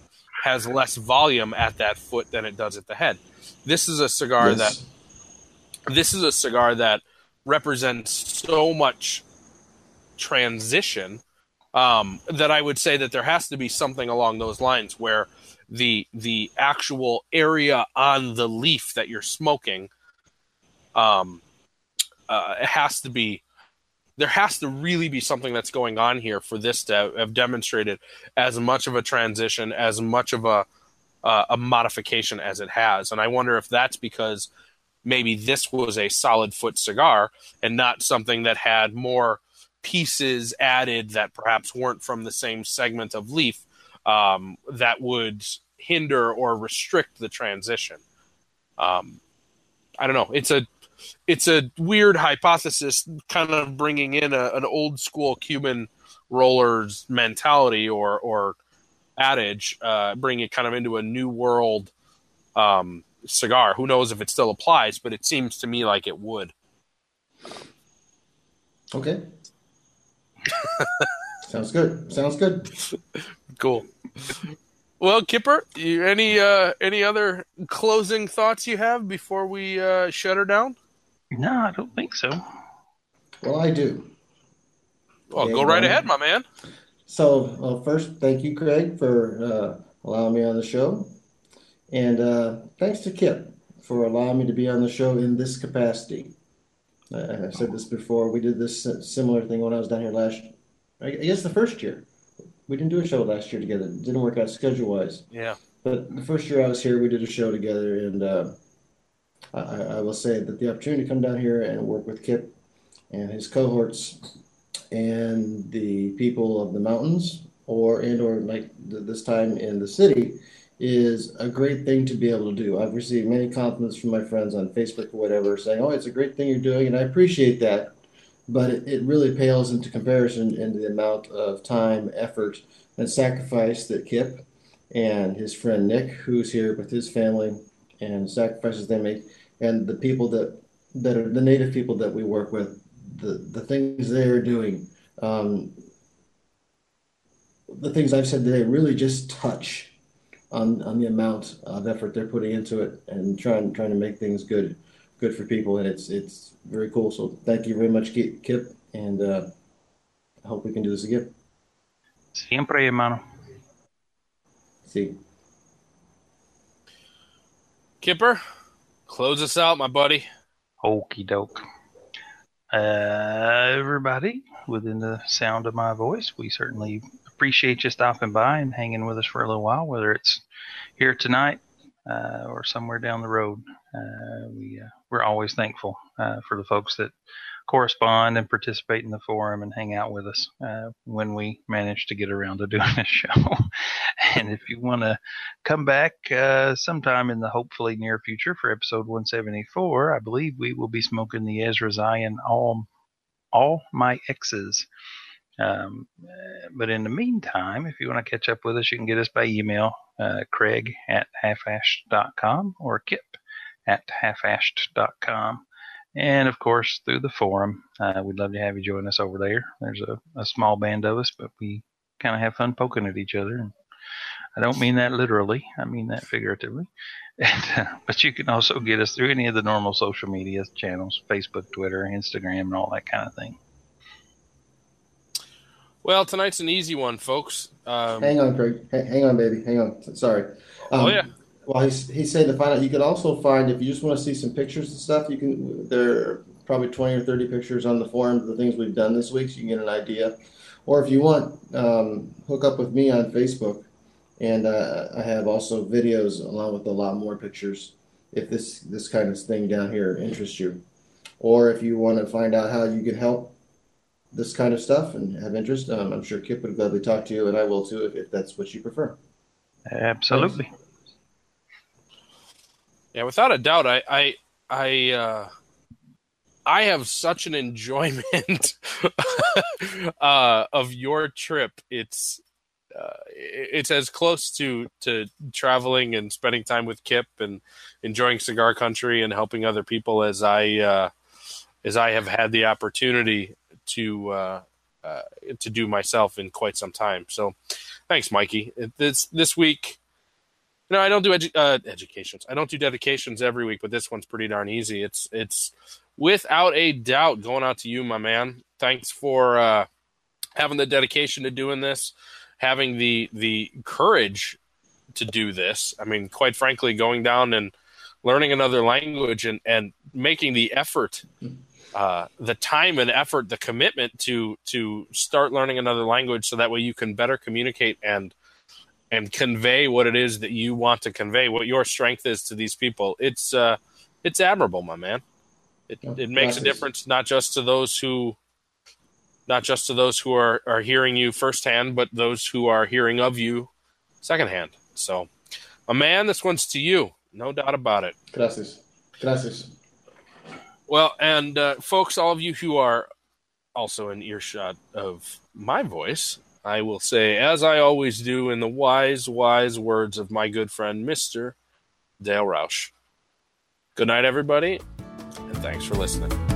has less volume at that foot than it does at the head. This is a cigar yes. that this is a cigar that represents so much transition um, that I would say that there has to be something along those lines where the the actual area on the leaf that you're smoking um uh, it has to be there has to really be something that's going on here for this to have demonstrated as much of a transition as much of a uh, a modification as it has. And i wonder if that's because maybe this was a solid foot cigar and not something that had more pieces added that perhaps weren't from the same segment of leaf um, that would hinder or restrict the transition. Um, I don't know. It's a it's a weird hypothesis, kind of bringing in a, an old school Cuban rollers mentality or or adage, uh, bringing it kind of into a new world um, cigar. Who knows if it still applies? But it seems to me like it would. Okay. Sounds good. Sounds good. cool. Well, Kipper, you, any uh, any other closing thoughts you have before we uh, shut her down? No, I don't think so. Well, I do. Well, go right um, ahead, my man. So, well, first, thank you, Craig, for uh, allowing me on the show, and uh, thanks to Kip for allowing me to be on the show in this capacity. I said this before. We did this similar thing when I was down here last. I guess the first year we didn't do a show last year together. It didn't work out schedule wise. Yeah. But the first year I was here, we did a show together, and uh, I, I, will say that the opportunity to come down here and work with Kip and his cohorts and the people of the mountains, or and or like this time in the city, is a great thing to be able to do. I've received many compliments from my friends on Facebook or whatever, saying, "Oh, it's a great thing you're doing," and I appreciate that but it, it really pales into comparison into the amount of time, effort, and sacrifice that Kip and his friend Nick, who's here with his family, and sacrifices they make, and the people that that are the native people that we work with, the the things they are doing, um, the things I've said today really just touch on on the amount of effort they're putting into it and trying trying to make things good good for people, and it's it's very cool. So thank you very much, Kip, and uh, I hope we can do this again. Siempre, hermano. See. Kipper, close us out, my buddy. Okie doke. Uh, everybody within the sound of my voice, we certainly appreciate you stopping by and hanging with us for a little while, whether it's here tonight uh, or somewhere down the road. Uh, we uh, we're always thankful uh, for the folks that correspond and participate in the forum and hang out with us uh, when we manage to get around to doing this show. and if you want to come back uh, sometime in the hopefully near future for episode 174, I believe we will be smoking the Ezra Zion all all my exes. Um, but in the meantime, if you want to catch up with us, you can get us by email, uh, craig at halfashed.com or kip at halfashed.com. And of course, through the forum, uh, we'd love to have you join us over there. There's a, a small band of us, but we kind of have fun poking at each other. And I don't mean that literally, I mean that figuratively. And, uh, but you can also get us through any of the normal social media channels Facebook, Twitter, Instagram, and all that kind of thing. Well, tonight's an easy one, folks. Um, hang on, Craig. hang on, baby. Hang on. Sorry. Um, oh yeah. Well, he, he said to find out. You can also find if you just want to see some pictures and stuff. You can. There are probably twenty or thirty pictures on the forum of the things we've done this week, so you can get an idea. Or if you want, um, hook up with me on Facebook, and uh, I have also videos along with a lot more pictures. If this this kind of thing down here interests you, or if you want to find out how you can help this kind of stuff and have interest, um, I'm sure Kip would gladly talk to you, and I will too if, if that's what you prefer. Absolutely. Thanks. Yeah, without a doubt, I I I, uh, I have such an enjoyment uh, of your trip. It's uh, it's as close to to traveling and spending time with Kip and enjoying cigar country and helping other people as I uh, as I have had the opportunity to uh, uh, to do myself in quite some time. So, thanks, Mikey. This this week, you know, I don't do edu- uh, educations. I don't do dedications every week, but this one's pretty darn easy. It's it's without a doubt going out to you, my man. Thanks for uh, having the dedication to doing this, having the the courage to do this. I mean, quite frankly, going down and learning another language and and making the effort uh, the time and effort, the commitment to to start learning another language, so that way you can better communicate and and convey what it is that you want to convey, what your strength is to these people. It's uh, it's admirable, my man. It it makes a difference not just to those who not just to those who are, are hearing you firsthand, but those who are hearing of you secondhand. So, a man, this one's to you, no doubt about it. Gracias. Gracias. Well, and uh, folks, all of you who are also in earshot of my voice, I will say, as I always do, in the wise, wise words of my good friend, Mr. Dale Roush. Good night, everybody, and thanks for listening.